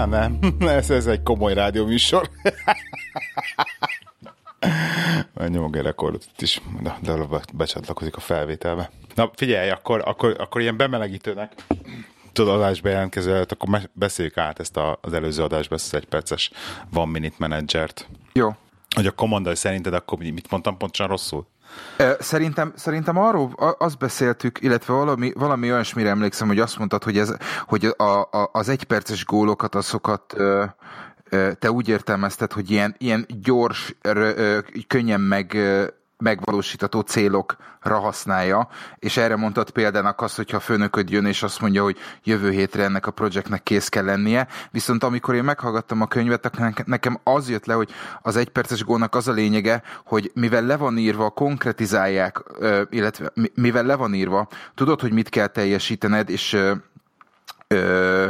Á, nem. Ez, ez egy komoly rádióműsor. Nyomok egy rekordot itt is, de, de becsatlakozik a felvételbe. Na figyelj, akkor, akkor, akkor ilyen bemelegítőnek tudod adásba jelentkező előtt, akkor beszéljük át ezt a, az előző adásba, ezt az egy perces One Minute Managert. Jó. Hogy mondd, hogy szerinted akkor mit mondtam pontosan rosszul? Szerintem, szerintem arról azt beszéltük, illetve valami, valami olyasmire emlékszem, hogy azt mondtad, hogy, ez, hogy a, a, az egyperces gólokat, azokat te úgy értelmezted, hogy ilyen, ilyen gyors, könnyen meg megvalósítható célokra használja, és erre mondtad példának azt, hogyha a főnököd jön, és azt mondja, hogy jövő hétre ennek a projektnek kész kell lennie, viszont amikor én meghallgattam a könyvet, nekem az jött le, hogy az egyperces gónak az a lényege, hogy mivel le van írva, konkretizálják, illetve mivel le van írva, tudod, hogy mit kell teljesítened, és ö,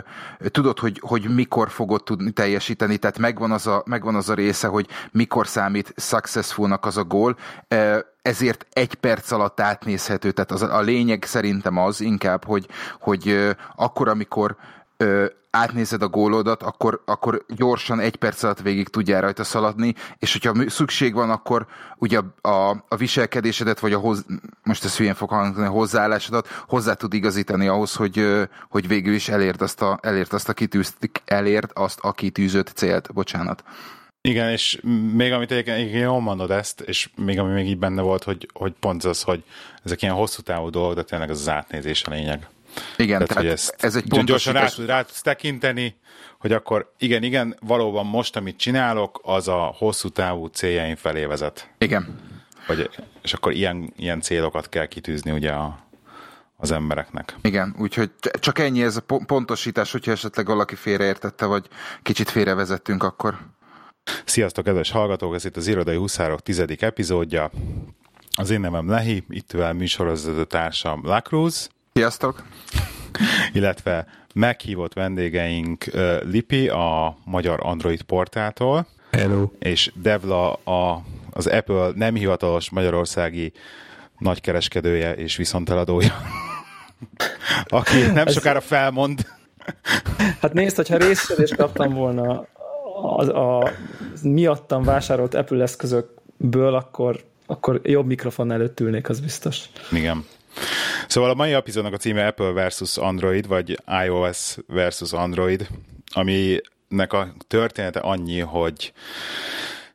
tudod, hogy, hogy mikor fogod tudni teljesíteni, tehát megvan az, a, megvan az a része, hogy mikor számít successfulnak az a gól, ezért egy perc alatt átnézhető, tehát az, a lényeg szerintem az inkább, hogy, hogy akkor, amikor átnézed a gólodat, akkor, akkor gyorsan egy perc alatt végig tudjál rajta szaladni, és hogyha szükség van, akkor ugye a, a, a viselkedésedet, vagy a hoz, most ez hülyén fog hangzni, a hozzáállásodat hozzá tud igazítani ahhoz, hogy, hogy végül is elérd azt a, elérd azt a kitűzt, elérd azt a kitűzött célt, bocsánat. Igen, és még amit egyébként jól mondod ezt, és még ami még így benne volt, hogy, hogy pont az, hogy ezek ilyen hosszú távú dolgok, de tényleg az, az átnézés a lényeg. Igen, tehát, tehát ezt ez egy pontos... Gyorsan rá, rá tekinteni, hogy akkor igen, igen, valóban most, amit csinálok, az a hosszú távú céljaim felé vezet. Igen. Vagy, és akkor ilyen, ilyen célokat kell kitűzni ugye a, az embereknek. Igen, úgyhogy csak ennyi ez a pontosítás, hogyha esetleg valaki félreértette, vagy kicsit félrevezettünk, akkor... Sziasztok, kedves hallgatók! Ez itt az Irodai Huszárok tizedik epizódja. Az én nevem Lehi, itt vel műsorozó társam Lacruz. Sziasztok! Illetve meghívott vendégeink uh, Lipi a magyar Android portától. Hello. És Devla a, az Apple nem hivatalos magyarországi nagykereskedője és viszonteladója. Aki nem Ez... sokára felmond. Hát nézd, hogyha részsedést kaptam volna a, a, a miattam vásárolt Apple eszközökből, akkor, akkor jobb mikrofon előtt ülnék, az biztos. Igen. Szóval a mai epizódnak a címe Apple versus Android, vagy iOS versus Android, aminek a története annyi, hogy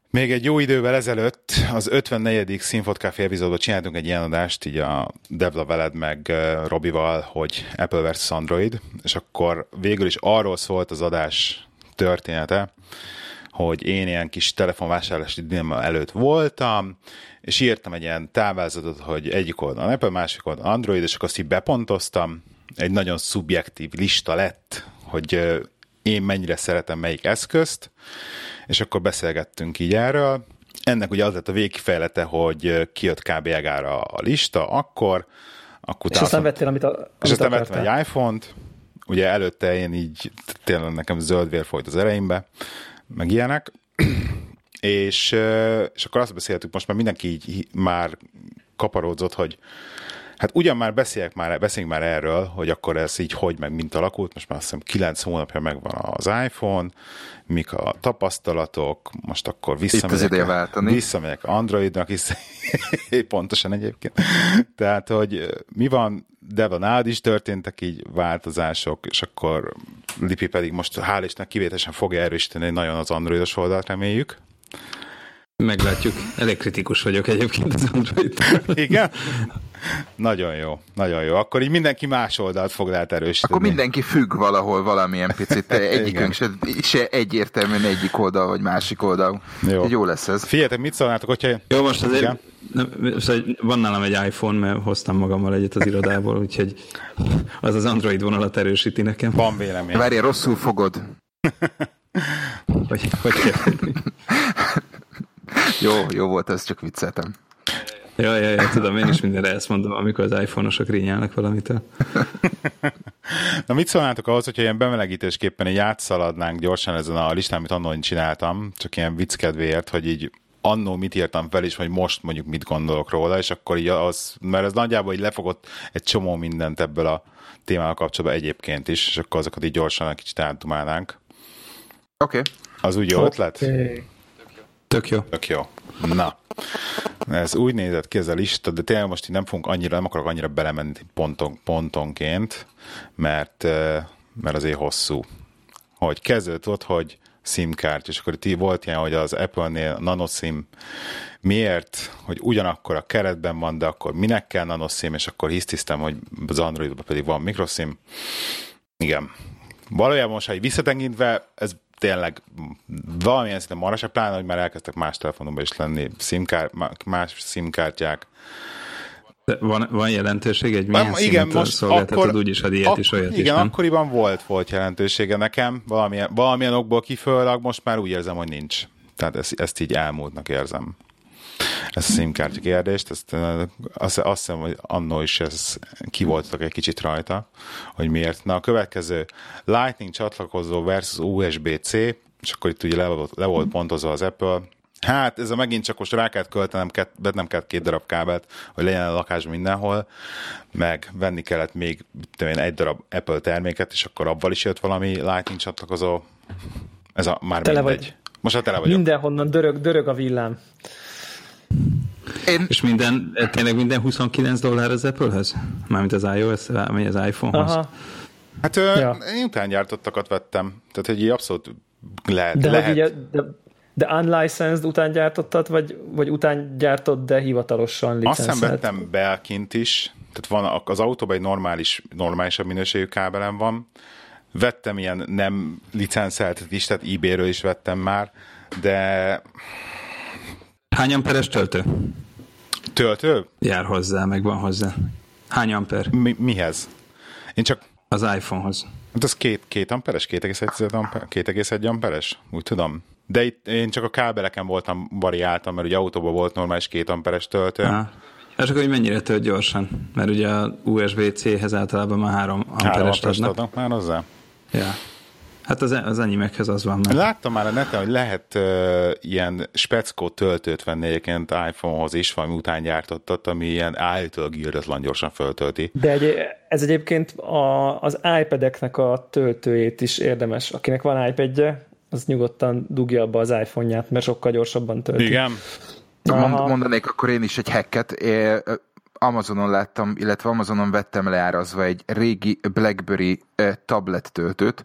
még egy jó idővel ezelőtt az 54. Színfot Café epizódban csináltunk egy ilyen adást, így a Devla veled meg Robival, hogy Apple versus Android, és akkor végül is arról szólt az adás története, hogy én ilyen kis telefonvásárlási dilemma előtt voltam, és írtam egy ilyen távázatot, hogy egyik oldalon Apple, másik oldalon Android, és akkor azt így bepontoztam, egy nagyon szubjektív lista lett, hogy én mennyire szeretem melyik eszközt, és akkor beszélgettünk így erről. Ennek ugye az lett a végkifejlete, hogy kijött kb. a lista, akkor, akkor és aztán vettél, amit, a, amit És aztán vettem egy iPhone-t, ugye előtte én így tényleg nekem zöld vér folyt az ereimbe, meg ilyenek, és, és akkor azt beszéltük, most már mindenki így már kaparódzott, hogy hát ugyan már beszéljek már, beszéljünk már erről, hogy akkor ez így hogy meg mint alakult, most már azt hiszem 9 hónapja megvan az iPhone, mik a tapasztalatok, most akkor visszamegyek, visszamegyek Androidnak is, pontosan egyébként. Tehát, hogy mi van, de van nálad is történtek így változások, és akkor Lipi pedig most hál' Istennek kivételesen fogja erősíteni nagyon az androidos oldalt, reméljük. Meglátjuk. Elég kritikus vagyok egyébként az android Igen? Nagyon jó, nagyon jó. Akkor így mindenki más oldalt fog lehet erősíteni. Akkor mindenki függ valahol valamilyen picit. Egyikünk se, se egyértelműen egyik oldal, vagy másik oldal. Jó, jó lesz ez. Figyeljetek, mit szólnátok, hogyha... Jó, most azért Igen? Szóval van nálam egy iPhone, mert hoztam magammal egyet az irodából, úgyhogy az az Android vonalat erősíti nekem. Van vélemény. Várj, rosszul fogod. hogy, hogy jó, jó volt, ez csak vicceltem. Ja, ja, ja, tudom, én is mindenre ezt mondom, amikor az iPhone-osok rinyálnak valamitől. Na mit szólnátok ahhoz, hogyha ilyen bemelegítésképpen egy átszaladnánk gyorsan ezen a listán, amit annól csináltam, csak ilyen vicc kedvéért, hogy így annó mit írtam fel, és hogy most mondjuk mit gondolok róla, és akkor így az, mert ez nagyjából így lefogott egy csomó mindent ebből a témával kapcsolatban egyébként is, és akkor azokat így gyorsan egy kicsit átdumálnánk. Oké. Okay. Az úgy jó okay. ötlet? Tök jó. Tök jó. Na, ez úgy nézett ki ez a lista, de tényleg most nem fogunk annyira, nem akarok annyira belemenni ponton, pontonként, mert, mert azért hosszú. Hogy kezdődött ott, hogy SIM-kártya, és akkor itt volt ilyen, hogy az Apple-nél nanoSIM miért, hogy ugyanakkor a keretben van, de akkor minek kell nanoSIM, és akkor hisztisztem, hogy az Androidban pedig van mikroSIM. Igen. Valójában most, ha így ez tényleg valamilyen szinten marasabb, pláne, hogy már elkezdtek más telefonomban is lenni SIM-kár, más SIM-kártyák. De van, van jelentőség egy milyen igen, most szolgáltatod, akkor, úgyis ad ilyet ak- is, olyat Igen, is, nem? akkoriban volt, volt jelentősége nekem, valamilyen, valamilyen okból kifőleg, most már úgy érzem, hogy nincs. Tehát ezt, ezt így elmúltnak érzem. Ezt a SIM-kártya kérdést, ezt, azt, azt hiszem, hogy annó is ez ki voltak egy kicsit rajta, hogy miért. Na a következő Lightning csatlakozó versus USB-C, és akkor itt ugye le volt, le volt pontozva az Apple, Hát ez a megint csak most rá kellett költenem, nem kellett két darab kábelt, hogy legyen a lakás mindenhol, meg venni kellett még én, egy darab Apple terméket, és akkor abban is jött valami Lightning csatlakozó. Ez a már tele mindegy. Vagy. Most a tele vagyok. Mindenhonnan dörög, dörög a villám. Én... És minden, tényleg minden 29 dollár az Apple-hez? Mármint az iOS, vagy az iPhone-hoz? Aha. Hát ja. én utángyártottakat vettem. Tehát, így abszolút lehet. De, lehet. Ugye, de, de unlicensed után gyártottad, vagy, vagy után gyártott, de hivatalosan licenszelt? Azt hiszem vettem belkint is, tehát van az autóban egy normális, normálisabb minőségű kábelem van. Vettem ilyen nem licenszelt is, tehát eBay-ről is vettem már, de... Hány amperes töltő? Töltő? Jár hozzá, meg van hozzá. Hány amper? Mi, mihez? Én csak... Az iPhone-hoz. Hát az két, két amperes? 2,1 amper, 2,1 amperes? Úgy tudom. De itt én csak a kábeleken voltam, variáltam, mert ugye autóban volt normális két amperes töltő. Aha. És akkor hogy mennyire tölt gyorsan? Mert ugye a USB-C-hez általában már három amperes adnak. adnak már hozzá? Ja. Hát az, az enyémekhez az van. Meg. Láttam már a neten, hogy lehet uh, ilyen speckó töltőt venni egyébként iPhone-hoz is, valami után gyártottat, ami ilyen állítólag írdatlan gyorsan föltölti. De egy, ez egyébként a, az iPad-eknek a töltőjét is érdemes. Akinek van iPad-je, az nyugodtan dugja abba az iPhone-ját, mert sokkal gyorsabban tölti. Igen. Mond, mondanék akkor én is egy hacket. Amazonon láttam, illetve Amazonon vettem leárazva egy régi BlackBerry tablet töltőt,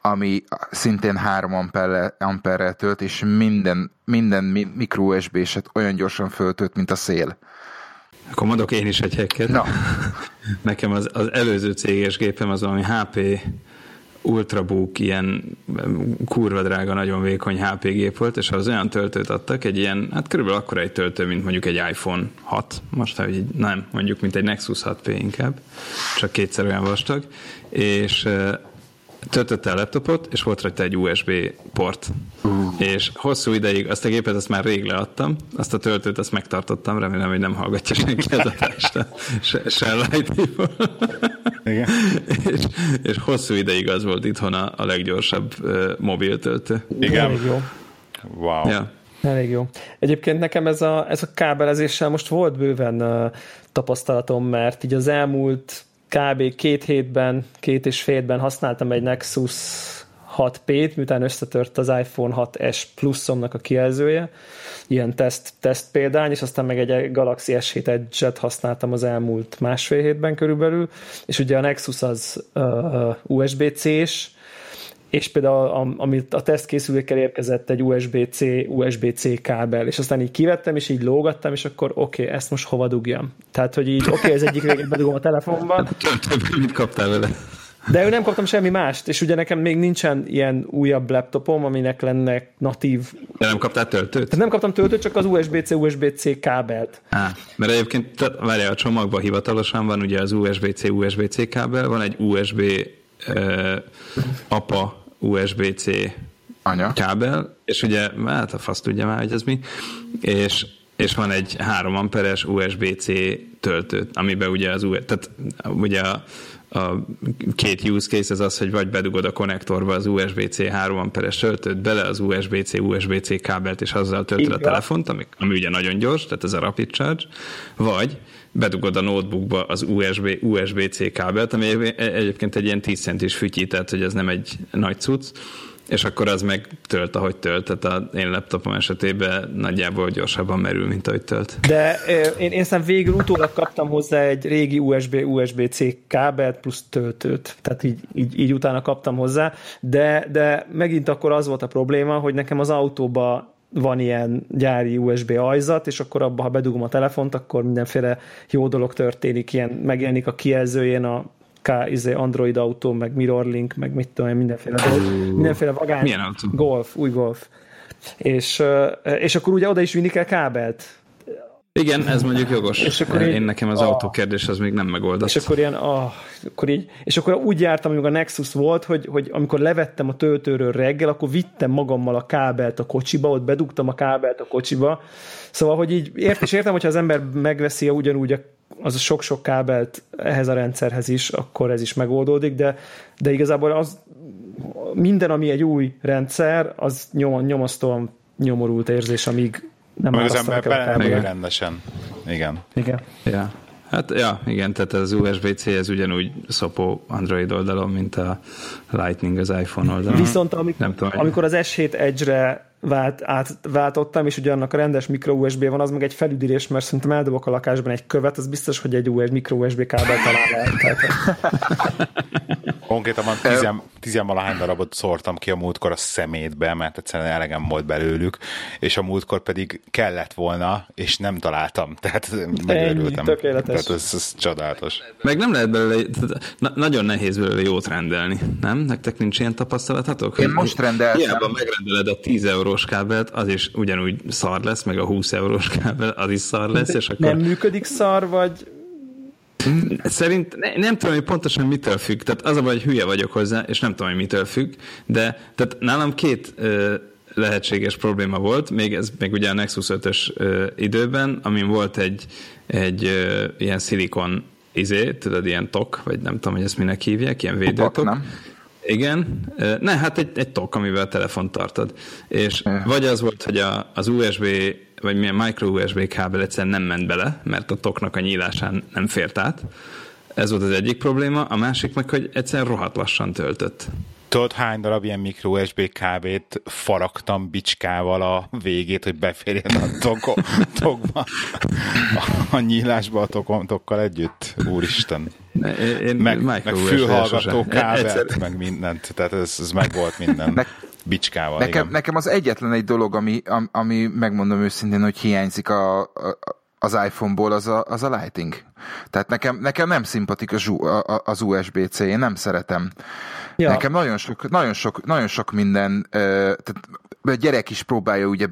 ami szintén 3 amperrel, amperrel tölt, és minden, minden micro USB-set olyan gyorsan föltölt, mint a szél. Akkor mondok én is egy hacket. Na. Nekem az, az előző céges gépem az valami HP Ultrabook ilyen kurva drága, nagyon vékony HP gép volt, és az olyan töltőt adtak, egy ilyen, hát körülbelül akkora egy töltő, mint mondjuk egy iPhone 6, most hogy nem, mondjuk mint egy Nexus 6P inkább, csak kétszer olyan vastag, és töltötte a laptopot, és volt rajta egy USB port. Uh. És hosszú ideig, azt a gépet azt már rég leadtam, azt a töltőt azt megtartottam, remélem, hogy nem hallgatja senki az adást, se, se Igen. és, és hosszú ideig az volt itthon a, a leggyorsabb uh, mobil töltő. Igen. Elég jó. Wow. Ja. Elég jó. Egyébként nekem ez a, ez a kábelezéssel most volt bőven uh, tapasztalatom, mert így az elmúlt kb. két hétben, két és fél hétben használtam egy Nexus 6P-t, miután összetört az iPhone 6S pluszomnak a kijelzője, ilyen teszt, teszt példány, és aztán meg egy Galaxy S7 Edge-et használtam az elmúlt másfél hétben körülbelül, és ugye a Nexus az uh, USB-C-s, és például amit a tesztkészülékkel érkezett egy USB-C, USB-C kábel, és aztán így kivettem, és így lógattam, és akkor oké, okay, ezt most hova dugjam? Tehát, hogy így oké, okay, ez egyik végét bedugom a telefonban. Mit kaptál vele? De ő nem kaptam semmi mást, és ugye nekem még nincsen ilyen újabb laptopom, aminek lenne natív... De nem kaptál töltőt? Tehát nem kaptam töltőt, csak az USB-C, USB-C kábelt. Á, mert egyébként, várjál, a csomagban hivatalosan van ugye az USB-C, USB-C kábel, van egy USB uh, apa USB-C Anya. kábel, és ugye, hát a fasz tudja már, hogy ez mi, és, és van egy 3 amperes USB-C töltő, amiben ugye az USB, tehát ugye a, a két use case az az, hogy vagy bedugod a konnektorba az USB-C 3 amperes töltőt, bele az USB-C, USB-C kábelt, és azzal töltöd a telefont, ami, ami ugye nagyon gyors, tehát ez a rapid charge, vagy bedugod a notebookba az USB, USB-C kábelt, ami egyébként egy ilyen 10 centis fütyi, tehát hogy ez nem egy nagy cucc, és akkor az meg tölt, ahogy tölt. Tehát a én laptopom esetében nagyjából gyorsabban merül, mint ahogy tölt. De én, én szem végül utólag kaptam hozzá egy régi USB, USB-C kábelt plusz töltőt. Tehát így, így, így utána kaptam hozzá. De, de megint akkor az volt a probléma, hogy nekem az autóba van ilyen gyári USB ajzat, és akkor abba, ha bedugom a telefont, akkor mindenféle jó dolog történik, ilyen megjelenik a kijelzőjén a K, izé, Android autó, meg Mirrorlink, meg mit tudom mindenféle dolog, mindenféle vagány. Milyen autó? Golf, új golf. És, és akkor ugye oda is vinni kell kábelt. Igen, ez mondjuk jogos. És akkor Én így, nekem az ah, kérdés az még nem megoldott. És akkor ilyen, ah, akkor így, és akkor úgy jártam, amikor a Nexus volt, hogy, hogy amikor levettem a töltőről reggel, akkor vittem magammal a kábelt a kocsiba, ott bedugtam a kábelt a kocsiba. Szóval, hogy így ért, és értem, hogyha az ember megveszi ugyanúgy a az a sok-sok kábelt ehhez a rendszerhez is, akkor ez is megoldódik, de, de igazából az minden, ami egy új rendszer, az nyom, nyomasztóan nyomorult érzés, amíg nem Meg az ember bele rendesen. Igen. Igen. Ja. Hát ja, igen, tehát az USB-C ez ugyanúgy szopó Android oldalon, mint a Lightning az iPhone oldalon. Viszont amikor, nem tudom, amikor az S7 Edge-re vált, átváltottam, és ugye annak a rendes micro USB van, az meg egy felüdülés, mert szerintem eldobok a lakásban egy követ, az biztos, hogy egy USB, micro USB kábel talál el. Konkrétan van tizen, tizenvalahány darabot szórtam ki a múltkor a szemétbe, mert egyszerűen elegem volt belőlük, és a múltkor pedig kellett volna, és nem találtam. Tehát megőrültem. tökéletes. Tehát ez, ez csodálatos. Meg nem lehet belőle, na, nagyon nehéz belőle jót rendelni, nem? Nektek nincs ilyen tapasztalatatok? Én most rendeltem. Hiába megrendeled a 10 eurós kábelt, az is ugyanúgy szar lesz, meg a 20 eurós kábel, az is szar lesz, és akkor... Nem működik szar, vagy Szerint ne, nem tudom, hogy pontosan mitől függ. Tehát az a baj, hogy hülye vagyok hozzá, és nem tudom, hogy mitől függ, de tehát nálam két ö, lehetséges probléma volt, még ez még ugye a Nexus 5-ös ö, időben, amin volt egy, egy ö, ilyen szilikon izé, tudod, ilyen tok, vagy nem tudom, hogy ezt minek hívják, ilyen védőtok. nem? Igen, ne, hát egy, egy tok, amivel telefon tartod. És vagy az volt, hogy a, az USB vagy milyen micro USB kábel egyszerűen nem ment bele, mert a toknak a nyílásán nem fért át. Ez volt az egyik probléma, a másik meg, hogy egyszerűen rohadt lassan töltött. Tudod, hány darab ilyen micro USB kábét faragtam bicskával a végét, hogy beférjen a toko, tokba, a, nyílásba a tokom, tokkal együtt? Úristen. Én meg, meg fülhallgató kábelt, meg mindent. Tehát ez, ez meg volt minden bicskával. Nekem, igen. nekem az egyetlen egy dolog, ami, ami megmondom őszintén, hogy hiányzik a, a az iPhone-ból az a, az a Lighting. Tehát nekem, nekem nem szimpatik az USB-C, én nem szeretem. Ja. Nekem nagyon sok, nagyon sok, nagyon sok minden, tehát a gyerek is próbálja ugye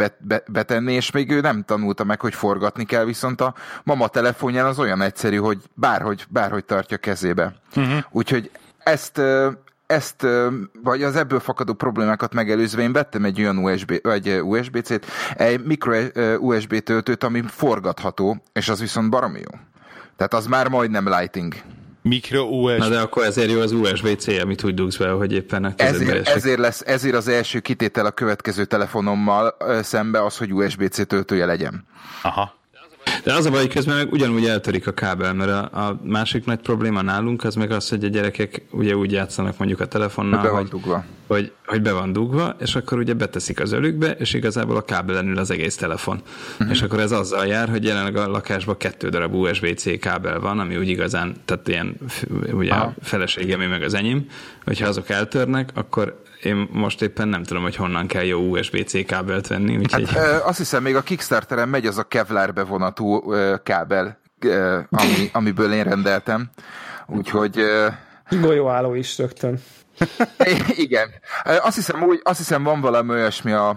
betenni, és még ő nem tanulta meg, hogy forgatni kell, viszont a mama telefonján az olyan egyszerű, hogy bárhogy, bárhogy tartja kezébe. Uh-huh. Úgyhogy ezt, ezt, vagy az ebből fakadó problémákat megelőzve én vettem egy olyan USB, vagy USB-C-t, egy micro USB töltőt, ami forgatható, és az viszont baromi jó. Tehát az már majdnem lighting. Micro USB. Na de akkor ezért jó az USB-C, amit úgy dugsz be, hogy éppen a ezért, ezért, lesz, ezért az első kitétel a következő telefonommal szembe az, hogy USB-C töltője legyen. Aha. De az a baj, hogy közben meg ugyanúgy eltörik a kábel, mert a, a másik nagy probléma nálunk az meg az, hogy a gyerekek ugye úgy játszanak mondjuk a telefonnal, be hogy, dugva. Hogy, hogy be van dugva, és akkor ugye beteszik az ölükbe, és igazából a kábelen ül az egész telefon. Uh-huh. És akkor ez azzal jár, hogy jelenleg a lakásban kettő darab USB-C kábel van, ami úgy igazán, tehát ilyen ugye Aha. a feleségem, meg az enyém, hogyha azok eltörnek, akkor én most éppen nem tudom, hogy honnan kell jó USB-C kábelt venni. Úgyhogy... Hát, azt hiszem, még a Kickstarteren megy az a Kevlar bevonatú kábel, ami, amiből én rendeltem. Úgyhogy... Golyóálló is rögtön. Igen. Azt hiszem, úgy, azt hiszem van valami olyasmi a,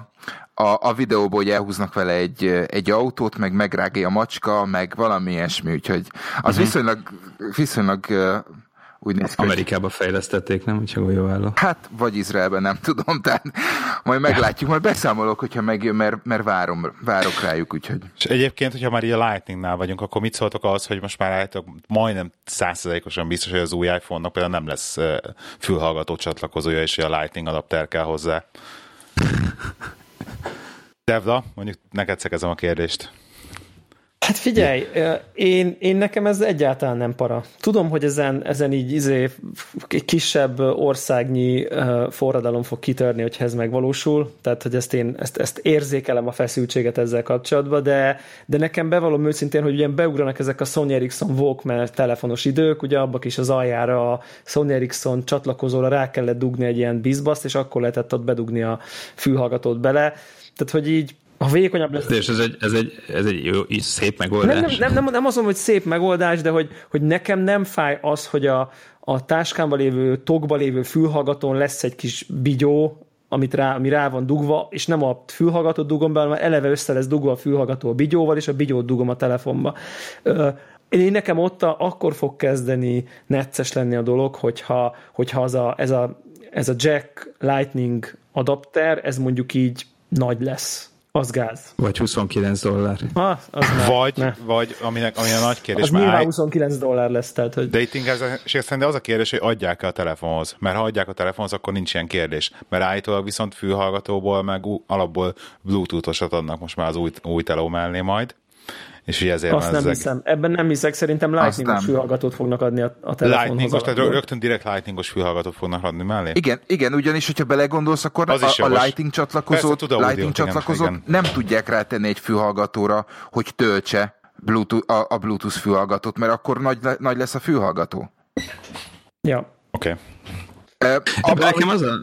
a, a videóból, hogy elhúznak vele egy, egy autót, meg megrágja a macska, meg valami ilyesmi, úgyhogy az uh-huh. viszonylag, viszonylag úgy néz ki. Amerikába fejlesztették, nem? Úgyhogy jó álló. Hát, vagy Izraelben, nem tudom, tehát majd meglátjuk, majd beszámolok, hogyha megjön, mert, mert várom, várok rájuk, úgyhogy. És egyébként, hogyha már ilyen Lightningnál vagyunk, akkor mit szóltok ahhoz, hogy most már állítok, majdnem százszerzalékosan biztos, hogy az új iPhone-nak például nem lesz fülhallgató csatlakozója, és a Lightning adapter kell hozzá. Devla, mondjuk neked szegezem a kérdést. Hát figyelj, én, én nekem ez egyáltalán nem para. Tudom, hogy ezen, ezen így izé, kisebb országnyi forradalom fog kitörni, hogyha ez megvalósul, tehát hogy ezt én ezt, ezt érzékelem a feszültséget ezzel kapcsolatban, de, de nekem bevallom őszintén, hogy ugye beugranak ezek a Sony Ericsson Walkman telefonos idők, ugye abban is az aljára a Sony Ericsson csatlakozóra rá kellett dugni egy ilyen bizbaszt, és akkor lehetett ott bedugni a fülhallgatót bele, tehát hogy így ha vékonyabb lesz... És ez egy, ez egy, ez egy jó, szép megoldás. Nem, nem, nem, nem, nem azt mondom, hogy szép megoldás, de hogy, hogy nekem nem fáj az, hogy a, a táskámban lévő, tokba lévő fülhallgatón lesz egy kis bigyó, amit rá, ami rá van dugva, és nem a fülhallgatót dugom be, hanem eleve össze lesz dugva a fülhallgató a bigyóval, és a bigyót dugom a telefonba. Én nekem ott a, akkor fog kezdeni necces lenni a dolog, hogyha, hogyha az a, ez, a, ez a jack lightning adapter, ez mondjuk így nagy lesz az gáz. Vagy 29 dollár. Ah, az vagy, ne. vagy aminek, ami a nagy kérdés. Az nyilván 29 dollár lesz. Tehát, hogy... Dating de az a kérdés, hogy adják-e a telefonhoz. Mert ha adják a telefonhoz, akkor nincs ilyen kérdés. Mert állítólag viszont fülhallgatóból, meg alapból Bluetooth-osat adnak most már az új, új teló mellé majd. És ezért Azt nem ezek... hiszem. Ebben nem hiszek, szerintem lightningos fülhallgatót fognak adni a, a telefonhoz. Lightningos, tehát rögtön direkt lightningos fülhallgatót fognak adni mellé? Igen, igen, ugyanis, hogyha belegondolsz, akkor az a, a lightning csatlakozót, Persze, lightning audio, csatlakozót igen, nem tudják rátenni egy fülhallgatóra, hogy töltse Bluetooth, a, a Bluetooth fülhallgatót, mert akkor nagy, nagy lesz a fülhallgató. Ja. Oké. Okay. Uh, nekem az a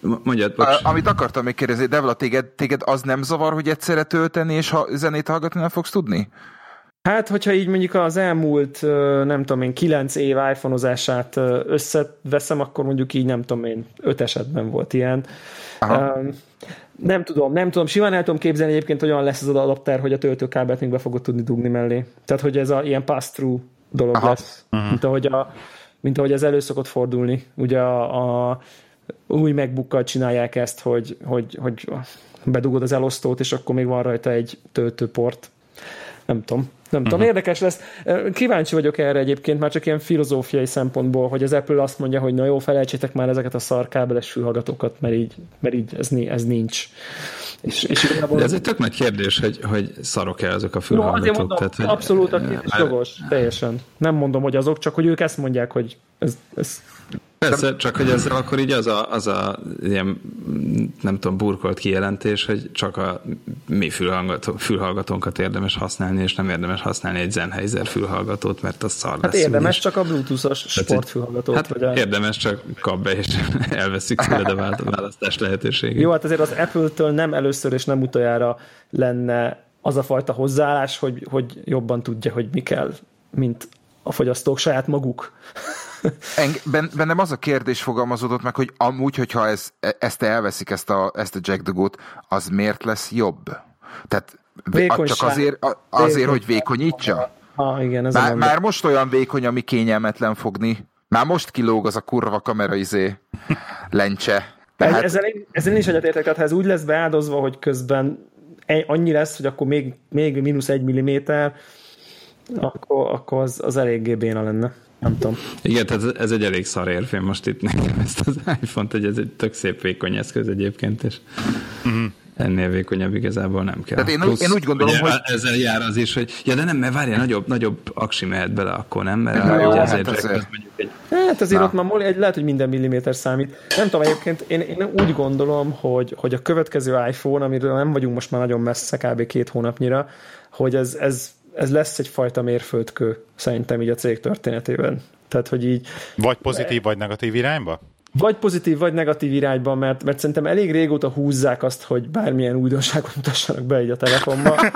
Mondjad, bocs. Amit akartam még kérdezni, Devla, téged, téged az nem zavar, hogy egyszerre tölteni és ha zenét hallgatni nem fogsz tudni? Hát, hogyha így mondjuk az elmúlt, nem tudom én, kilenc év iPhone-ozását összeveszem, akkor mondjuk így nem tudom én, öt esetben volt ilyen. Aha. Nem tudom, nem tudom, simán el tudom képzelni egyébként, hogyan lesz az adapter, hogy a töltőkábelt még be fogod tudni dugni mellé. Tehát, hogy ez a ilyen pass-through dolog Aha. lesz, uh-huh. mint ahogy, a, mint ahogy ez elő szokott fordulni. Ugye a, a új megbukkal csinálják ezt, hogy, hogy, hogy bedugod az elosztót, és akkor még van rajta egy töltőport. Nem tudom. Nem uh-huh. tudom, mhm. érdekes lesz. Kíváncsi vagyok erre egyébként, már csak ilyen filozófiai szempontból, hogy az Apple azt mondja, hogy na jó, felejtsétek már ezeket a szarkábeles fülhallgatókat, mert így, mert így ez, ez nincs. És, és igazából... De ez egy tök nagy kérdés, hogy, hogy szarok-e azok a fülhallgatók. No, mondom, Tehát, hogy... Abszolút a kérdés jogos, teljesen. Nem mondom, hogy azok, csak hogy ők ezt mondják, hogy ez, ez Persze, csak hogy ezzel akkor így az a, az a ilyen, nem tudom, burkolt kijelentés, hogy csak a mi fülhallgató, fülhallgatónkat érdemes használni, és nem érdemes használni egy Sennheiser fülhallgatót, mert az szar Hát érdemes csak a Bluetooth-os sportfülhallgatót. Hát vagy a... érdemes csak kap be, és elveszik tőled a választás lehetőségét. Jó, hát azért az Apple-től nem először és nem utoljára lenne az a fajta hozzáállás, hogy, hogy jobban tudja, hogy mi kell, mint a fogyasztók saját maguk. Bennem az a kérdés fogalmazódott meg, hogy amúgy, hogyha ez, ezt elveszik, ezt a, ezt a Jack Dugot, az miért lesz jobb? Tehát Vékonyság. csak azért, azért hogy vékonyítsa? Ah, igen, ez már, már most olyan vékony, ami kényelmetlen fogni. Már most kilóg az a kurva kamera izé lencse. Tehát... Ezzel, én, ezzel én is egyetértek, tehát ha ez úgy lesz beáldozva, hogy közben annyi lesz, hogy akkor még, még mínusz egy milliméter, akkor, akkor az, az eléggé béna lenne. Nem tudom. Igen, tehát ez egy elég szar érv. Én most itt nekem ezt az iPhone-t, hogy ez egy tök szép vékony eszköz egyébként, és uh-huh. ennél vékonyabb igazából nem kell. Tehát én, Plusz, én úgy gondolom, hogy... Ezzel jár az is, hogy ja, de nem, mert várja, nagyobb, nagyobb aksi mehet bele, akkor nem? Mert ja, jó, hát azért, azért. Egy... Hát azért Na. ott már egy, lehet, hogy minden milliméter számít. Nem tudom, egyébként én, én úgy gondolom, hogy, hogy a következő iPhone, amiről nem vagyunk most már nagyon messze, kb. két hónapnyira, hogy ez, ez ez lesz egyfajta mérföldkő szerintem így a cég történetében. Tehát, hogy így... Vagy pozitív, vagy negatív irányba? Vagy pozitív, vagy negatív irányban, mert, mert szerintem elég régóta húzzák azt, hogy bármilyen újdonságot mutassanak be így a telefonba.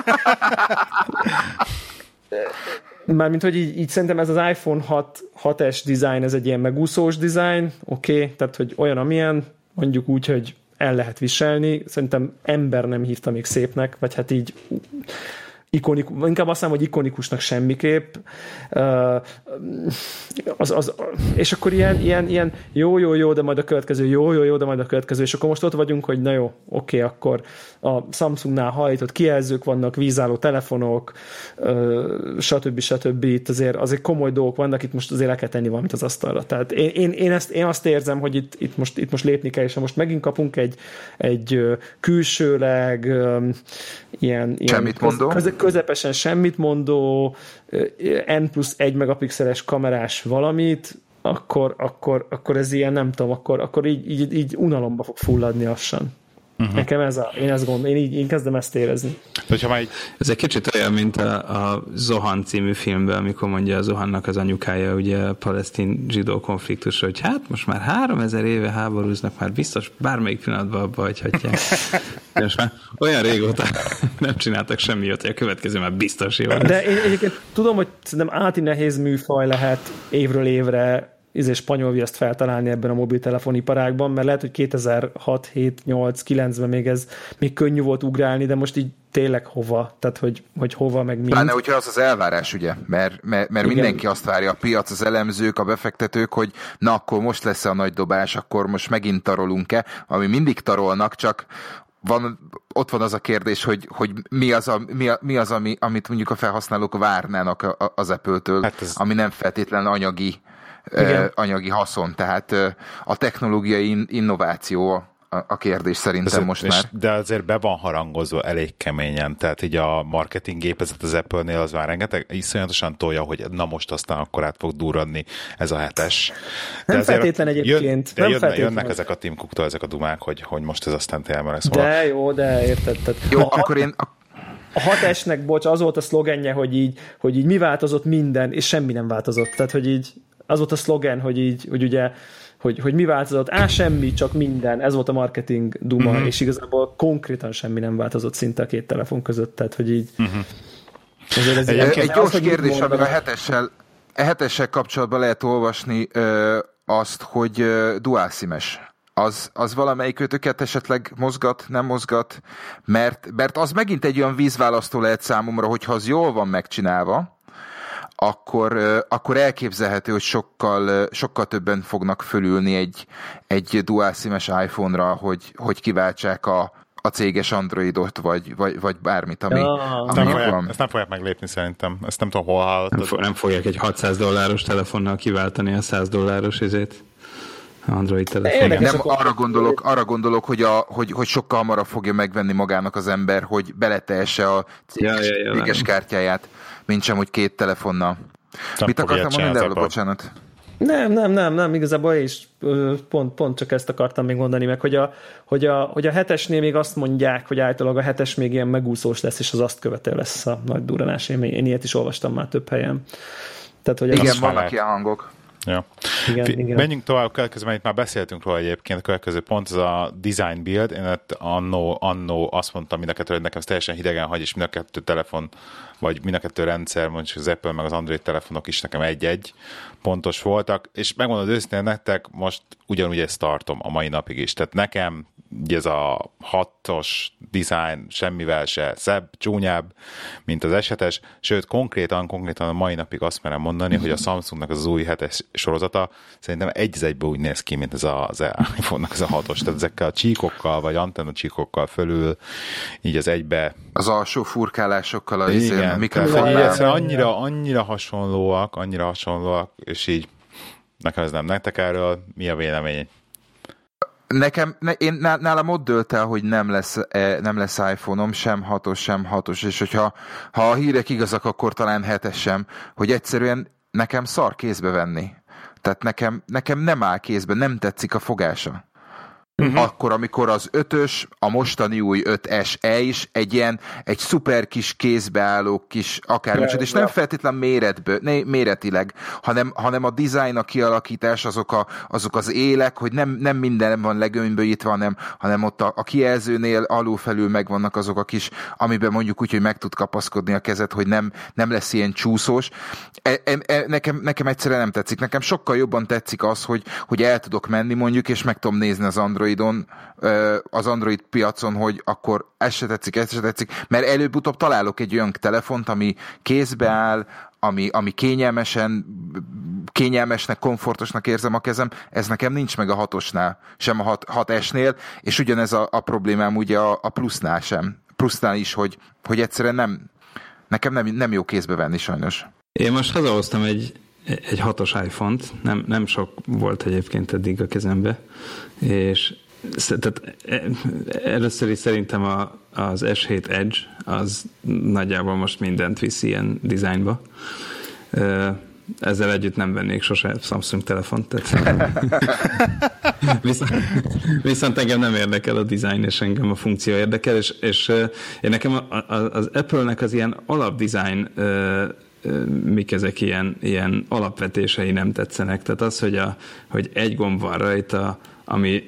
Mármint, hogy így, így szerintem ez az iPhone 6, 6S design, ez egy ilyen megúszós design, oké, okay, tehát hogy olyan, amilyen, mondjuk úgy, hogy el lehet viselni. Szerintem ember nem hívta még szépnek, vagy hát így ikonikus, inkább azt mondom, hogy ikonikusnak semmiképp. Az, az, és akkor ilyen, ilyen, ilyen jó, jó, jó, de majd a következő, jó, jó, jó, de majd a következő, és akkor most ott vagyunk, hogy na jó, oké, akkor a Samsungnál hajtott kijelzők vannak, vízálló telefonok, stb. stb. Itt azért, azért komoly dolgok vannak, itt most azért le kell tenni valamit az asztalra. Tehát én, én, én, ezt, én azt érzem, hogy itt, itt, most, itt most lépni kell, és ha most megint kapunk egy, egy külsőleg ilyen, ilyen köz, közepesen semmit mondó, N plusz 1 megapixeles kamerás valamit, akkor, akkor, akkor ez ilyen, nem tudom, akkor, akkor így, így, így unalomba fog fulladni lassan. Uh-huh. Nekem ez a, én ezt gondolom, én így én kezdem ezt érezni. Hogyha már így... Ez egy kicsit olyan, mint a, a Zohan című filmben, amikor mondja a Zohannak az anyukája, ugye a palesztin zsidó konfliktus, hogy hát most már három ezer éve háborúznak, már biztos bármelyik pillanatban abba hagyhatják. most már olyan régóta nem csináltak semmi, hogy a következő már biztos jó. De én egyébként tudom, hogy szerintem áti nehéz műfaj lehet évről évre izé spanyol viaszt feltalálni ebben a mobiltelefoniparágban, mert lehet, hogy 2006, 7, 8, 9-ben még ez még könnyű volt ugrálni, de most így tényleg hova, tehát hogy, hogy hova, meg mi. Pláne, hogyha az az elvárás, ugye, mert, mert, mert mindenki azt várja, a piac, az elemzők, a befektetők, hogy na akkor most lesz a nagy dobás, akkor most megint tarolunk-e, ami mindig tarolnak, csak van, ott van az a kérdés, hogy, hogy mi az, a, mi, a, mi az ami, amit mondjuk a felhasználók várnának az Apple-től, hát ez... ami nem feltétlen anyagi igen. anyagi haszon. Tehát a technológiai innováció a kérdés szerintem ez, most és, már. De azért be van harangozva elég keményen, tehát így a marketing gépezet az Apple-nél az már rengeteg iszonyatosan tolja, hogy na most aztán akkor át fog durranni ez a hetes. De nem feltétlen egyébként. Jön, de nem jönne, feltétlen jönnek ezek a Tim Cook-tól ezek a dumák, hogy, hogy most ez aztán tényleg lesz De jó, de érted. Tehát, jó, a, akkor én... A 6 bocs, az volt a szlogenje, hogy így, hogy így mi változott minden, és semmi nem változott. Tehát, hogy így az volt a szlogen, hogy így, hogy ugye, hogy, hogy mi változott, á, semmi, csak minden, ez volt a marketing duma, uh-huh. és igazából konkrétan semmi nem változott szinte a két telefon között, tehát hogy így uh-huh. ez egy, egy gyors az, kérdés, amivel a hetessel, a hetessel kapcsolatban lehet olvasni ö, azt, hogy ö, dual SIM-es az, az valamelyik őtöket esetleg mozgat, nem mozgat, mert, mert az megint egy olyan vízválasztó lehet számomra, hogyha az jól van megcsinálva, akkor, akkor elképzelhető, hogy sokkal, sokkal többen fognak fölülni egy, egy dual SIM-es iPhone-ra, hogy, hogy kiváltsák a, a céges Androidot, vagy, vagy, vagy bármit, ami, ja. ami nem fogják, van. Ezt nem fogják meglépni szerintem. Ezt nem tudom, hol hallottad. Nem, fo- nem fogják egy 600 dolláros telefonnal kiváltani a 100 dolláros izét. Android telefon. Nem, arra gondolok, arra gondolok hogy, a, hogy, hogy sokkal hamarabb fogja megvenni magának az ember, hogy beletehesse a céges, ja, ja, ja, céges kártyáját mint sem, hogy két telefonnal. Nem Mit akartam mondani, de bocsánat. Nem, nem, nem, nem, igazából is pont, pont csak ezt akartam még mondani meg, hogy a, hogy, a, hogy a hetesnél még azt mondják, hogy általában a hetes még ilyen megúszós lesz, és az azt követő lesz a nagy duranás. Én, én ilyet is olvastam már több helyen. Tehát, hogy igen, vannak ilyen hangok. Ja. Igen, igen. Menjünk tovább, következő, mert itt már beszéltünk róla egyébként, a következő pont az a design build. Én annó, annó azt mondtam mind a kettő, hogy nekem ez teljesen hidegen hagy, és mind a kettő telefon, vagy mind a kettő rendszer, mondjuk az Apple meg az Android telefonok is nekem egy-egy pontos voltak, és megmondod őszintén nektek, most ugyanúgy ezt tartom a mai napig is. Tehát nekem ez a hatos design semmivel se szebb, csúnyább, mint az esetes, sőt konkrétan, konkrétan a mai napig azt merem mondani, hogy a Samsungnak az új hetes sorozata szerintem egy egyben úgy néz ki, mint ez az iPhone-nak ez a hatos, tehát ezekkel a csíkokkal, vagy antenna csíkokkal fölül, így az egybe. Az alsó furkálásokkal, a Igen, mikrofonnál. Annyira, annyira hasonlóak, annyira hasonlóak, és így nekem ez nem nektek erről, mi a vélemény? Nekem, ne, én, nálam ott dölt el, hogy nem lesz, e, nem lesz iPhone-om, sem hatos, sem hatos, és hogyha ha a hírek igazak, akkor talán hetes sem, hogy egyszerűen nekem szar kézbe venni. Tehát nekem, nekem nem áll kézbe, nem tetszik a fogása uh-huh. akkor, amikor az ötös, a mostani új 5SE is egy ilyen, egy szuper kis kézbeálló kis akármicsoda, és nem feltétlen méretből, né, méretileg, hanem, hanem a design, a kialakítás, azok, a, azok az élek, hogy nem, nem minden van legömbölyítve, hanem, hanem ott a, a kijelzőnél alulfelül megvannak azok a kis, amiben mondjuk úgy, hogy meg tud kapaszkodni a kezed, hogy nem, nem lesz ilyen csúszós. E, e, e, nekem, nekem egyszerűen nem tetszik. Nekem sokkal jobban tetszik az, hogy, hogy el tudok menni mondjuk, és meg tudom nézni az Android Androidon, az Android piacon, hogy akkor ez se tetszik, ez se tetszik, mert előbb-utóbb találok egy olyan telefont, ami kézbe áll, ami, ami kényelmesen, kényelmesnek, komfortosnak érzem a kezem, ez nekem nincs meg a hatosnál, sem a hat, hat esnél, és ugyanez a, a problémám ugye a, a plusznál sem. Plusznál is, hogy, hogy egyszerűen nem, nekem nem, nem jó kézbe venni sajnos. Én most hazahoztam egy, egy hatos iPhone-t, nem, nem sok volt egyébként eddig a kezembe, és tehát e, először is szerintem a, az S7 Edge az nagyjából most mindent visz ilyen dizájnba. Ezzel együtt nem vennék sose Samsung telefont. Tehát viszont, viszont engem nem érdekel a design, és engem a funkció érdekel, és, és én nekem az Apple-nek az ilyen alapdesign mik ezek ilyen, ilyen alapvetései nem tetszenek. Tehát az, hogy, a, hogy egy gomb van rajta, ami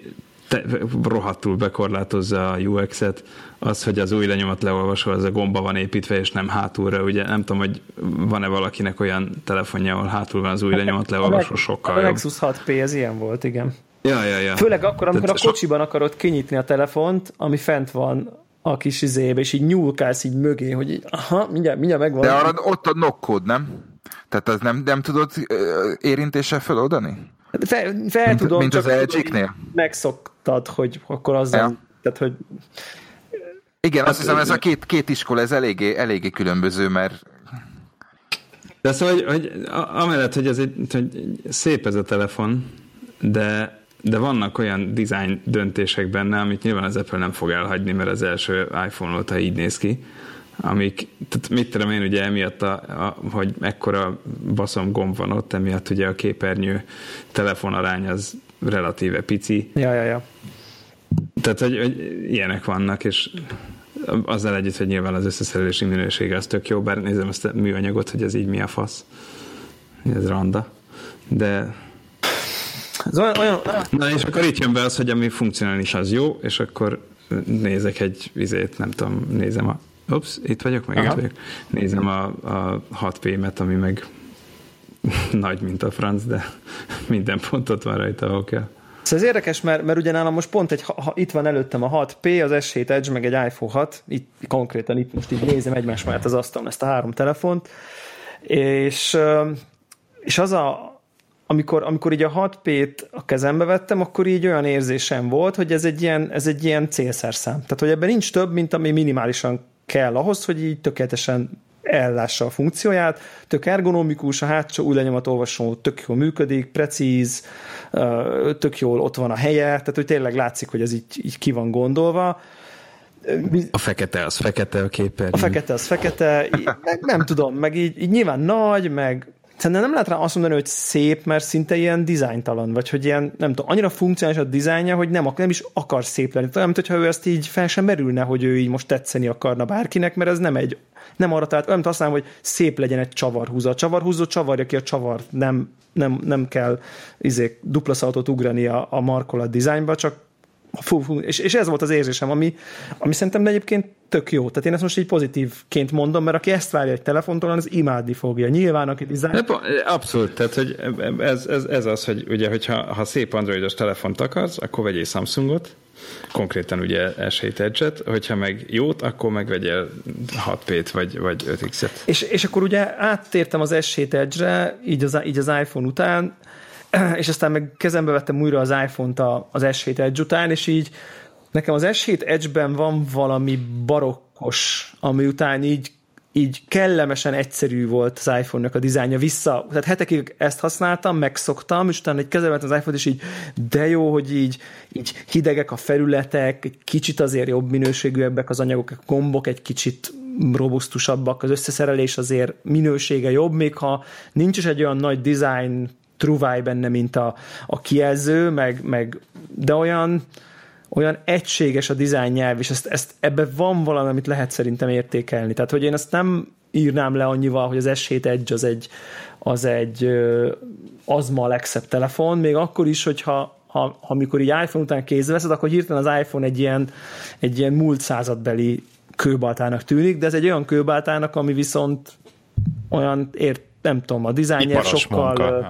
te, rohadtul bekorlátozza a UX-et, az, hogy az új lenyomat leolvasó, az a gomba van építve, és nem hátulra, ugye nem tudom, hogy van-e valakinek olyan telefonja, ahol hátul van az új lenyomat leolvasó, sokkal a Nexus 6P, ez ilyen volt, igen. Ja, ja, ja. Főleg akkor, amikor Tehát a kocsiban so... akarod kinyitni a telefont, ami fent van a kis izébe, és így nyúlkálsz így mögé, hogy így, aha, mindjárt, mindjárt megvan. De arra ott a nokkód, nem? Tehát az nem, nem tudod érintéssel feloldani? Fel, fel mint, tudom, mint csak az LG-knél? megszoktad, hogy akkor azzal, ja. tehát hogy igen, azt hiszem, ez a két, két iskola, ez eléggé, eléggé különböző, mert de szóval, hogy, hogy amellett, hogy ez egy, hogy szép ez a telefon, de, de vannak olyan design döntések benne, amit nyilván az Apple nem fog elhagyni, mert az első iPhone óta így néz ki, amik, tehát mit tudom én, ugye emiatt, a, a, hogy ekkora baszom gomb van ott, emiatt ugye a képernyő telefonarány az relatíve pici. Ja, ja, ja. Tehát, hogy, hogy ilyenek vannak, és azzal együtt, hogy nyilván az összeszerelési minősége az tök jó, bár nézem ezt a műanyagot, hogy ez így mi a fasz. Ez randa. De ez olyan, olyan... Na és akkor itt jön be az, hogy ami funkcionális az jó, és akkor nézek egy vizét, nem tudom, nézem a Ups, itt vagyok, meg Aha. itt vagyok. Nézem a, a 6P-met, ami meg nagy, mint a franc, de minden pontot van rajta, ahol kell. Szóval ez érdekes, mert, mert ugye nálam most pont egy, ha, itt van előttem a 6P, az S7 Edge, meg egy iPhone 6, itt konkrétan itt most így nézem egymás mellett az asztalon ezt a három telefont, és, és az a, amikor, amikor így a 6P-t a kezembe vettem, akkor így olyan érzésem volt, hogy ez egy ilyen, ez egy ilyen célszerszám. Tehát, hogy ebben nincs több, mint ami minimálisan kell ahhoz, hogy így tökéletesen ellássa a funkcióját, tök ergonomikus, a hátsó új olvasó tök jól működik, precíz, tök jól ott van a helye, tehát hogy tényleg látszik, hogy ez így, így ki van gondolva. A fekete az fekete a képernyő. A fekete az fekete, meg nem tudom, meg így, így nyilván nagy, meg Szerintem nem lehet rá azt mondani, hogy szép, mert szinte ilyen dizájntalan, vagy hogy ilyen, nem tudom, annyira funkcionális a dizájnja, hogy nem, nem is akar szép lenni. Olyan, mintha ő ezt így fel sem merülne, hogy ő így most tetszeni akarna bárkinek, mert ez nem egy, nem arra, tehát olyan, azt hogy szép legyen egy csavarhúzó. A csavarhúzó csavarja ki a csavart, nem, nem, nem kell izé, dupla szaltot ugrani a, a markolat dizájnba, csak Fú, fú, és, és ez volt az érzésem, ami, ami szerintem egyébként tök jó. Tehát én ezt most így pozitívként mondom, mert aki ezt várja egy telefontól, az imádni fogja. Nyilván, aki dizájn... Abszolút, tehát hogy ez, ez, ez az, hogy ugye, hogyha ha szép androidos telefont akarsz, akkor vegyél Samsungot, konkrétan ugye S7 Edge-et, hogyha meg jót, akkor meg vegyél 6P-t vagy, vagy 5X-et. És, és akkor ugye áttértem az S7 Edge-re, így az, így az iPhone után, és aztán meg kezembe vettem újra az iPhone-t az S7 Edge után, és így nekem az S7 Edge-ben van valami barokkos, ami után így így kellemesen egyszerű volt az iPhone-nak a dizájnja. Vissza, tehát hetekig ezt használtam, megszoktam, és utána egy kezembe az iPhone-t, és így de jó, hogy így, így hidegek a felületek, egy kicsit azért jobb minőségűek az anyagok, a gombok egy kicsit robusztusabbak, az összeszerelés azért minősége jobb, még ha nincs is egy olyan nagy design truváj benne, mint a, a kijelző, meg, meg de olyan, olyan egységes a dizájn nyelv, és ezt, ezt ebbe van valami, amit lehet szerintem értékelni. Tehát, hogy én ezt nem írnám le annyival, hogy az S7 Edge az egy, az egy az ma a legszebb telefon, még akkor is, hogyha ha, amikor így iPhone után kézbe veszed, akkor hirtelen az iPhone egy ilyen, egy ilyen múlt századbeli kőbaltának tűnik, de ez egy olyan kőbaltának, ami viszont olyan ért, nem tudom, a dizájnyer sokkal...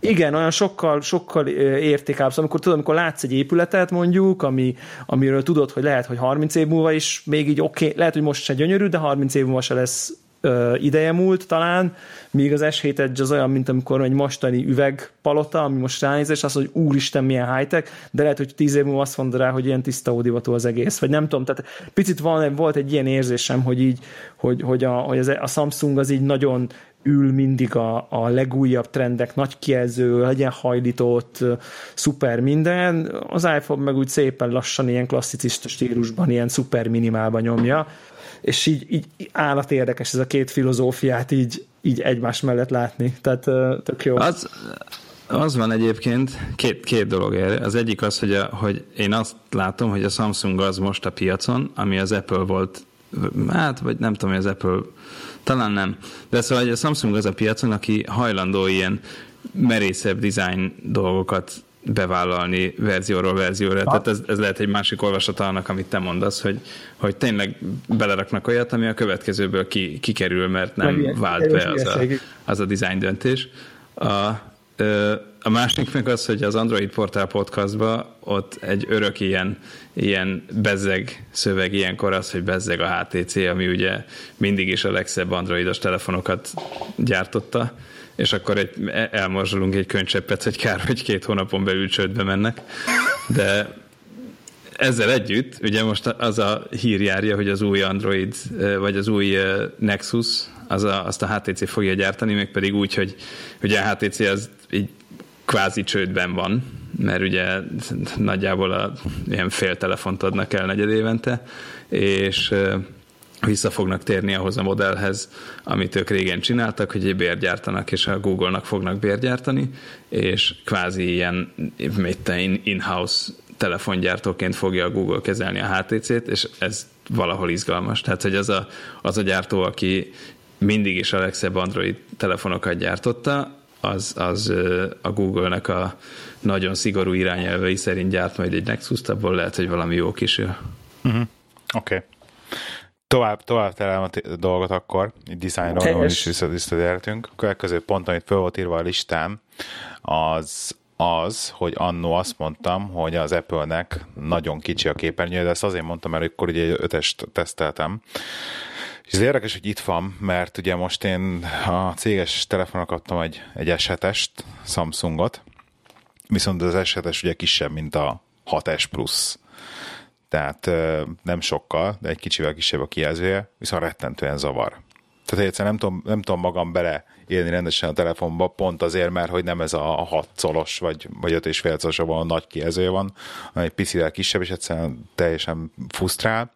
Igen, olyan sokkal, sokkal értékább. Szóval amikor tudod, amikor látsz egy épületet mondjuk, ami, amiről tudod, hogy lehet, hogy 30 év múlva is még így oké, okay, lehet, hogy most se gyönyörű, de 30 év múlva se lesz ö, ideje múlt talán, míg az S7 Edge az olyan, mint amikor egy mostani üvegpalota, ami most ránéz, és azt, hogy úristen, milyen high-tech, de lehet, hogy 10 év múlva azt mondod rá, hogy ilyen tiszta ódivatú az egész, vagy nem tudom, tehát picit van, volt egy ilyen érzésem, hogy így, hogy, hogy, a, hogy a Samsung az így nagyon ül mindig a, a legújabb trendek, nagy kijelző, legyen hajlított, szuper minden, az iPhone meg úgy szépen lassan ilyen klasszicista stílusban, ilyen szuper minimálban nyomja, és így, így állat érdekes ez a két filozófiát így, így egymás mellett látni, tehát tök jó. Az, az van egyébként, két, két dolog ér. Az egyik az, hogy, a, hogy én azt látom, hogy a Samsung az most a piacon, ami az Apple volt, hát, vagy nem tudom, hogy az Apple, talán nem. De szóval a Samsung az a piacon, aki hajlandó ilyen merészebb design dolgokat bevállalni verzióról verzióra. Ha. Tehát ez, ez lehet egy másik olvasata annak, amit te mondasz, hogy, hogy tényleg beleraknak olyat, ami a következőből ki, kikerül, mert nem Meg vált be az a, az a design döntés. A, a másik meg az, hogy az Android Portál podcastban ott egy örök ilyen, ilyen bezzeg szöveg ilyenkor az, hogy bezzeg a HTC, ami ugye mindig is a legszebb androidos telefonokat gyártotta, és akkor egy, elmorzsolunk egy könycseppet, hogy kár, hogy két hónapon belül csődbe mennek. De ezzel együtt, ugye most az a hír járja, hogy az új Android, vagy az új Nexus, az a, azt a HTC fogja gyártani, meg pedig úgy, hogy ugye a HTC az így kvázi csődben van, mert ugye nagyjából a, ilyen fél telefont adnak el negyed évente, és vissza fognak térni ahhoz a modellhez, amit ők régen csináltak, hogy egy bért gyártanak, és a Google-nak fognak bért gyártani, és kvázi ilyen in-house telefongyártóként fogja a Google kezelni a HTC-t, és ez valahol izgalmas. Tehát, hogy az a, az a gyártó, aki mindig is a legszebb Android telefonokat gyártotta, az, az a Google-nek a nagyon szigorú irányelvei szerint gyárt majd egy nexus abból lehet, hogy valami jó kisül. Uh-huh. Oké. Okay. Tovább, tovább terem a dolgot akkor, így dizájnról is visszatértünk. A következő pont, amit föl volt írva a listán, az az, hogy annó azt mondtam, hogy az Apple-nek nagyon kicsi a képernyő, de ezt azért mondtam, mert akkor ugye ötest teszteltem, és ez érdekes, hogy itt van, mert ugye most én a céges telefonok kaptam egy, egy S7-est, Samsungot, viszont az S7-es ugye kisebb, mint a 6S Plus. Tehát nem sokkal, de egy kicsivel kisebb a kijelzője, viszont rettentően zavar. Tehát egyszerűen nem tudom, nem tudom magam bele élni rendesen a telefonba, pont azért, mert hogy nem ez a 6 colos, vagy, vagy 5 és fél colos, ahol nagy kijelzője van, hanem egy picivel kisebb, és egyszerűen teljesen fusztrál,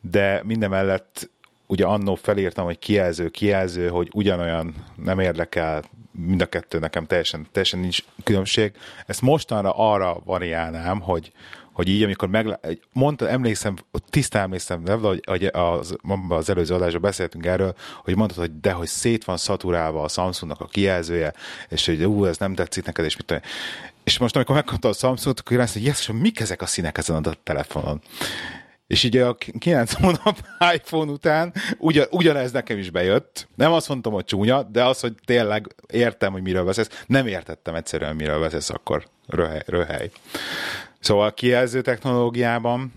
de minden mellett ugye annó felírtam, hogy kijelző, kijelző, hogy ugyanolyan nem érdekel, mind a kettő nekem teljesen, teljesen nincs különbség. Ezt mostanra arra variálnám, hogy, hogy így, amikor meg, mondta, emlékszem, tisztán emlékszem, de hogy, hogy az, az előző adásban beszéltünk erről, hogy mondtad, hogy de, hogy szét van szaturálva a Samsungnak a kijelzője, és hogy ú, ez nem tetszik neked, és mit tudom. És most, amikor megkapta a Samsungot, akkor azt hogy yes, mik ezek a színek ezen a telefonon? És így a 9 hónap iPhone után ugyan, ugyanez nekem is bejött. Nem azt mondtam, hogy csúnya, de az, hogy tényleg értem, hogy miről beszélsz. Nem értettem egyszerűen, miről beszélsz akkor röhely. röhely. Szóval a kijelző technológiában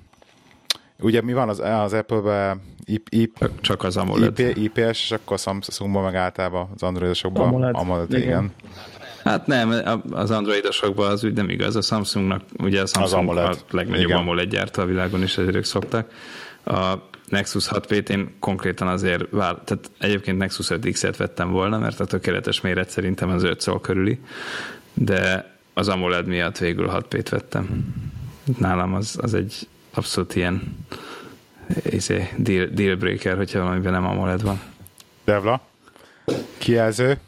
ugye mi van az, az Apple-ben IP, IP, csak az AMOLED. IP, IPS, és akkor a Samsungban meg általában az Androidosokban AMOLED, AMOLED igen. igen. Hát nem, az androidosokban az úgy nem igaz. A Samsungnak, ugye a Samsung az AMOLED. a legnagyobb Igen. AMOLED gyártó a világon, is ezért ők szoktak. A Nexus 6P-t én konkrétan azért vál, tehát egyébként Nexus 5X-et vettem volna, mert a tökéletes méret szerintem az 5 szól körüli, de az AMOLED miatt végül 6P-t vettem. Nálam az, az egy abszolút ilyen izé, deal, deal breaker, hogyha valamiben nem AMOLED van. Devla? Kijelző?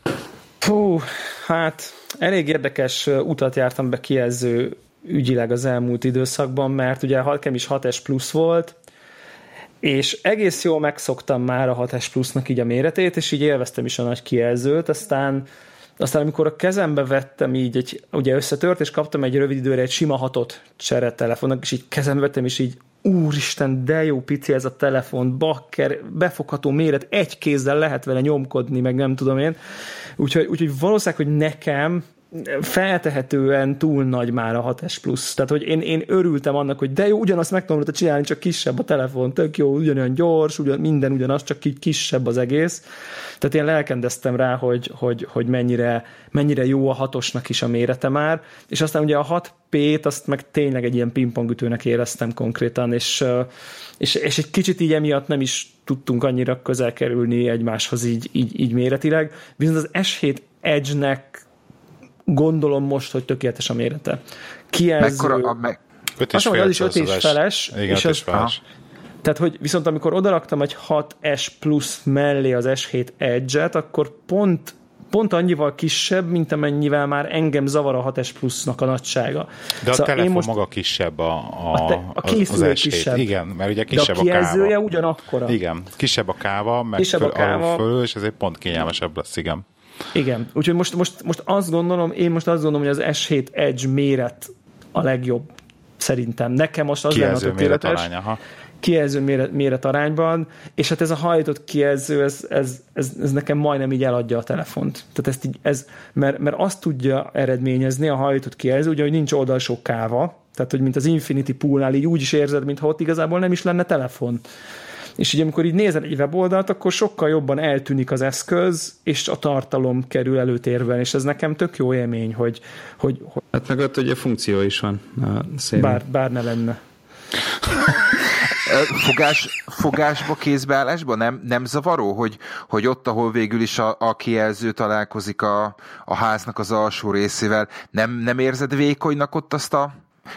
Fú, hát elég érdekes utat jártam be kijelző ügyileg az elmúlt időszakban, mert ugye a is 6S plusz volt, és egész jól megszoktam már a 6S plusznak így a méretét, és így élveztem is a nagy kijelzőt, aztán aztán amikor a kezembe vettem így, egy, ugye összetört, és kaptam egy rövid időre egy sima hatot telefonnak, és így kezembe vettem, és így úristen, de jó pici ez a telefon, bakker, befogható méret, egy kézzel lehet vele nyomkodni, meg nem tudom én. Úgyhogy, úgyhogy valószínűleg, hogy nekem feltehetően túl nagy már a 6S Plus. Tehát, hogy én, én örültem annak, hogy de jó, ugyanazt meg tudom csinálni, csak kisebb a telefon, tök jó, ugyanolyan gyors, ugyan, minden ugyanaz, csak így kisebb az egész. Tehát én lelkendeztem rá, hogy, hogy, hogy mennyire, mennyire jó a hatosnak is a mérete már, és aztán ugye a 6P-t azt meg tényleg egy ilyen pingpongütőnek éreztem konkrétan, és, és, és egy kicsit így emiatt nem is tudtunk annyira közel kerülni egymáshoz így, így, így méretileg, viszont az S7 Edge-nek gondolom most, hogy tökéletes a mérete. Kijelző... Mekkora a meg... Öt és fél az is 5 és feles. Igen, és az, feles. Tehát, hogy viszont amikor odaraktam egy 6S Plus mellé az S7 Edge-et, akkor pont pont annyival kisebb, mint amennyivel már engem zavar a 6S Plus-nak a nagysága. De a szóval telefon most... maga kisebb a, a, a, a készülő az kisebb. Igen, mert ugye kisebb De a, a káva. ugyanakkora. Igen, kisebb a káva, meg kisebb föl, a káva. Föl, és ezért pont kényelmesebb lesz, igen. Igen, úgyhogy most, most, most azt gondolom, én most azt gondolom, hogy az S7 Edge méret a legjobb szerintem. Nekem most az lenne a tökéletes. Arány, kijelző méret, méret arányban, és hát ez a hajtott kijelző, ez, ez, ez, ez nekem majdnem így eladja a telefont. Tehát ezt így, ez, mert, mert azt tudja eredményezni a hajtott kijelző, ugye, hogy nincs oldalsó káva, tehát, hogy mint az Infinity Poolnál így úgy is érzed, mintha ott igazából nem is lenne telefon. És ugye amikor így nézel egy weboldalt, akkor sokkal jobban eltűnik az eszköz, és a tartalom kerül előtérben, és ez nekem tök jó élmény, hogy... hogy, hogy hát meg ott ugye funkció is van. Bár, bár ne lenne. Fogás, fogásba, kézbeállásba nem, nem zavaró, hogy, hogy ott, ahol végül is a, a kijelző találkozik a, a háznak az alsó részével, nem, nem érzed vékonynak ott azt a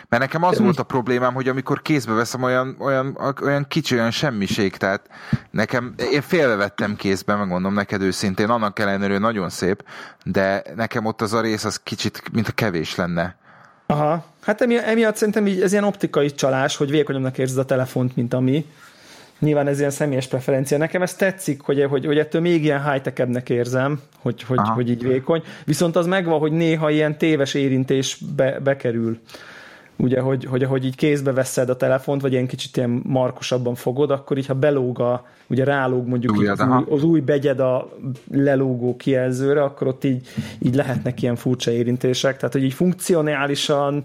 mert nekem az volt a problémám, hogy amikor kézbe veszem, olyan, olyan, olyan kicsi, olyan semmiség, tehát nekem, én félrevettem kézbe, megmondom neked őszintén, annak ellenére nagyon szép, de nekem ott az a rész az kicsit, mint a kevés lenne. Aha, hát emi, emiatt szerintem így, ez ilyen optikai csalás, hogy vékonyabbnak érzed a telefont, mint ami. Nyilván ez ilyen személyes preferencia. Nekem ez tetszik, hogy, hogy, hogy ettől még ilyen high érzem, hogy, hogy, hogy így vékony. Viszont az megvan, hogy néha ilyen téves érintés be, bekerül ugye, hogy, hogy ahogy így kézbe veszed a telefont, vagy ilyen kicsit ilyen markosabban fogod, akkor így, ha belóg a, ugye rálóg mondjuk Új, az, új, az új begyed a lelógó kijelzőre, akkor ott így, így lehetnek ilyen furcsa érintések, tehát hogy így funkcionálisan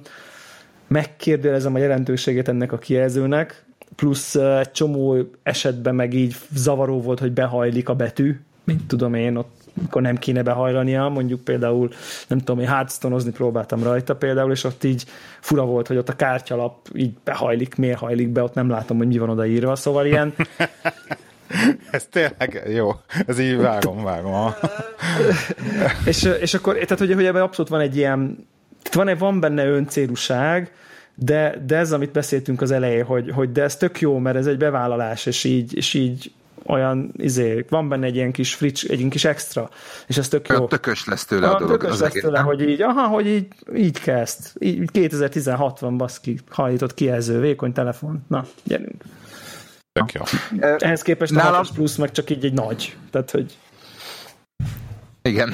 megkérdőjelezem a jelentőségét ennek a kijelzőnek, plusz egy csomó esetben meg így zavaró volt, hogy behajlik a betű, mint tudom én, ott akkor nem kéne behajlania, mondjuk például, nem tudom, én hearthstone próbáltam rajta például, és ott így fura volt, hogy ott a kártyalap így behajlik, miért hajlik be, ott nem látom, hogy mi van odaírva, szóval ilyen ez tényleg jó. Ez így vágom, vágom. és, és akkor, tehát hogy, hogy ebben abszolút van egy ilyen, van, van benne öncélúság, de, de ez, amit beszéltünk az elején, hogy, hogy de ez tök jó, mert ez egy bevállalás, és így, és így olyan, izé, van benne egy ilyen kis frics, egy ilyen kis extra, és ez tök jó. Tökös lesz tőle a, a dolog. Tökös lesz tőle, hogy így, aha, hogy így, így kezd. Így 2016 van, baszki, hajlított kijelző, vékony telefon. Na, gyerünk. Tök jó. Ehhez képest Nálam... a 6 plusz meg csak így egy nagy. Tehát, hogy... Igen.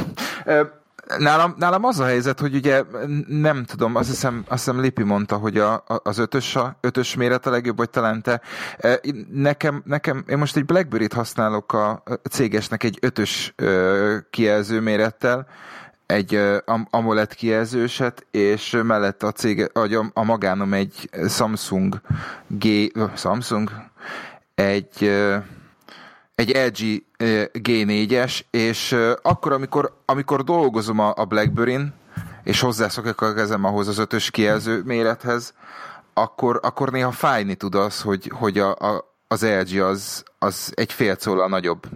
Nálam, nálam az a helyzet, hogy ugye nem tudom, azt hiszem, azt hiszem Lipi mondta, hogy a, a, az ötös, a, ötös méret a legjobb, vagy talán te. E, nekem, nekem, én most egy Blackberry-t használok a cégesnek egy ötös kijelző mérettel, egy AMOLED kijelzőset, és mellett a cég, a, a magánom egy Samsung G, Samsung, egy egy LG G4-es, és akkor, amikor, amikor dolgozom a, a Blackberry-n, és hozzászokok a kezem ahhoz az ötös kijelző mérethez, akkor, akkor néha fájni tud az, hogy, hogy a, a, az LG az, az egy fél szóla nagyobb.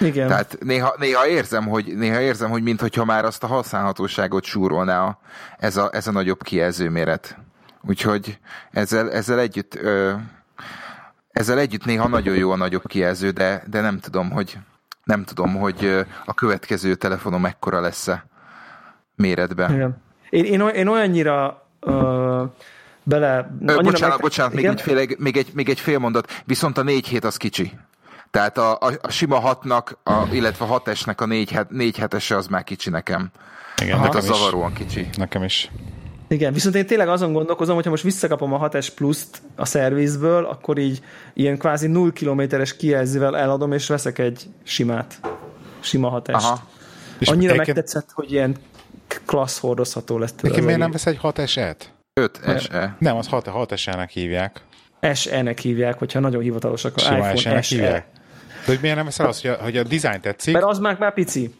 Igen. Tehát néha, néha érzem, hogy, néha érzem, hogy mintha már azt a használhatóságot súrolná a, ez, a, ez a nagyobb kijelző méret. Úgyhogy ezzel, ezzel együtt ö, ezzel együtt néha nagyon jó a nagyobb kijelző, de, de nem tudom, hogy nem tudom, hogy a következő telefonom mekkora lesz-e méretben. Igen. Én, én, én olyannyira uh, bele... Ö, bocsánat, meg... bocsánat, még egy, fél, még, egy, még egy fél mondat. Viszont a 4 hét az kicsi. Tehát a, a, a sima hatnak, a, illetve a 6 esnek a 4, het, 4 hetese az már kicsi nekem. Igen, nekem az zavaróan kicsi. Nekem is. Igen, viszont én tényleg azon gondolkozom, hogyha most visszakapom a 6S Plus-t a szervizből, akkor így ilyen kvázi 0 kilométeres kijelzővel eladom, és veszek egy simát. Sima 6 Annyira megtetszett, hogy ilyen klassz hordozható lesz. Neki miért nem vesz egy 6S-et? 5 SE. Nem, az 6, 6S-nek hívják. SE-nek hívják, hogyha nagyon hivatalosak. A Sima iPhone SE-nek SE. hívják. De hogy miért nem veszel azt, hogy a, hogy a design tetszik? Mert az már, már pici.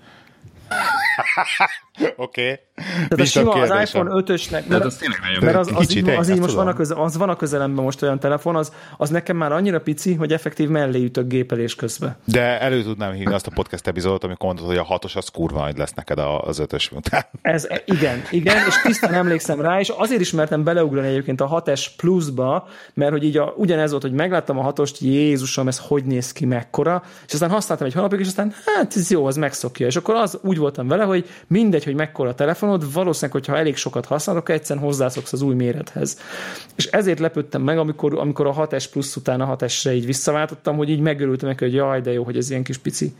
Oké. Tehát a sima, az iPhone 5-ösnek, Tehát az mert az, az, Kicsit így, az így azt most van a, tudom. köze, az van a közelemben most olyan telefon, az, az nekem már annyira pici, hogy effektív mellé ütök gépelés közben. De elő tudnám hívni azt a podcast epizódot, amikor mondod, hogy a hatos az kurva nagy lesz neked a- az ötös után. Ez, igen, igen, és tisztán emlékszem rá, és azért is mertem beleugrani egyébként a 6S pluszba, mert hogy így a, ugyanez volt, hogy megláttam a hatost, Jézusom, ez hogy néz ki, mekkora, és aztán használtam egy hónapig, és aztán hát ez jó, az megszokja. És akkor az úgy voltam vele, hogy mindegy, hogy mekkora a telefonod, valószínűleg, hogyha elég sokat használok, egyszerűen hozzászoksz az új mérethez. És ezért lepődtem meg, amikor, amikor a 6S plusz után a 6S-re így visszaváltottam, hogy így megörültem neki, hogy jaj, de jó, hogy ez ilyen kis pici.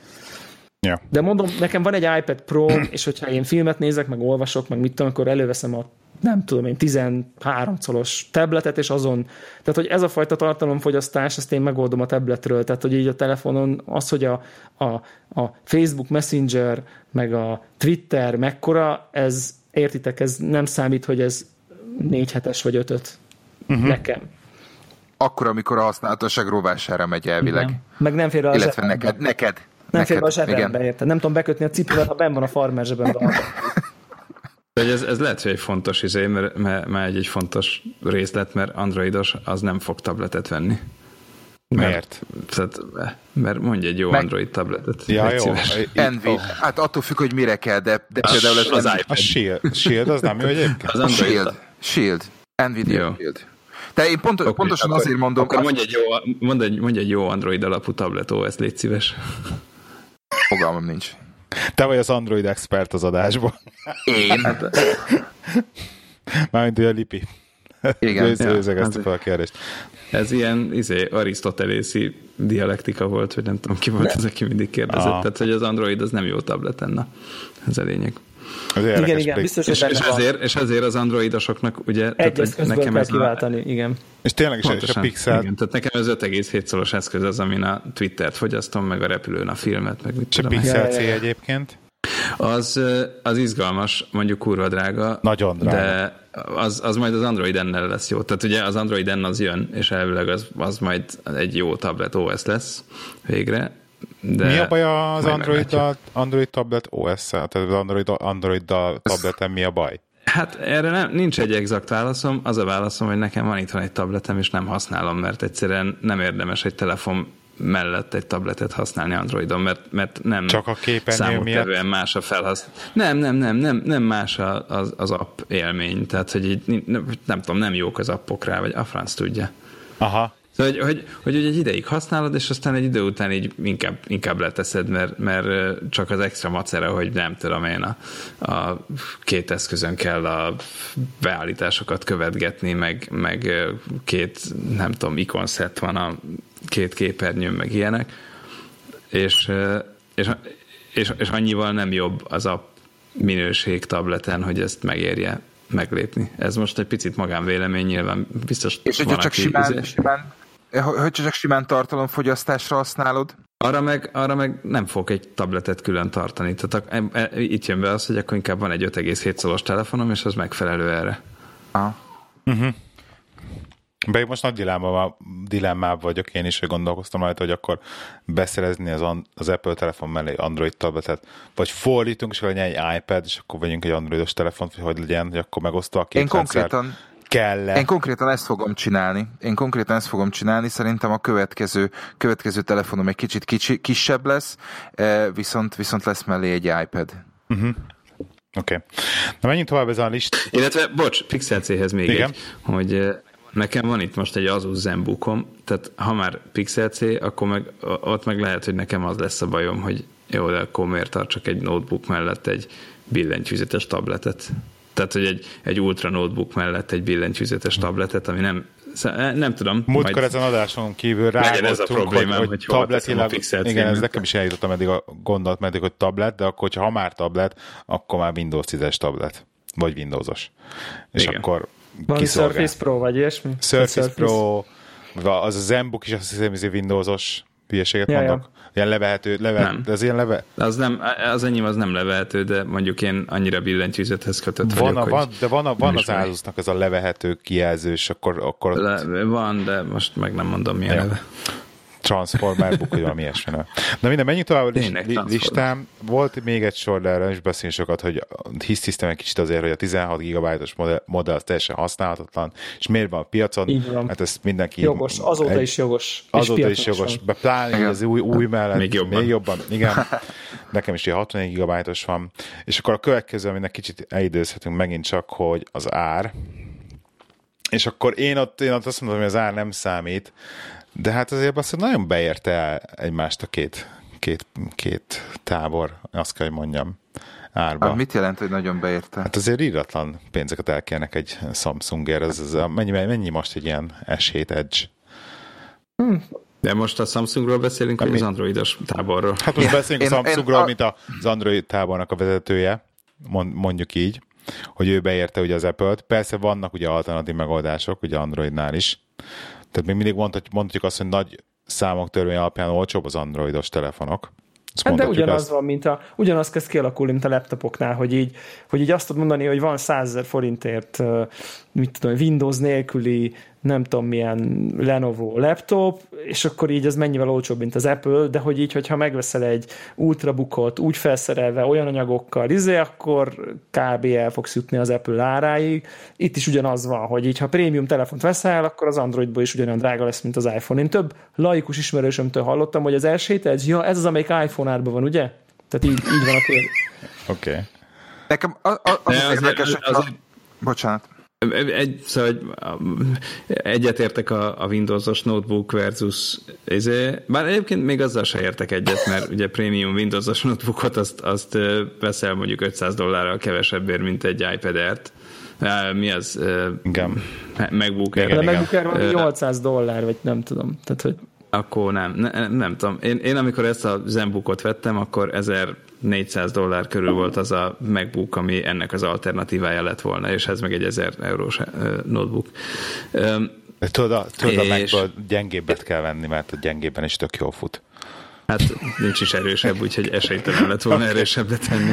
Ja. De mondom, nekem van egy iPad Pro, és hogyha én filmet nézek, meg olvasok, meg mit tudom, akkor előveszem a nem tudom én, 13 colos tabletet, és azon, tehát hogy ez a fajta tartalomfogyasztás, ezt én megoldom a tabletről, tehát hogy így a telefonon az, hogy a, a, a Facebook Messenger, meg a Twitter mekkora, ez, értitek, ez nem számít, hogy ez négy hetes vagy ötöt. Uh-huh. Nekem. Akkor, amikor a használatosság rovására megy elvileg. Nem. Meg nem fér a Illetve zsebembe. neked, neked. Nem fér neked. be a zsebembe, érted? Nem tudom bekötni a cipőmet, ha benn van a farmer zsebemben. De ez, ez lehet, hogy egy fontos izé, mert, mert, mert egy, egy fontos részlet, mert androidos az nem fog tabletet venni. Miért? Tehát, mert mondj egy jó Meg- Android tabletet. Ja, jó. szíves. Envy. Hát attól függ, hogy mire kell, de, de például az, az iPad. A Shield, Shield az nem jó egyébként? Az a Android Shield. Shield. Nvidia Jó. Shield. De én pont, Oké, pontosan akkor- azért mondom, Akkor mondj egy, jó, mondj, egy, mondj egy jó Android alapú tablet OS, légy szíves. fogalmam nincs. Te vagy az Android expert az adásban. Én? Mármint ugye a Lipi. Igen. Ő- ő Ja, üzegezte azért. fel a kérdést. Ez ilyen izé, arisztotelészi dialektika volt, vagy nem tudom ki volt az, aki mindig kérdezett. Aha. Tehát, hogy az Android az nem jó tablet na. Ez a lényeg. Igen, igen, biztos, hogy És, és, van. ezért, és ezért az androidosoknak ugye... Egy tehát, nekem kell ez a- kiváltani, igen. És tényleg is, és a Pontosan, Pixel, igen, tehát nekem ez 5,7 szoros eszköz az, amin a Twittert fogyasztom, meg a repülőn a filmet, meg mit és a tudom. Pixel C egyébként. Az, az izgalmas, mondjuk kurva drága. Nagyon drága. De az, az majd az Android N-nel lesz jó. Tehát ugye az Android N az jön, és elvileg az, az majd egy jó tablet OS lesz végre. De Mi a baj az Android. Android tablet OS-szel? Tehát az Android, Android tableten mi a baj? Hát erre nem, nincs egy exakt válaszom. Az a válaszom, hogy nekem van itthon egy tabletem, és nem használom, mert egyszerűen nem érdemes egy telefon mellett egy tabletet használni Androidon, mert, mert nem Csak a képernyő számottevően más a felhasználás. Nem, nem, nem, nem, nem más a- az, az app élmény, tehát hogy így, nem, nem tudom, nem jók az appok rá, vagy a franc tudja. Aha. Szóval, hogy, hogy, hogy, hogy egy ideig használod, és aztán egy idő után így inkább, inkább leteszed, mert, mert csak az extra macera, hogy nem tudom én, a, a két eszközön kell a beállításokat követgetni, meg, meg két, nem tudom, ikonszett van a két képernyőn, meg ilyenek, és, és, és, és annyival nem jobb az a minőség tableten, hogy ezt megérje meglépni. Ez most egy picit magánvélemény, nyilván biztos És hogyha csak simán, izé- simán hogyha csak simán tartalomfogyasztásra használod, Arra meg, arra meg nem fog egy tabletet külön tartani. Tehát e- e- itt jön be az, hogy akkor inkább van egy 5,7 szoros telefonom, és az megfelelő erre. Aha. De én most nagy dilemmában, dilemmában vagyok én is, hogy gondolkoztam rajta, hogy akkor beszerezni az, az Apple telefon mellé Android tabletet, vagy fordítunk, és legyen egy iPad, és akkor vegyünk egy androidos telefont, hogy hogy legyen, hogy akkor megosztva a két Én rendszer. konkrétan, kell én konkrétan ezt fogom csinálni. Én konkrétan ezt fogom csinálni. Szerintem a következő, következő telefonom egy kicsit kicsi, kisebb lesz, eh, viszont, viszont lesz mellé egy iPad. Oké. Okay. Na menjünk tovább ezen a list. Illetve, bocs, Pixel C-hez még Igen. egy, hogy eh, nekem van itt most egy Asus ZenBookom, tehát ha már Pixel C, akkor meg, ott meg lehet, hogy nekem az lesz a bajom, hogy jó, de akkor miért tartsak egy notebook mellett egy billentyűzetes tabletet? Tehát, hogy egy, egy ultra notebook mellett egy billentyűzetes tabletet, ami nem, nem tudom. Múltkor ezen adáson kívül Legyen ez a problémám, hogy, hogy a tabletilag, Pixel igen, ez nekem is eljutottam eddig a gondolat, meddig, hogy tablet, de akkor, ha már tablet, akkor már Windows 10-es tablet, vagy Windowsos. És Igen. akkor Van kiszolgál. Surface Pro, vagy ilyesmi? Surface Pro, vagy az a ZenBook is azt hiszem, hogy Windowsos, Hülyeséget ja, mondok? Ja. Ilyen levehető, leve, nem. ez ilyen leve... Az, nem, az enyém az nem levehető, de mondjuk én annyira billentyűzethez kötött van vagyok, a, van, De van, a, van az Asusnak ez a levehető kijelző, és akkor... akkor Le, van, de most meg nem mondom milyen ja. neve. Transformer book, vagy valami ilyesmi. Na minden, menjünk tovább a list, listám. Volt még egy sor, de erre is beszélni sokat, hogy hisztisztem egy kicsit azért, hogy a 16 GB-os modell, modell az teljesen használhatatlan, és miért van a piacon? Így van. Hát ezt mindenki... Jogos, azóta egy, is jogos. Azóta is jogos, be pláne az új, új mellett. Még jobban. Még jobban, igen. Nekem is ilyen 64 GB-os van. És akkor a következő, aminek kicsit elidőzhetünk megint csak, hogy az ár. És akkor én ott, én ott azt mondom, hogy az ár nem számít, de hát azért azt nagyon beérte el egymást a két, két, két tábor, azt kell, hogy mondjam árba. Hát mit jelent, hogy nagyon beérte? Hát azért íratlan pénzeket elkérnek egy Samsungért. Ez, ez a, mennyi, mennyi most egy ilyen S7 Edge? Hmm. De most a Samsungról beszélünk, vagy az androidos táborról? Hát most beszélünk én, a Samsungról, én, a... mint az Android tábornak a vezetője, mondjuk így, hogy ő beérte ugye az Apple-t. Persze vannak ugye alternatív megoldások, ugye Androidnál is, tehát még mindig mondhatjuk, mondhatjuk azt, hogy nagy számok törvény alapján olcsóbb az androidos telefonok. hát de ugyanaz ezt. van, mint a, ugyanaz kezd kialakulni, mint a laptopoknál, hogy így, hogy így azt tudod mondani, hogy van 100 forintért, mit tudom, Windows nélküli nem tudom milyen Lenovo laptop, és akkor így ez mennyivel olcsóbb, mint az Apple, de hogy így, hogyha megveszel egy ultrabookot úgy felszerelve olyan anyagokkal, izé, akkor kb. el fogsz jutni az Apple áráig. Itt is ugyanaz van, hogy így, ha prémium telefont veszel, akkor az Androidból is ugyanolyan drága lesz, mint az iPhone. Én több laikus ismerősömtől hallottam, hogy az első ez, ja, ez az, amelyik iPhone árban van, ugye? Tehát így, így van a Oké. Okay. Nekem az, az, az, az, érdekes, az, az, bocsánat. Egy, szóval egyetértek a, a Windows-os notebook versus ezé, bár egyébként még azzal se értek egyet, mert ugye prémium Windows-os notebookot azt, azt veszel mondjuk 500 dollárral kevesebbért, mint egy iPad Air-t. Mi az? Igen. MacBook Air. A MacBook Air 800 dollár, vagy nem tudom. Tehát, hogy akkor nem, ne, nem, tudom. Én, én amikor ezt a Zenbookot vettem, akkor 1400 dollár körül volt az a MacBook, ami ennek az alternatívája lett volna, és ez meg egy 1000 eurós notebook. De tudod, a, tudod és... a Macből gyengébbet kell venni, mert a gyengébben is tök jól fut. Hát nincs is erősebb, úgyhogy esélytelen lett volna erősebbre tenni.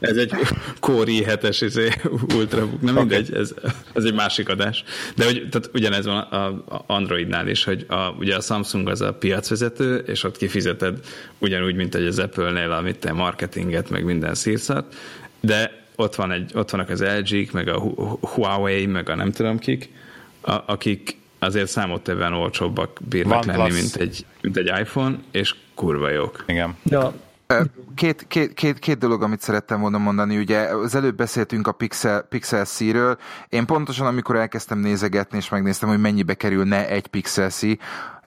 Ez egy Core i7-es izé, ultrabook, nem mindegy, ez, ez egy másik adás. De hogy, tehát ugyanez van a Androidnál is, hogy a, ugye a Samsung az a piacvezető, és ott kifizeted ugyanúgy, mint egy az Apple-nél, amit te marketinget, meg minden szírszat, de ott, van egy, ott vannak az LG-k, meg a Huawei, meg a nem tudom kik, a, akik azért számottevően olcsóbbak bírnak Van lenni, mint egy, mint egy iPhone, és kurva jók. Igen. Ja. Két, két, két, két dolog, amit szerettem volna mondani, ugye az előbb beszéltünk a Pixel, Pixel C-ről, én pontosan amikor elkezdtem nézegetni, és megnéztem, hogy mennyibe kerülne egy Pixel C,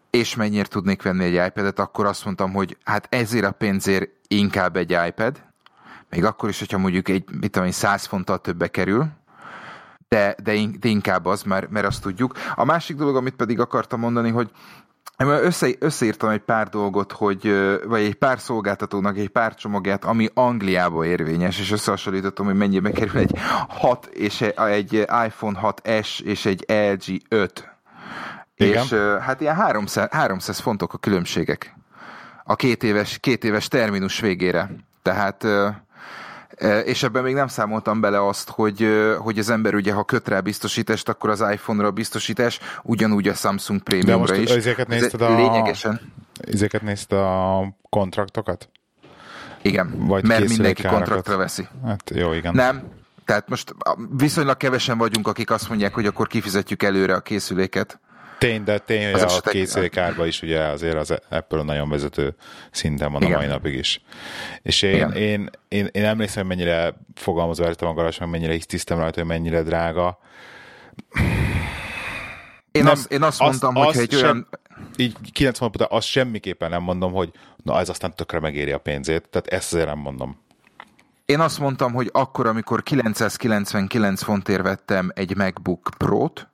és mennyire tudnék venni egy iPad-et, akkor azt mondtam, hogy hát ezért a pénzért inkább egy iPad, még akkor is, hogyha mondjuk egy, mit tudom, 100 fonttal többe kerül, de, de, de inkább az, mert, mert azt tudjuk. A másik dolog, amit pedig akartam mondani, hogy össze, összeírtam egy pár dolgot, hogy, vagy egy pár szolgáltatónak egy pár csomagját, ami Angliába érvényes, és összehasonlítottam, hogy mennyibe kerül egy 6 és egy iPhone 6S és egy LG 5. Igen. És hát ilyen 300, 300 fontok a különbségek a két éves, két éves terminus végére. Tehát és ebben még nem számoltam bele azt, hogy, hogy az ember ugye, ha köt rá biztosítást, akkor az iPhone-ra biztosítás, ugyanúgy a Samsung Premiumra is. Ezeket nézted a... Lényegesen. Ezeket nézted a kontraktokat? Igen, Vagy mert mindenki árakat. kontraktra veszi. Hát jó, igen. Nem, tehát most viszonylag kevesen vagyunk, akik azt mondják, hogy akkor kifizetjük előre a készüléket. Tény, de tény, az a készülékárban is ugye azért az Apple nagyon vezető szinten van Igen. a mai napig is. És én, én, én, én, én emlékszem, hogy mennyire fogalmazva vertem a garázs, meg mennyire hisztisztem rajta, hogy mennyire drága. Én, nem, azt, én azt mondtam, az, hogy egy sem, olyan... Így 90 hónapot, azt semmiképpen nem mondom, hogy na ez aztán tökre megéri a pénzét, tehát ezt azért nem mondom. Én azt mondtam, hogy akkor, amikor 999 fontért vettem egy MacBook Pro-t,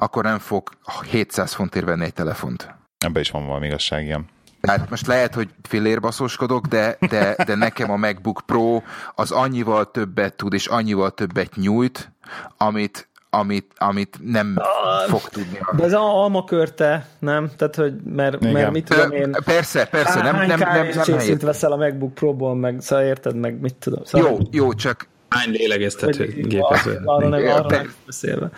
akkor nem fog 700 fontért venni egy telefont. Ebben is van valami igazság, igen. Hát most lehet, hogy fillérbaszóskodok, de, de, de nekem a MacBook Pro az annyival többet tud, és annyival többet nyújt, amit, amit, amit nem ah, fog tudni. De ez a alma körte, nem? Tehát, hogy mert, mert mit tudom én... Persze, persze, nem, nem, nem, nem, nem veszel a MacBook Pro-ból, meg szóval érted, meg mit tudom. Szóval jó, jó, csak... Hány lélegeztető gépező. Arra nem, arra nem beszélve.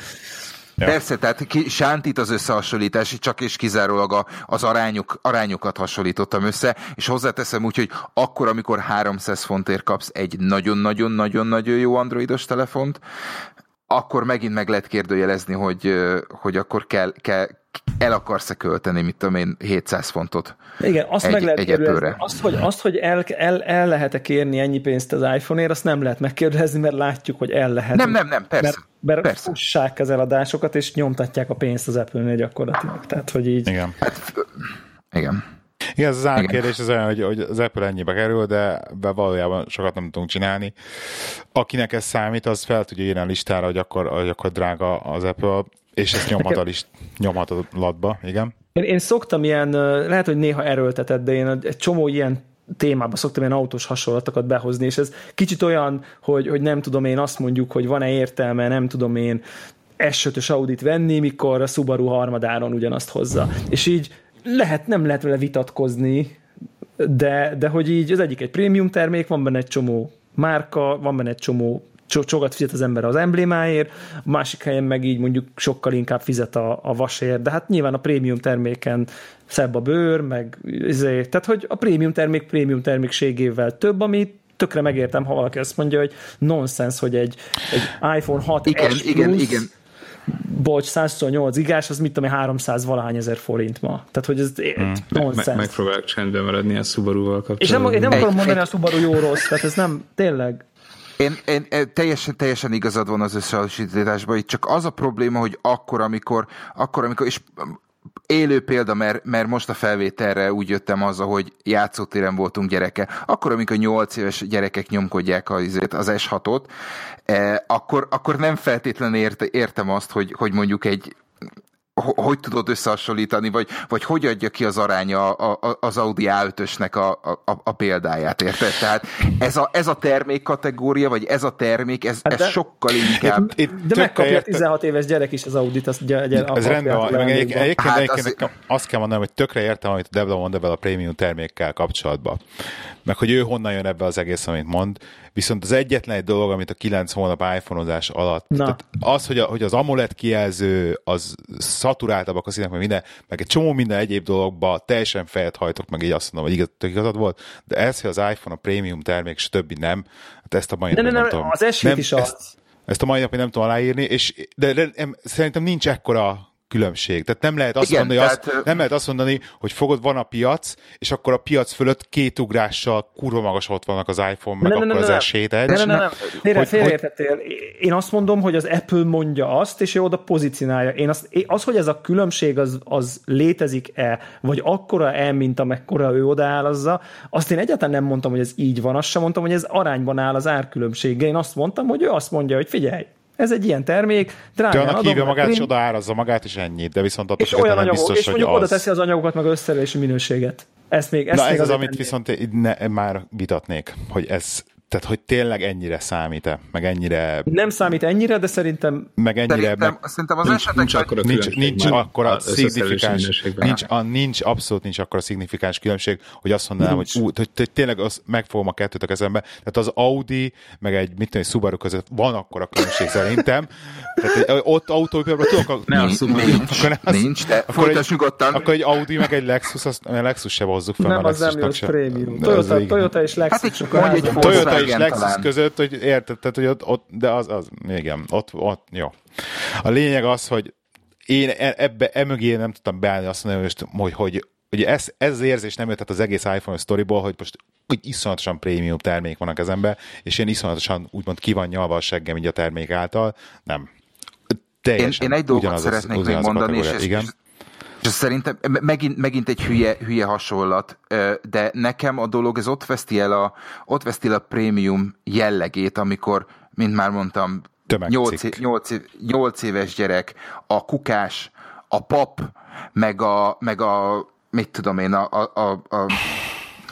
Ja. Persze, tehát ki, sántít az összehasonlítás, csak és kizárólag a, az arányok, arányokat hasonlítottam össze, és hozzáteszem úgy, hogy akkor, amikor 300 fontért kapsz egy nagyon-nagyon-nagyon-nagyon jó androidos telefont, akkor megint meg lehet kérdőjelezni, hogy, hogy akkor kell, kell, el akarsz-e költeni, mit tudom én, 700 fontot Igen, azt egy, meg lehet kérdezni. Azt, hogy, azt, hogy el, el, el lehet-e kérni ennyi pénzt az iPhone-ért, azt nem lehet megkérdezni, mert látjuk, hogy el lehet. Nem, nem, nem, persze. Mert, mert persze. fussák az eladásokat, és nyomtatják a pénzt az Apple-nél gyakorlatilag. Tehát, hogy így... Igen. Hát, igen. Igen, ez az árkérdés az olyan, hogy, hogy az Apple ennyibe kerül, de be valójában sokat nem tudunk csinálni. Akinek ez számít, az fel tudja írni a listára, hogy akkor, hogy akkor drága az Apple, és ezt nyomhat a, list, nyomhat a latba, igen. Én, én szoktam ilyen, lehet, hogy néha erőltetett, de én egy csomó ilyen témába szoktam ilyen autós hasonlatokat behozni, és ez kicsit olyan, hogy, hogy nem tudom én azt mondjuk, hogy van-e értelme, nem tudom én S5-ös Audit venni, mikor a Subaru harmadáron ugyanazt hozza. És így lehet, nem lehet vele vitatkozni, de, de hogy így az egyik egy prémium termék, van benne egy csomó márka, van benne egy csomó sokat fizet az ember az emblémáért, a másik helyen meg így mondjuk sokkal inkább fizet a, a vasért, de hát nyilván a prémium terméken szebb a bőr, meg izé, tehát hogy a prémium termék prémium termékségével több, amit tökre megértem, ha valaki azt mondja, hogy nonsens, hogy egy, egy iPhone 6 igen, S igen, igen bocs, 128 igás, az mit tudom 300 valahány ezer forint ma. Tehát, hogy ez hmm. nonsens. Me- megpróbálok csendben maradni a Subaru-val kapcsolatban. És nem, én nem akarom mondani a Subaru jó rossz, tehát ez nem, tényleg. Én, én, én teljesen, teljesen igazad van az összehasonlításban, itt csak az a probléma, hogy akkor, amikor, akkor, amikor és élő példa, mert, mert most a felvételre úgy jöttem azzal, hogy játszótéren voltunk gyereke. Akkor, amikor 8 éves gyerekek nyomkodják az, az S6-ot, eh, akkor, akkor nem feltétlenül érte, értem azt, hogy, hogy mondjuk egy hogy tudod összehasonlítani, vagy, vagy hogy adja ki az aránya az Audi A5-ösnek a, a, a példáját, érted? Tehát ez a, ez a termék kategória, vagy ez a termék, ez, hát de, ez sokkal inkább... Itt, itt de megkapja a 16 éves gyerek is az Audit, azt gy- gy- Ez rendben van, meg egyébként, egyébként, hát egyébként az... azt kell mondanom, hogy tökre értem, amit a Debla mond ebben a prémium termékkel kapcsolatban. Meg hogy ő honnan jön ebbe az egész, amit mond. Viszont az egyetlen egy dolog, amit a 9 hónap iPhone-ozás alatt, tehát az, hogy, a, hogy az AMOLED kijelző, az szaturáltabbak a színek, meg minden, meg egy csomó minden egyéb dologba teljesen fejet hajtok, meg így azt mondom, hogy igaz, tök igazad volt, de ez, hogy az iPhone a prémium termék, és többi nem, hát ezt a mai napon nem, nem, tudom. Az s is ezt, az. Ezt a mai napon nem tudom aláírni, és de, de, de szerintem nincs ekkora különbség. Tehát nem lehet azt, Igen, mondani, tehát... azt, nem lehet azt mondani, hogy fogod, van a piac, és akkor a piac fölött két ugrással kurva magas ott vannak az iPhone, meg ne, akkor ne, ne, az S7 Edge. Nem, nem, nem. Félre, félreértettél. Én azt mondom, hogy az Apple mondja azt, és ő oda pozícionálja. Én azt, az, hogy ez a különbség az, az létezik-e, vagy akkora-e, mint amekkora ő odaállazza, azt én egyáltalán nem mondtam, hogy ez így van, azt sem mondtam, hogy ez arányban áll az árkülönbséggel. Én azt mondtam, hogy ő azt mondja, hogy figyelj, ez egy ilyen termék, drágán adom, hívja magát, és oda árazza magát, és ennyit, de viszont attól és olyan anyagok, biztos, és mondjuk az... oda teszi az anyagokat, meg összelési minőséget. Ezt még, ezt Na még ez az, amit viszont ne, már vitatnék, hogy ez tehát, hogy tényleg ennyire számít-e, meg ennyire... Nem számít ennyire, de szerintem... Meg ennyire... Szerintem, meg, szerintem az nincs, nincs, akkora nincs, nincs akkora szignifikáns... Nincs, a, nincs, abszolút nincs akkora szignifikáns különbség, hogy azt mondanám, hogy, ú, hogy, hogy, tényleg az, megfogom a kettőt a kezembe. Tehát az Audi, meg egy, mit tudom, Subaru között van akkora különbség szerintem. Tehát ott autóipárban tudok... A, ne, nincs, nincs, akkor az, nincs, de akkor egy, nyugodtan. Akkor egy Audi, meg egy Lexus, azt, a Lexus se hozzuk fel. Nem, az nem jó, prémium. Toyota, Toyota és Lexus. Hát egy Toyota és Lexus talán. között, hogy érted, tehát, hogy ott, ott, de az, az, igen, ott, ott, jó. A lényeg az, hogy én e, ebbe, emögé nem tudtam beállni azt mondani, hogy, hogy, hogy ez, ez az érzés nem jött az egész iPhone sztoriból, hogy most hogy iszonyatosan prémium termék van a kezembe, és én iszonyatosan úgymond ki van nyalva a seggem így a termék által. Nem. Teljesen én, én egy dolgot szeretnék még mondani, és, és, igen. És szerintem megint, megint egy hülye, hülye hasonlat, de nekem a dolog ez ott veszti el a, ott veszti el a prémium jellegét, amikor, mint már mondtam, 8, 8, 8 éves gyerek, a kukás, a pap, meg a, meg a mit tudom én, a, a, a, a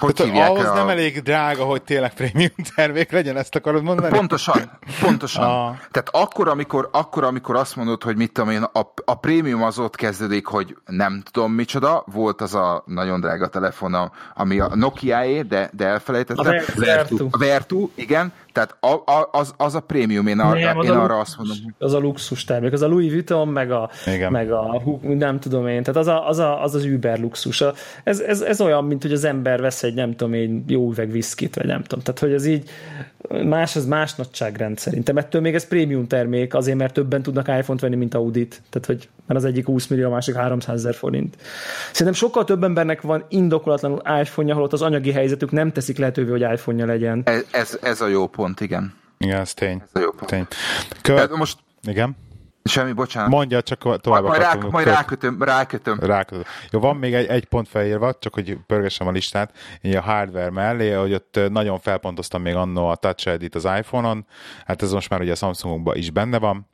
hogy Tehát hívják ahhoz a... nem elég drága, hogy tényleg prémium termék legyen, ezt akarod mondani? Pontosan, pontosan. Ah. Tehát akkor amikor, akkor, amikor azt mondod, hogy mit tudom én, a, a prémium az ott kezdődik, hogy nem tudom micsoda, volt az a nagyon drága telefon, a- ami a Nokia-é, de, de A elfelejtettem. Ver- Vertu. A Vertu, igen, tehát a, a, az, az a prémium, én, arra, Nem, az én a arra luxus. azt mondom. Az a luxus termék, az a Louis Vuitton, meg a, Igen. meg a nem tudom én, tehát az a, az, a, az, az Uber luxus. A- Ez, ez, ez olyan, mint hogy az ember vesz egy, nem tudom én, jó üveg viszkit, vagy nem tudom. Tehát, hogy ez így más, az más nagyságrend szerintem. Ettől még ez prémium termék, azért, mert többen tudnak iPhone-t venni, mint Audit. Tehát, hogy mert az egyik 20 millió, a másik 300 ezer forint. Szerintem sokkal több embernek van indokolatlanul iPhone-ja, holott az anyagi helyzetük nem teszik lehetővé, hogy iPhone-ja legyen. Ez, ez, ez a jó pont, igen. Igen, ez tény. Ez a jó pont. tény. Tehát Követ... most Igen? Semmi, bocsánat. Mondja, csak tovább majd, rá, majd köt- rákötöm, rákötöm. Rákötött. Jó, van még egy, egy pont felírva, csak hogy pörgessem a listát, így a hardware mellé, hogy ott nagyon felpontoztam még annó a Touch ID-t az iPhone-on, hát ez most már ugye a Samsungokban is benne van.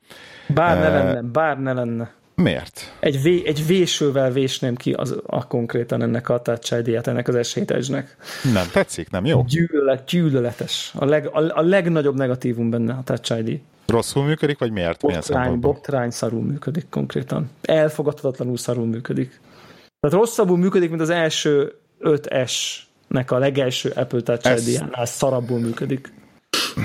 Bár ne Eh, lenne, bár ne lenne. Miért? Egy, vé, egy vésővel vésném ki az, a konkrétan ennek a Touch ID-ját, ennek az s nek Nem tetszik, nem jó? Gyűlölet, gyűlöletes. A, leg, a, a legnagyobb negatívum benne a Touch ID. Rosszul működik, vagy miért? Botrány, botrány szarul működik konkrétan. Elfogadhatatlanul szarul működik. Tehát rosszabbul működik, mint az első 5S-nek a legelső Apple Touch Ez- ID-jánál szarabbul működik.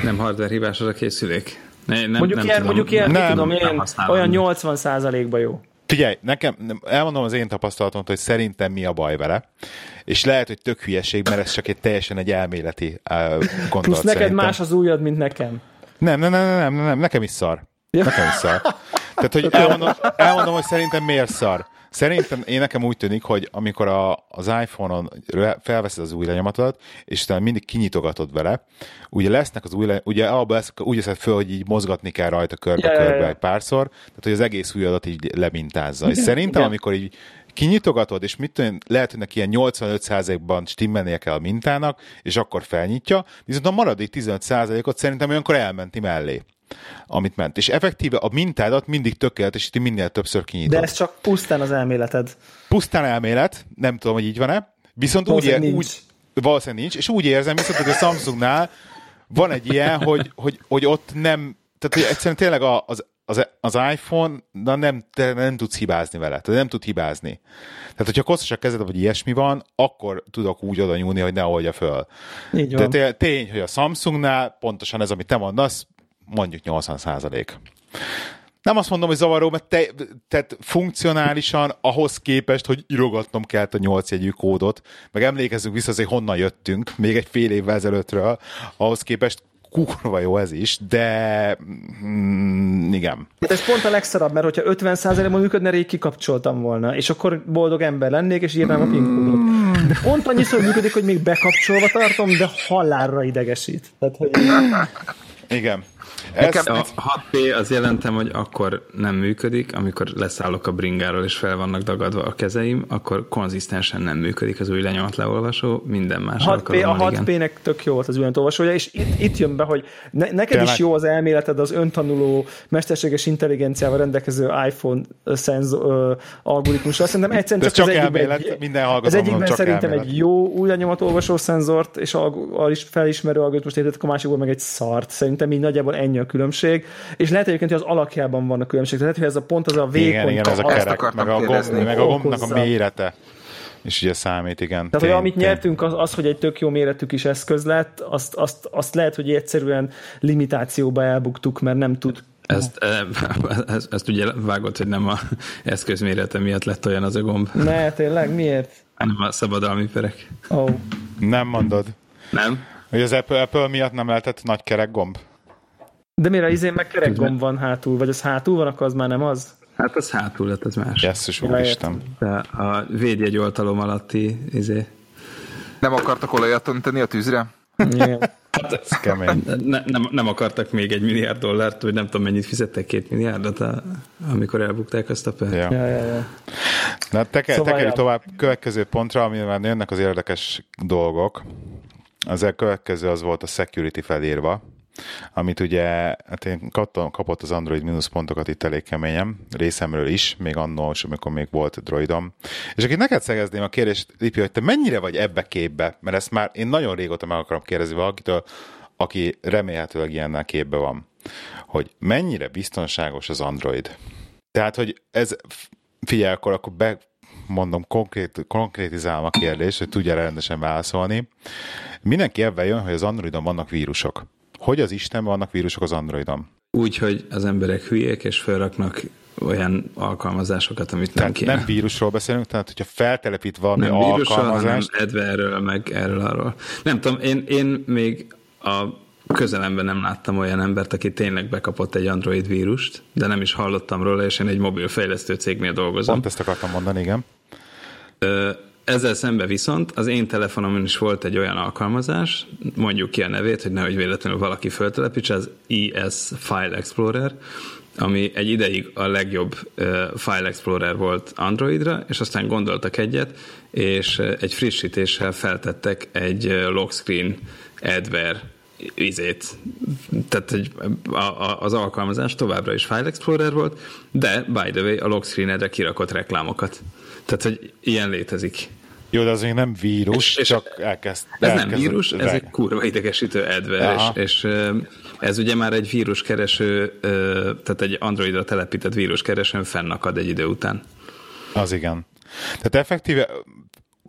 Nem hardware hibás az a készülék. Ne, nem, Mondjuk nem ilyen, tudom, mondjuk ilyen, Nem, nem, tudom, nem ilyen használom. olyan 80%-ban jó. Figyelj, nekem, nem- elmondom az én tapasztalatom, hogy szerintem mi a baj vele, és lehet, hogy tök hülyeség, mert ez csak egy teljesen egy elméleti uh, gondolat Plusz neked szerintem. más az ujjad, mint nekem. Nem, nem, nem, nem, nem, nem, nekem is szar. Nekem is szar. Tehát, hogy elmondom, elmondom, hogy szerintem miért szar. Szerintem én nekem úgy tűnik, hogy amikor a, az iPhone-on felveszed az új lenyomatodat, és utána mindig kinyitogatod vele, ugye lesznek az új le, ugye abban lesz, úgy veszed föl, hogy így mozgatni kell rajta körbe-körbe Ja, ja, ja. egy párszor, tehát hogy az egész újadat így lemintázza. És szerintem, amikor így kinyitogatod, és mit tudom, lehet, hogy neki ilyen 85%-ban stimmelnie kell a mintának, és akkor felnyitja, viszont a maradék 15%-ot szerintem olyankor elmenti mellé amit ment. És effektíve a mintádat mindig tökéletesíti, minél többször kinyitod. De ez csak pusztán az elméleted. Pusztán elmélet, nem tudom, hogy így van-e, viszont úgy, ér, nincs. úgy valószínűleg nincs, és úgy érzem viszont, hogy a Samsungnál van egy ilyen, hogy, hogy, hogy ott nem, tehát hogy egyszerűen tényleg az, az, az iPhone, na nem, te nem tudsz hibázni vele, tehát nem tud hibázni. Tehát, hogyha koszos a kezed, vagy ilyesmi van, akkor tudok úgy oda nyúlni, hogy ne oldja föl. Így van. té- tény, hogy a Samsungnál pontosan ez, amit te mondasz, mondjuk 80 százalék. Nem azt mondom, hogy zavaró, mert te, tehát funkcionálisan ahhoz képest, hogy írogatnom kellett a 8 jegyű kódot, meg emlékezzünk vissza, hogy honnan jöttünk, még egy fél évvel ezelőttről, ahhoz képest kurva jó ez is, de mm, igen. Hát ez pont a legszarabb, mert hogyha 50%-ban működne, rég kikapcsoltam volna, és akkor boldog ember lennék, és írnám a PIN kódot. De pont annyiszor működik, hogy még bekapcsolva tartom, de halálra idegesít. Tehát, hogy Igen. Ez, Nekem- A 6P az jelentem, hogy akkor nem működik, amikor leszállok a bringáról és fel vannak dagadva a kezeim, akkor konzisztensen nem működik az új lenyomat leolvasó, minden más 6P, a alkalommal igen. 6P-nek tök jó volt az olvasója, és itt, itt jön be, hogy ne, neked Tényleg? is jó az elméleted az öntanuló, mesterséges intelligenciával rendelkező iPhone szenz, ö, algoritmusra. Szerintem egyszerűen csak, csak az egyikben, elmélet, minden az egyikben csak szerintem elmélet. egy jó új lenyomatolvasó szenzort, és alg- al- is felismerő algoritmust értetek, a másikból meg egy szart. Szerintem így nagyjából ennyi a különbség. És lehet egyébként, hogy az alakjában van a különbség. Tehát hogy ez a pont az a vékony igen, igen, ez a kerek, meg a, gomb, meg a gombnak a mérete. És ugye számít, igen. Tehát, hogy amit nyertünk, az, az, hogy egy tök jó méretű kis eszköz lett, azt, azt, azt lehet, hogy egyszerűen limitációba elbuktuk, mert nem tud Ezt, eh, ezt, ezt ugye vágott, hogy nem a eszközmérete miatt lett olyan az a gomb, Ne, tényleg? Miért? hanem a szabadalmi perek. Oh. Nem mondod. Nem? Hogy az Apple, Apple miatt nem lehetett nagy kerek gomb? De mire izén meg kerek gomb van hátul, vagy az hátul van, akkor az már nem az? Hát az hátul lett, az más. Jesszus úristen. De a védjegy oltalom alatti izé, Nem akartak olajat önteni a tűzre? Igen. Ez kemény. ne, nem, nem akartak még egy milliárd dollárt, vagy nem tudom mennyit fizettek, két milliárdot, a, amikor elbukták azt a per. Ja. Ja, ja, ja. Na, teke, Szóval tekerjük ja. tovább következő pontra, amivel jönnek az érdekes dolgok. Az a következő az volt a security felírva. Amit ugye hát én kaptam, kapott az Android mínuszpontokat itt elég keményen, részemről is, még annól, amikor még volt droidom. És akit neked szegezném a kérdést, Lipi, hogy te mennyire vagy ebbe képbe, mert ezt már én nagyon régóta meg akarom kérdezni valakitől, aki remélhetőleg ilyennel képbe van, hogy mennyire biztonságos az Android. Tehát, hogy ez, figyelj, akkor, akkor be, mondom, konkrét, konkrétizálom a kérdést, hogy tudja rendesen válaszolni. Mindenki ebben jön, hogy az Androidon vannak vírusok. Hogy az Isten vannak vírusok az Androidon? Úgy, hogy az emberek hülyék, és felraknak olyan alkalmazásokat, amit tehát nem kéne. nem vírusról beszélünk, tehát hogyha feltelepít valami nem vírusról, alkalmazást... hanem adware meg erről arról. Nem tudom, én, én még a közelemben nem láttam olyan embert, aki tényleg bekapott egy Android vírust, de nem is hallottam róla, és én egy mobilfejlesztő cégnél dolgozom. Pont ezt akartam mondani, igen. Ezzel szemben viszont az én telefonomon is volt egy olyan alkalmazás, mondjuk ki a nevét, hogy nehogy véletlenül valaki föltelepítse, az ES File Explorer, ami egy ideig a legjobb File Explorer volt Androidra, és aztán gondoltak egyet, és egy frissítéssel feltettek egy lock screen adware izét, tehát hogy a, a, az alkalmazás továbbra is File Explorer volt, de by the way a lock screenedre kirakott reklámokat. Tehát, hogy ilyen létezik. Jó, de az még nem vírus, és, és csak elkezd. Ez elkezd, nem vírus, ez egy kurva idegesítő adware, és, és ez ugye már egy víruskereső, tehát egy Androidra telepített víruskeresőn fennakad egy idő után. Az igen. Tehát effektíve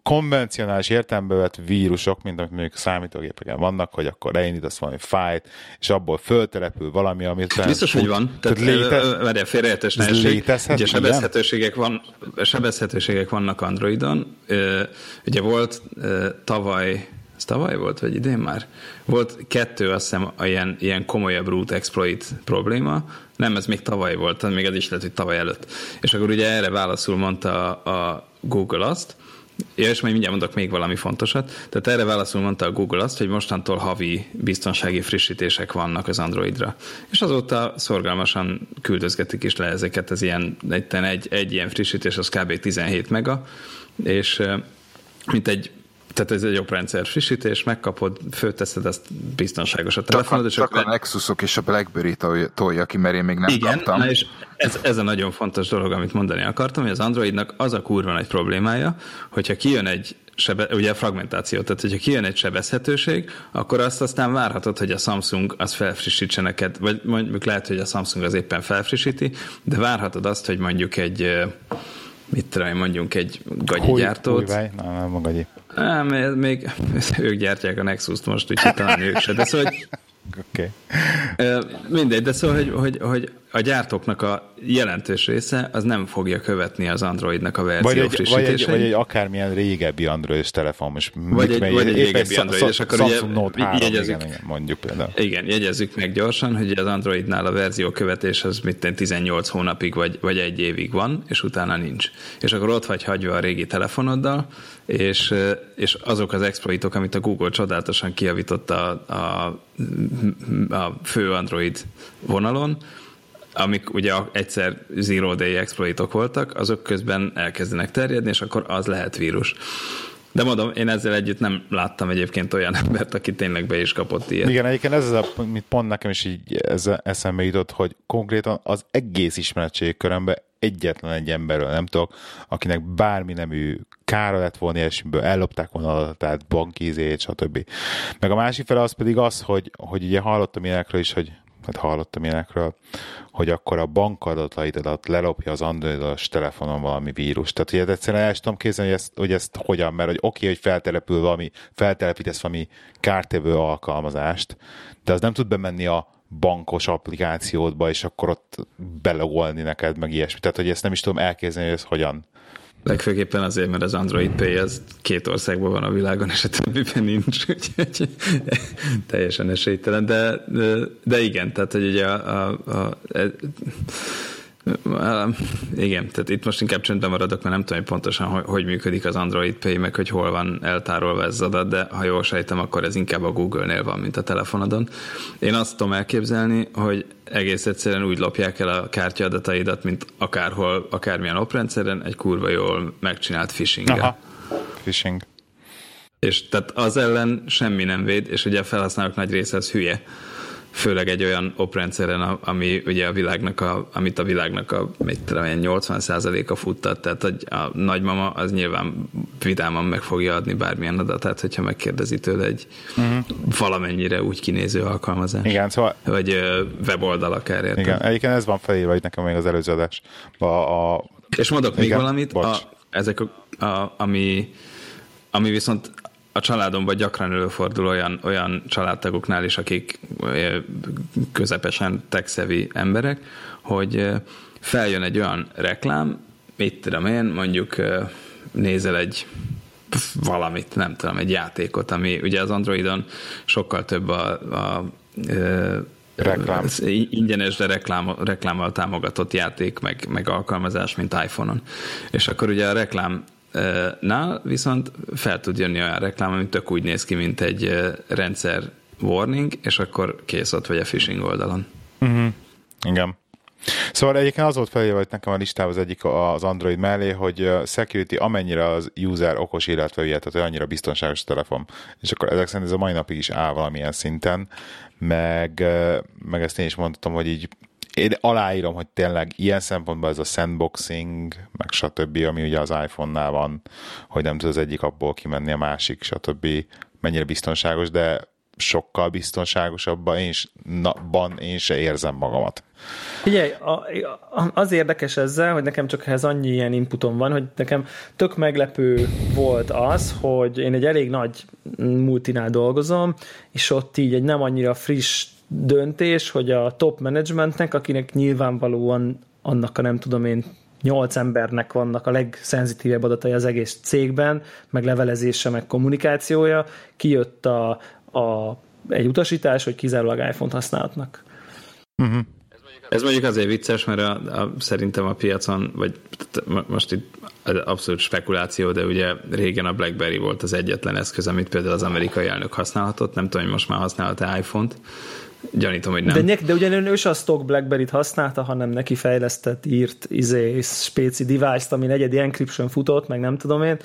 konvencionális értelembe vett vírusok, mint amit mondjuk számítógépeken vannak, hogy akkor leindítasz valami fájt, és abból föltelepül valami, amit... Biztos, hogy van. Tehát, tehát létez... várjál, félreértés létezhet, ugye sebezhetőségek, van, sebezhetőségek vannak Androidon. Ugye volt tavaly ez tavaly volt, vagy idén már? Volt kettő, azt hiszem, ilyen, ilyen komolyabb root exploit probléma. Nem, ez még tavaly volt, még ez is lehet, hogy tavaly előtt. És akkor ugye erre válaszul mondta a, a Google azt, Ja, és majd mindjárt mondok még valami fontosat. Tehát erre válaszul mondta a Google azt, hogy mostantól havi biztonsági frissítések vannak az Androidra. És azóta szorgalmasan küldözgetik is le ezeket, az ilyen, egy, egy, egy ilyen frissítés az kb. 17 mega, és mint egy tehát ez egy oprendszer frissítés, megkapod, fölteszed, ezt biztonságos a telefonod. Csak, csak a Nexusok és a BlackBerry tolja ki, mert én még nem Igen, kaptam. Na és ez, ez a nagyon fontos dolog, amit mondani akartam, hogy az Androidnak az a kurva nagy problémája, hogyha kijön egy sebe, ugye a fragmentáció, tehát hogyha kijön egy sebezhetőség, akkor azt aztán várhatod, hogy a Samsung az felfrissítse neked, vagy mondjuk lehet, hogy a Samsung az éppen felfrissíti, de várhatod azt, hogy mondjuk egy mit tudom, mondjunk egy gagyigyártót. Húj, nem, nem a gagyi. Nem, még ők gyártják a Nexus-t most, úgyhogy talán ők se. De szóval, hogy Okay. Mindegy, de szóval, hogy, hogy, hogy a gyártóknak a jelentős része az nem fogja követni az Androidnak a verzió vagy egy, vagy egy, vagy egy akármilyen régebbi Android telefon. Most vagy egy, vagy egy régebbi Android, és akkor ugye Note 3, jegyezzük, igen, igen, mondjuk például. Igen, jegyezzük meg gyorsan, hogy az Androidnál a verzió követés az mit 18 hónapig vagy, vagy egy évig van, és utána nincs. És akkor ott vagy hagyva a régi telefonoddal, és, és azok az exploitok, amit a Google csodálatosan kiavított a, a, a fő Android vonalon, amik ugye egyszer zero day exploitok voltak, azok közben elkezdenek terjedni, és akkor az lehet vírus. De mondom, én ezzel együtt nem láttam egyébként olyan embert, aki tényleg be is kapott ilyet. Igen, egyébként ez az, amit pont nekem is így ez eszembe jutott, hogy konkrétan az egész ismeretségi körömben egyetlen egy emberről nem tudok, akinek bármi nemű kára lett volna ilyesmiből, ellopták volna adatát, bankízét, stb. Meg a másik fele az pedig az, hogy, hogy ugye hallottam ilyenekről is, hogy hát hallottam ilyenekről, hogy akkor a bankadataidat lelopja az androidos telefonon valami vírus. Tehát ugye egyszerűen el tudom képzelni, hogy ezt, hogy ezt hogyan, mert hogy oké, hogy feltelepül valami, feltelepítesz valami kártevő alkalmazást, de az nem tud bemenni a bankos applikációdba, és akkor ott belogolni neked, meg ilyesmi. Tehát, hogy ezt nem is tudom elképzelni, hogy ez hogyan Legfőképpen azért, mert az Android Pay az két országban van a világon, és a többiben nincs, úgyhogy teljesen esélytelen, de, de, de igen, tehát hogy ugye a, a, a, a igen, tehát itt most inkább csöndben maradok, mert nem tudom hogy pontosan, hogy, hogy működik az Android Pay, meg hogy hol van eltárolva ez adat, de ha jól sejtem, akkor ez inkább a Google-nél van, mint a telefonodon. Én azt tudom elképzelni, hogy egész egyszerűen úgy lopják el a kártyadataidat, mint akárhol, akármilyen oprendszeren, egy kurva jól megcsinált phishing. Aha, phishing. És tehát az ellen semmi nem véd, és ugye a felhasználók nagy része az hülye főleg egy olyan oprendszeren, ami ugye a világnak a, amit a világnak a mit tudom, 80%-a futtat, tehát a nagymama az nyilván vidáman meg fogja adni bármilyen adatát, hogyha megkérdezi tőle egy uh-huh. valamennyire úgy kinéző alkalmazás. Igen, szóval... Vagy weboldal akár, értem. Igen, egyébként ez van felírva itt nekem még az előző adás. A, a... És mondok Igen, még valamit, a, ezek a, a, ami, ami viszont a családomban gyakran előfordul olyan, olyan családtagoknál is, akik közepesen tekszevi emberek, hogy feljön egy olyan reklám, mit tudom én, mondjuk nézel egy valamit, nem tudom, egy játékot, ami ugye az Androidon sokkal több a, a, a Reklám. ingyenes, de reklám, reklámmal támogatott játék, meg, meg alkalmazás, mint iPhone-on. És akkor ugye a reklám Nál viszont fel tud jönni olyan reklám, ami tök úgy néz ki, mint egy rendszer warning, és akkor kész ott vagy a phishing oldalon. Uh-huh. Igen. Szóval egyébként az volt hogy nekem a listáv az egyik az Android mellé, hogy security amennyire az user okos illetve tehát annyira biztonságos a telefon. És akkor ezek szerint ez a mai napig is áll valamilyen szinten, meg, meg ezt én is mondtam, hogy így én aláírom, hogy tényleg ilyen szempontból ez a sandboxing, meg stb., ami ugye az iPhone-nál van, hogy nem tud az egyik abból kimenni a másik, stb. mennyire biztonságos, de sokkal biztonságosabban én, is, én se érzem magamat. Figyelj, az érdekes ezzel, hogy nekem csak ehhez annyi ilyen inputom van, hogy nekem tök meglepő volt az, hogy én egy elég nagy multinál dolgozom, és ott így egy nem annyira friss döntés, hogy a top managementnek, akinek nyilvánvalóan annak a nem tudom én nyolc embernek vannak a legszenzitívebb adatai az egész cégben, meg levelezése, meg kommunikációja, kijött a, a, egy utasítás, hogy kizárólag iPhone-t használhatnak. Uh-huh. Ez mondjuk azért vicces, mert a, a, szerintem a piacon, vagy most itt abszolút spekuláció, de ugye régen a BlackBerry volt az egyetlen eszköz, amit például az amerikai elnök használhatott, nem tudom, hogy most már használhat-e iPhone-t, Gyanítom, hogy nem. De, de ugye ő a stock BlackBerry-t használta, hanem neki fejlesztett, írt izé, spéci device-t, ami egyedi encryption futott, meg nem tudom én.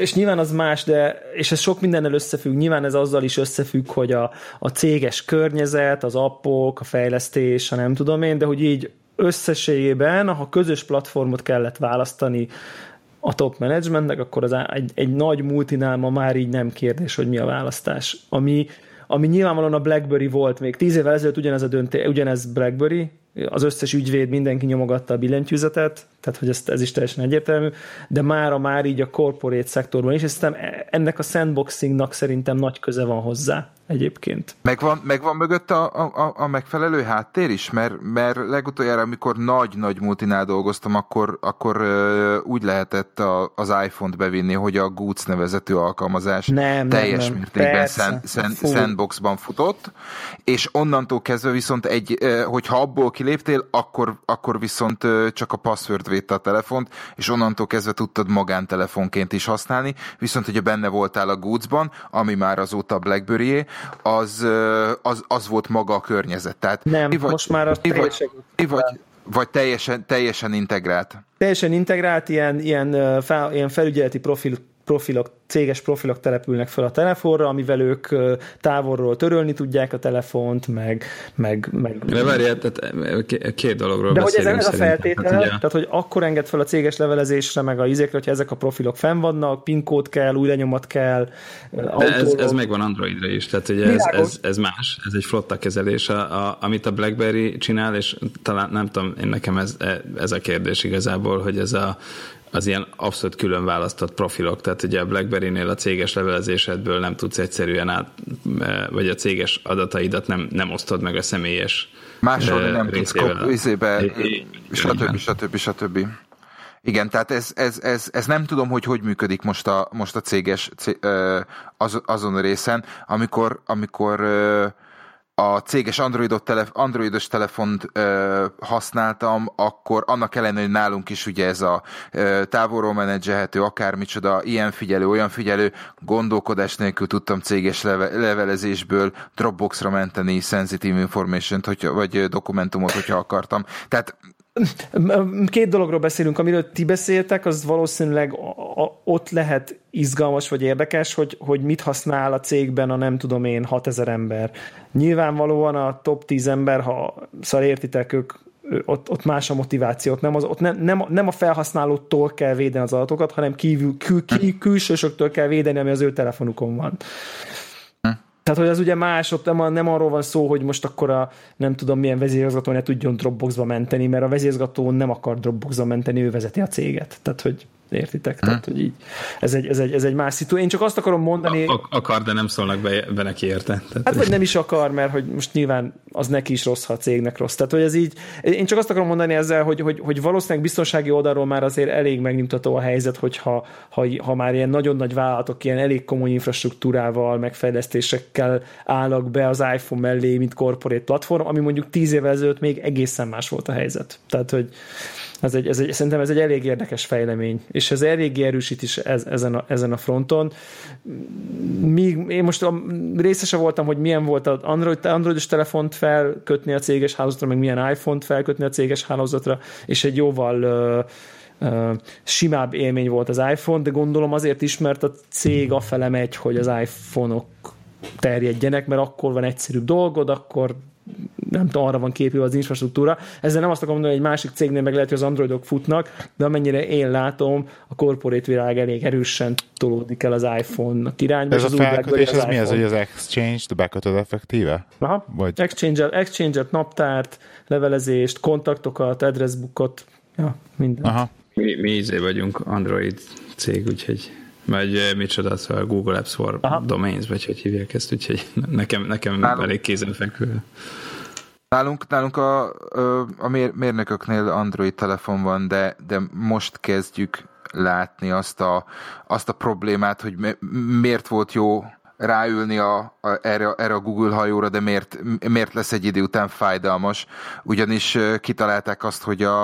És nyilván az más, de és ez sok mindennel összefügg. Nyilván ez azzal is összefügg, hogy a, a céges környezet, az appok, a fejlesztés, a nem tudom én, de hogy így összességében, ha közös platformot kellett választani a top managementnek, akkor az egy, egy nagy multinál ma már így nem kérdés, hogy mi a választás. Ami ami nyilvánvalóan a BlackBerry volt még. Tíz évvel ezelőtt ugyanez a dönté, ugyanez BlackBerry, az összes ügyvéd, mindenki nyomogatta a billentyűzetet, tehát hogy ez, ez is teljesen egyértelmű, de mára már így a corporate szektorban is, és ennek a sandboxingnak szerintem nagy köze van hozzá egyébként. Megvan, megvan mögött a, a, a megfelelő háttér is? Mert, mert legutoljára, amikor nagy-nagy multinál dolgoztam, akkor, akkor úgy lehetett a, az iPhone-t bevinni, hogy a Goots nevezető alkalmazás nem, teljes nem, nem. mértékben szend, szend, sandboxban futott, és onnantól kezdve viszont egy, hogyha abból kiléptél, akkor, akkor viszont csak a password védte a telefont, és onnantól kezdve tudtad magántelefonként is használni, viszont hogyha benne voltál a Gootsban, ami már azóta BlackBerry az, az, az volt maga a környezet. Tehát nem, vagy, most már a vagy, vagy, vagy teljesen, teljesen integrált? Teljesen integrált, ilyen, ilyen, fel, ilyen felügyeleti profil profilok, céges profilok települnek fel a telefonra, amivel ők távolról törölni tudják a telefont, meg... meg, meg De várjál, tehát két dologról De hogy ez, ez a feltétel, hát, ugye... tehát hogy akkor enged fel a céges levelezésre, meg a izékre, hogyha ezek a profilok fenn vannak, PIN kód kell, új lenyomat kell, De ez, ez megvan Androidra is, tehát ugye ez, ez, ez, más, ez egy flotta kezelés, a, a, amit a BlackBerry csinál, és talán nem tudom, én nekem ez, ez a kérdés igazából, hogy ez a az ilyen abszolút külön választott profilok, tehát ugye a BlackBerry-nél a céges levelezésedből nem tudsz egyszerűen át, e, vagy a céges adataidat nem, nem osztod meg a személyes Máshol uh, nem tudsz izébe, stb. stb. stb. Igen, tehát ez, ez, ez, ez nem tudom, hogy hogy működik most a, most a céges az, azon a részen, amikor, amikor a céges Androidot androidos telefont ö, használtam, akkor annak ellenére, hogy nálunk is ugye ez a ö, távolról menedzselhető, akármicsoda, ilyen figyelő, olyan figyelő, gondolkodás nélkül tudtam céges leve, levelezésből Dropboxra menteni sensitive information-t, hogyha, vagy dokumentumot, hogyha akartam. Tehát Két dologról beszélünk, amiről ti beszéltek, az valószínűleg ott lehet izgalmas vagy érdekes, hogy, hogy mit használ a cégben a nem tudom én 6000 ember. Nyilvánvalóan a top 10 ember, ha szar értitek, ők ott, ott más a motivációt, nem, az, ott nem, nem, nem a felhasználótól kell védeni az adatokat, hanem kívül, kül, kül, külsősöktől kell védeni, ami az ő telefonukon van. Tehát, hogy az ugye más, ott nem, nem arról van szó, hogy most akkor a nem tudom milyen vezérigazgató ne tudjon Dropboxba menteni, mert a vezérigazgató nem akar Dropboxba menteni, ő vezeti a céget. Tehát, hogy Értitek? Hmm. Tehát, hogy így, ez egy, ez, egy, ez egy más szitu. Én csak azt akarom mondani... A, akar, de nem szólnak be, be neki érte. Tehát, hát vagy nem is akar, mert hogy most nyilván az neki is rossz, ha a cégnek rossz. Tehát, hogy ez így... Én csak azt akarom mondani ezzel, hogy, hogy, hogy valószínűleg biztonsági oldalról már azért elég megnyugtató a helyzet, hogyha ha, ha már ilyen nagyon nagy vállalatok ilyen elég komoly infrastruktúrával, megfejlesztésekkel állnak be az iPhone mellé, mint corporate platform, ami mondjuk tíz évvel ezelőtt még egészen más volt a helyzet. Tehát, hogy ez egy, ez egy, szerintem ez egy elég érdekes fejlemény, és ez eléggé erősít is ez, ezen, a, ezen a fronton. Míg én most részese voltam, hogy milyen volt az Android, Androidos telefont felkötni a céges hálózatra, meg milyen iPhone-t felkötni a céges hálózatra, és egy jóval simább élmény volt az iPhone, de gondolom azért is, mert a cég afele megy, hogy az iPhone-ok terjedjenek, mert akkor van egyszerűbb dolgod, akkor nem tudom, arra van képülve az infrastruktúra. Ezzel nem azt akarom mondani, hogy egy másik cégnél meg lehet, hogy az androidok futnak, de amennyire én látom, a corporate világ elég erősen tolódik el az iphone irányba. Ez a felkötés, ez mi ez, hogy az Exchange-t bekötöd effektíve? Aha. Vagy... Exchange-et, exchange naptárt, levelezést, kontaktokat, addressbookot, ja, minden. Aha. Mi, mi izé vagyunk Android cég, úgyhogy vagy eh, micsoda, szóval Google Apps for Aha. Domains, vagy hogy hívják ezt, úgyhogy nekem, nekem nálunk, elég kézenfekvő. Nálunk, nálunk a, a mérnököknél Android telefon van, de, de most kezdjük látni azt a, azt a problémát, hogy miért volt jó ráülni a, a, erre, erre a Google hajóra, de miért, miért lesz egy idő után fájdalmas. Ugyanis kitalálták azt, hogy a,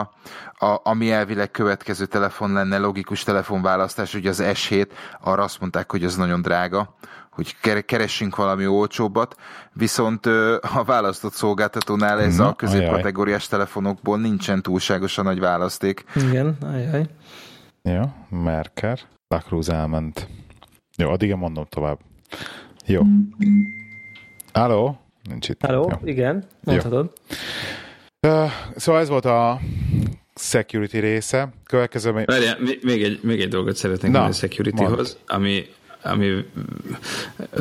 a, ami elvileg következő telefon lenne, logikus telefonválasztás, ugye az S7, arra azt mondták, hogy az nagyon drága, hogy keressünk valami olcsóbbat, viszont a választott szolgáltatónál ez Na, a középkategóriás telefonokból nincsen túlságosan nagy választék. Igen, ajaj. Jó, Merker. Lacruz elment. Jó, addig mondom tovább. Jó. Halló? Nincs itt. Halló, igen, mondhatod. Uh, szóval ez volt a security része. Következő... Várjál, még egy, még egy dolgot szeretnénk Na, a securityhoz, ami, ami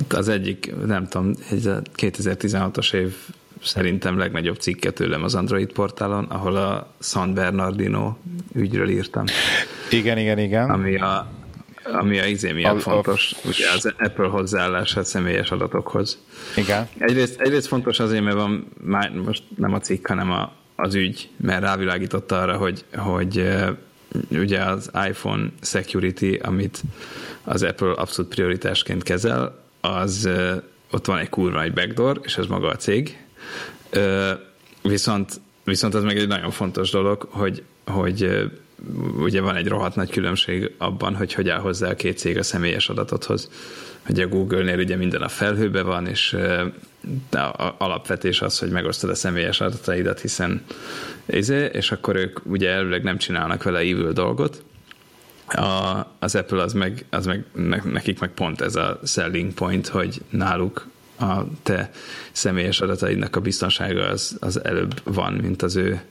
az egyik, nem tudom, a 2016-os év szerintem legnagyobb cikke tőlem az Android portálon, ahol a San Bernardino ügyről írtam. Igen, igen, igen. Ami a, ami a izé miatt a, fontos, a... ugye az Apple hozzáállása személyes adatokhoz. Igen. Egyrészt, egyrészt fontos azért, mert van már most nem a cikk, hanem a, az ügy, mert rávilágította arra, hogy, hogy ugye az iPhone security, amit az Apple abszolút prioritásként kezel, az ott van egy kurva egy backdoor, és ez maga a cég. Viszont, viszont az meg egy nagyon fontos dolog, hogy, hogy ugye van egy rohadt nagy különbség abban, hogy hogy áll hozzá a két cég a személyes adatothoz. Ugye a Google-nél ugye minden a felhőbe van, és de a alapvetés az, hogy megosztod a személyes adataidat, hiszen izé, és akkor ők ugye elvileg nem csinálnak vele evil dolgot. A, az Apple az meg, az meg, nekik meg pont ez a selling point, hogy náluk a te személyes adataidnak a biztonsága az, az előbb van, mint az ő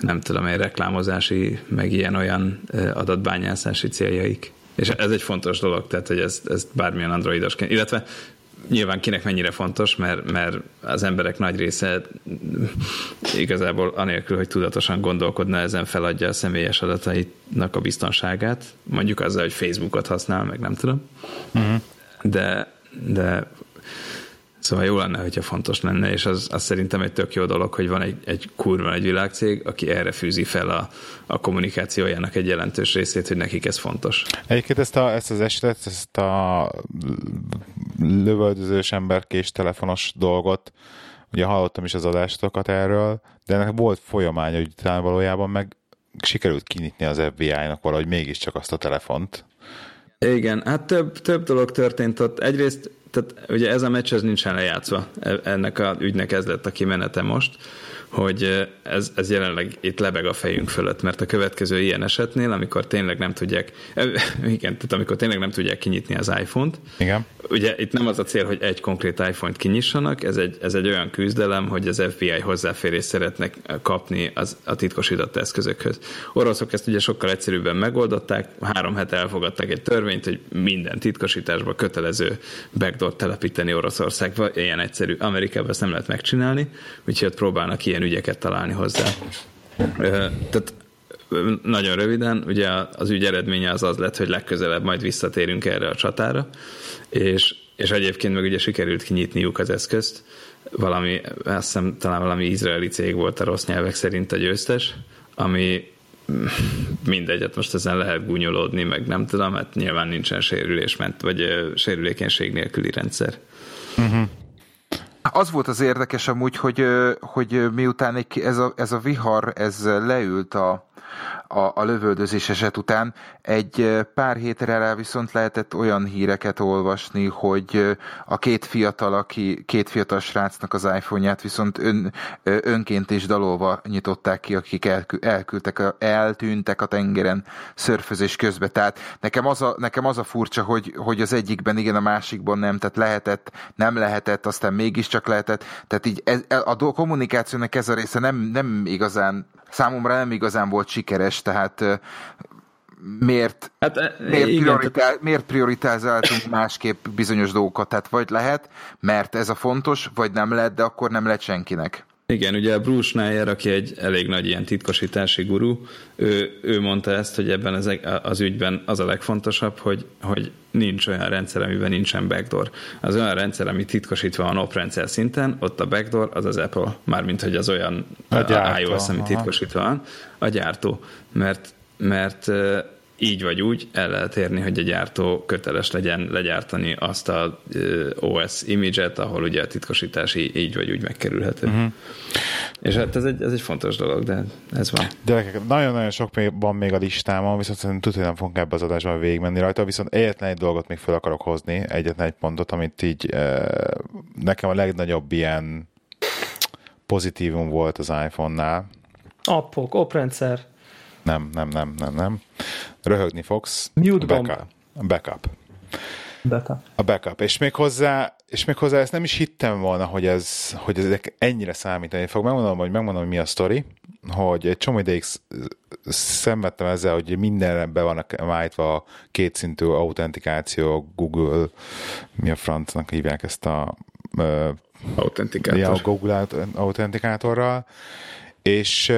nem tudom, egy reklámozási, meg ilyen-olyan adatbányászási céljaik. És ez egy fontos dolog, tehát hogy ezt, ezt bármilyen androidosként, illetve nyilván kinek mennyire fontos, mert, mert az emberek nagy része igazából anélkül, hogy tudatosan gondolkodna, ezen feladja a személyes adatainak a biztonságát, mondjuk azzal, hogy Facebookot használ, meg nem tudom. Uh-huh. De, de Szóval jó lenne, hogyha fontos lenne, és az, az szerintem egy tök jó dolog, hogy van egy, egy kurva egy világcég, aki erre fűzi fel a, a kommunikációjának egy jelentős részét, hogy nekik ez fontos. Egyébként ezt, a, ezt az esetet, ezt a lövöldözős emberkés telefonos dolgot, ugye hallottam is az adástokat erről, de ennek volt folyamánya, hogy talán valójában meg sikerült kinyitni az FBI-nak valahogy mégiscsak azt a telefont. Igen, hát több, több dolog történt ott. Egyrészt tehát ugye ez a meccs ez nincsen lejátszva, e, ennek a ügynek ez lett a kimenete most, hogy ez, ez jelenleg itt lebeg a fejünk fölött, mert a következő ilyen esetnél, amikor tényleg nem tudják, igen, tehát amikor tényleg nem tudják kinyitni az iPhone-t, igen. ugye itt nem az a cél, hogy egy konkrét iPhone-t kinyissanak, ez egy, ez egy olyan küzdelem, hogy az FBI hozzáférést szeretnek kapni az, a titkosított eszközökhöz. Oroszok ezt ugye sokkal egyszerűbben megoldották, három hete elfogadták egy törvényt, hogy minden titkosításba kötelező backdoor telepíteni Oroszországba, ilyen egyszerű. Amerikában ezt nem lehet megcsinálni, úgyhogy ott próbálnak ilyen ügyeket találni hozzá. Tehát nagyon röviden, ugye az ügy eredménye az az lett, hogy legközelebb majd visszatérünk erre a csatára, és, és egyébként meg ugye sikerült kinyitniuk az eszközt, valami, azt hiszem talán valami izraeli cég volt a rossz nyelvek szerint a győztes, ami mindegy, hát most ezen lehet gúnyolódni, meg nem tudom, hát nyilván nincsen sérülésment, vagy sérülékenység nélküli rendszer. Uh-huh. Az volt az érdekes amúgy, hogy, hogy miután ez, a, ez a vihar ez leült a, a, a lövöldözés eset után. Egy pár hétre rá viszont lehetett olyan híreket olvasni, hogy a két fiatal, aki, két fiatal srácnak az iPhone-ját viszont ön, önként és dalolva nyitották ki, akik elküldtek, a, eltűntek a tengeren szörfözés közben. Tehát nekem az a, nekem az a furcsa, hogy, hogy az egyikben igen, a másikban nem, tehát lehetett, nem lehetett, aztán mégiscsak lehetett. Tehát így ez, a kommunikációnak ez a része nem, nem igazán számomra nem igazán volt sikeres, tehát miért, hát, miért, igen, prioritál, tehát... miért prioritázáltunk másképp bizonyos dolgokat? Tehát vagy lehet, mert ez a fontos, vagy nem lehet, de akkor nem lehet senkinek. Igen, ugye a Bruce Schneier, aki egy elég nagy ilyen titkosítási guru, ő, ő mondta ezt, hogy ebben az, az ügyben az a legfontosabb, hogy, hogy nincs olyan rendszer, amiben nincsen backdoor. Az olyan rendszer, ami titkosítva van oprendszer szinten, ott a backdoor az az Apple, mármint hogy az olyan a gyártó, iOS, ami titkosítva van, a gyártó. Mert, mert így vagy úgy el lehet érni, hogy a gyártó köteles legyen legyártani azt a OS image-et, ahol ugye a titkosítás így vagy úgy megkerülhető. Uh-huh. És hát ez egy, ez egy fontos dolog, de ez van. De nagyon-nagyon sok van még a listámon, viszont szerintem tudod, hogy nem fogunk ebbe az adásban végigmenni rajta, viszont egyetlen egy dolgot még fel akarok hozni, egyetlen egy pontot, amit így nekem a legnagyobb ilyen pozitívum volt az iPhone-nál. Appok, oprendszer. Nem, nem, nem, nem, nem. Röhögni fogsz. Mute backup. Backup. Backup. A backup. És még hozzá, és még hozzá ezt nem is hittem volna, hogy, ez, hogy ezek ennyire számítani fog. Megmondom, hogy megmondom, hogy mi a sztori, hogy egy csomó ideig szenvedtem ezzel, hogy mindenre be vannak állítva a kétszintű autentikáció, Google, mi a francnak hívják ezt a Autentikátor. Ja, a Google autentikátorral, és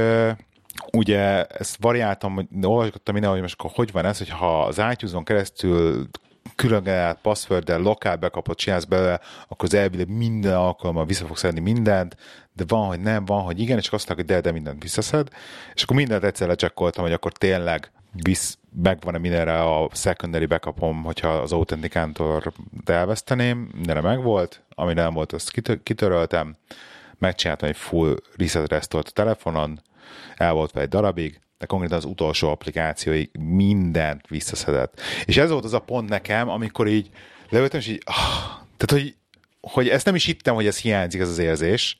ugye ezt variáltam, olvasgattam minden, hogy most akkor hogy van ez, hogy ha az iTunes-on keresztül külön passworddel lokál bekapott csinálsz belőle, akkor az elvileg minden alkalommal vissza fogsz szedni mindent, de van, hogy nem, van, hogy igen, és azt mondták, hogy de, de mindent visszaszed, és akkor mindent egyszer lecsekkoltam, hogy akkor tényleg visz, megvan-e mindenre a secondary backupom, hogyha az autentikátor elveszteném, mindenre megvolt, ami nem volt, azt kitöröltem, megcsináltam egy full reset restore a telefonon, el volt egy darabig, de konkrétan az utolsó applikációig mindent visszaszedett. És ez volt az a pont nekem, amikor így leültem, és így, ah, tehát, hogy, hogy ezt nem is hittem, hogy ez hiányzik, ez az érzés,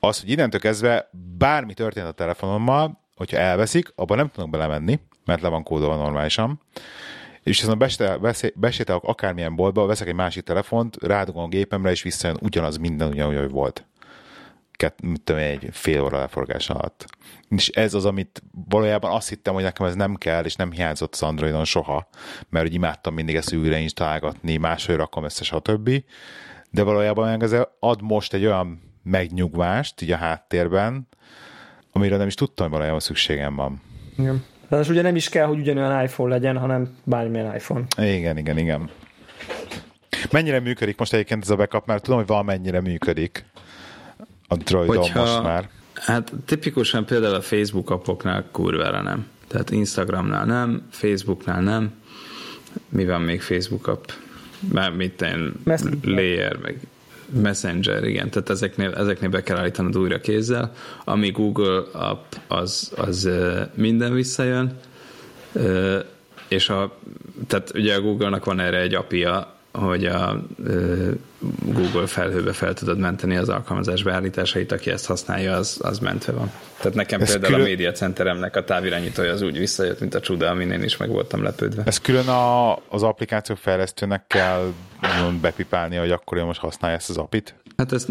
az, hogy innentől kezdve bármi történt a telefonommal, hogyha elveszik, abban nem tudnak belemenni, mert le van kódolva normálisan, és azon besétálok akármilyen boltba, veszek egy másik telefont, rádugom a gépemre, és visszajön ugyanaz minden ugyanúgy, hogy volt kett, mit tudom, egy fél óra leforgás alatt. És ez az, amit valójában azt hittem, hogy nekem ez nem kell, és nem hiányzott az Androidon soha, mert hogy imádtam mindig ezt újra installálgatni, máshogy rakom ezt, stb. De valójában meg ez ad most egy olyan megnyugvást így a háttérben, amire nem is tudtam, hogy valójában szükségem van. Igen. Tehát ugye nem is kell, hogy ugyanolyan iPhone legyen, hanem bármilyen iPhone. Igen, igen, igen. Mennyire működik most egyébként ez a backup, mert tudom, hogy valamennyire működik a droidon Hogyha, most már. Hát tipikusan például a Facebook appoknál kurvára nem. Tehát Instagramnál nem, Facebooknál nem. Mi van még Facebook app? Már mit én, Layer, meg Messenger, igen, tehát ezeknél, ezeknél be kell állítanod újra kézzel. Ami Google app, az, az minden visszajön, és a, tehát ugye a Google-nak van erre egy apja, hogy a Google felhőbe fel tudod menteni az alkalmazás beállításait, aki ezt használja, az, az mentve van. Tehát nekem Ez például külön... a média centeremnek a távirányítója az úgy visszajött, mint a csuda, amin én is meg voltam lepődve. Ez külön a, az applikáció fejlesztőnek kell bepipálni, hogy akkor ő most használja ezt az apit? Hát ezt,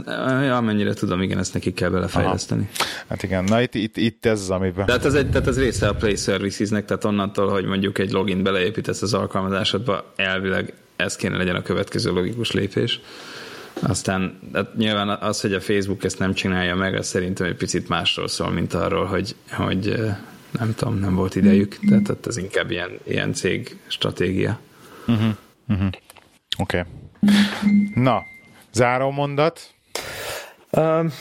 amennyire tudom, igen, ezt neki kell belefejleszteni. Aha. Hát igen, na itt, itt, itt ez az, amiben... Tehát ez, egy, tehát ez része a Play Services-nek, tehát onnantól, hogy mondjuk egy login beleépítesz az alkalmazásodba, elvileg ez kéne legyen a következő logikus lépés. Aztán hát nyilván az, hogy a Facebook ezt nem csinálja meg, az szerintem egy picit másról szól, mint arról, hogy, hogy nem tudom, nem volt idejük, tehát ez inkább ilyen, ilyen cég stratégia. Uh-huh. Uh-huh. Oké. Okay. Na, záró mondat. Um,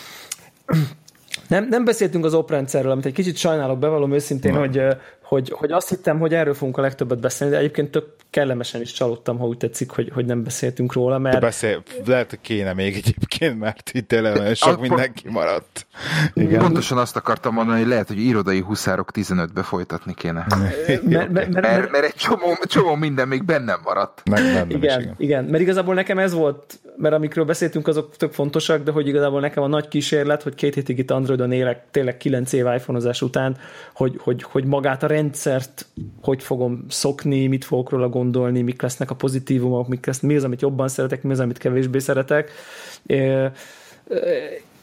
nem, nem beszéltünk az oprendszerről, amit egy kicsit sajnálok, bevallom őszintén, hogy, hogy, hogy azt hittem, hogy erről fogunk a legtöbbet beszélni, de egyébként tök kellemesen is csalódtam, ha úgy tetszik, hogy, hogy nem beszéltünk róla, mert... De beszél, lehet, hogy kéne még egyébként, mert itt tényleg sok mindenki maradt. Igen. Pontosan azt akartam mondani, hogy lehet, hogy irodai huszárok 15-be folytatni kéne. mert, mert, mert, mert, mert egy csomó, csomó minden még bennem maradt. Meg bennem igen, is, igen. igen, mert igazából nekem ez volt, mert amikről beszéltünk, azok tök fontosak, de hogy igazából nekem a nagy kísérlet, hogy két hétig itt Androidon élek, tényleg 9 év iPhone-ozás után, hogy, hogy, hogy magát a rendszert hogy fogom szokni, mit fogok róla gondolni, mik lesznek a pozitívumok, mik lesz, mi az, amit jobban szeretek, mi az, amit kevésbé szeretek.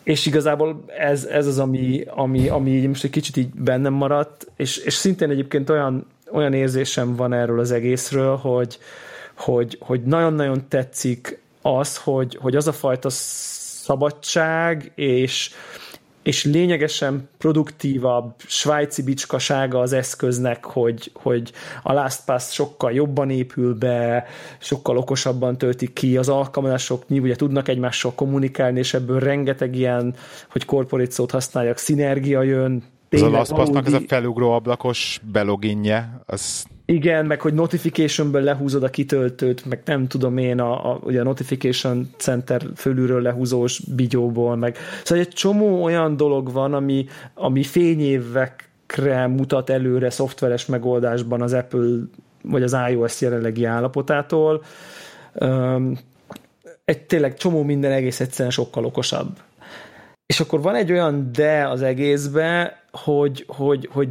És igazából ez, ez az, ami, ami, ami most egy kicsit így bennem maradt, és, és szintén egyébként olyan, olyan érzésem van erről az egészről, hogy, hogy, hogy nagyon-nagyon tetszik az, hogy, hogy az a fajta szabadság és, és lényegesen produktívabb svájci bicskasága az eszköznek, hogy, hogy a LastPass sokkal jobban épül be, sokkal okosabban töltik ki, az alkalmazások ugye tudnak egymással kommunikálni, és ebből rengeteg ilyen, hogy corporate szót használjak, szinergia jön, ez a LastPass-nak ez a felugró ablakos beloginje, az igen, meg hogy notificationből lehúzod a kitöltőt, meg nem tudom én, a, a, ugye a notification center fölülről lehúzós bigyóból, meg szóval egy csomó olyan dolog van, ami, ami fényévekre mutat előre szoftveres megoldásban az Apple vagy az iOS jelenlegi állapotától. Um, egy tényleg csomó minden egész egyszerűen sokkal okosabb. És akkor van egy olyan de az egészbe, hogy, hogy, hogy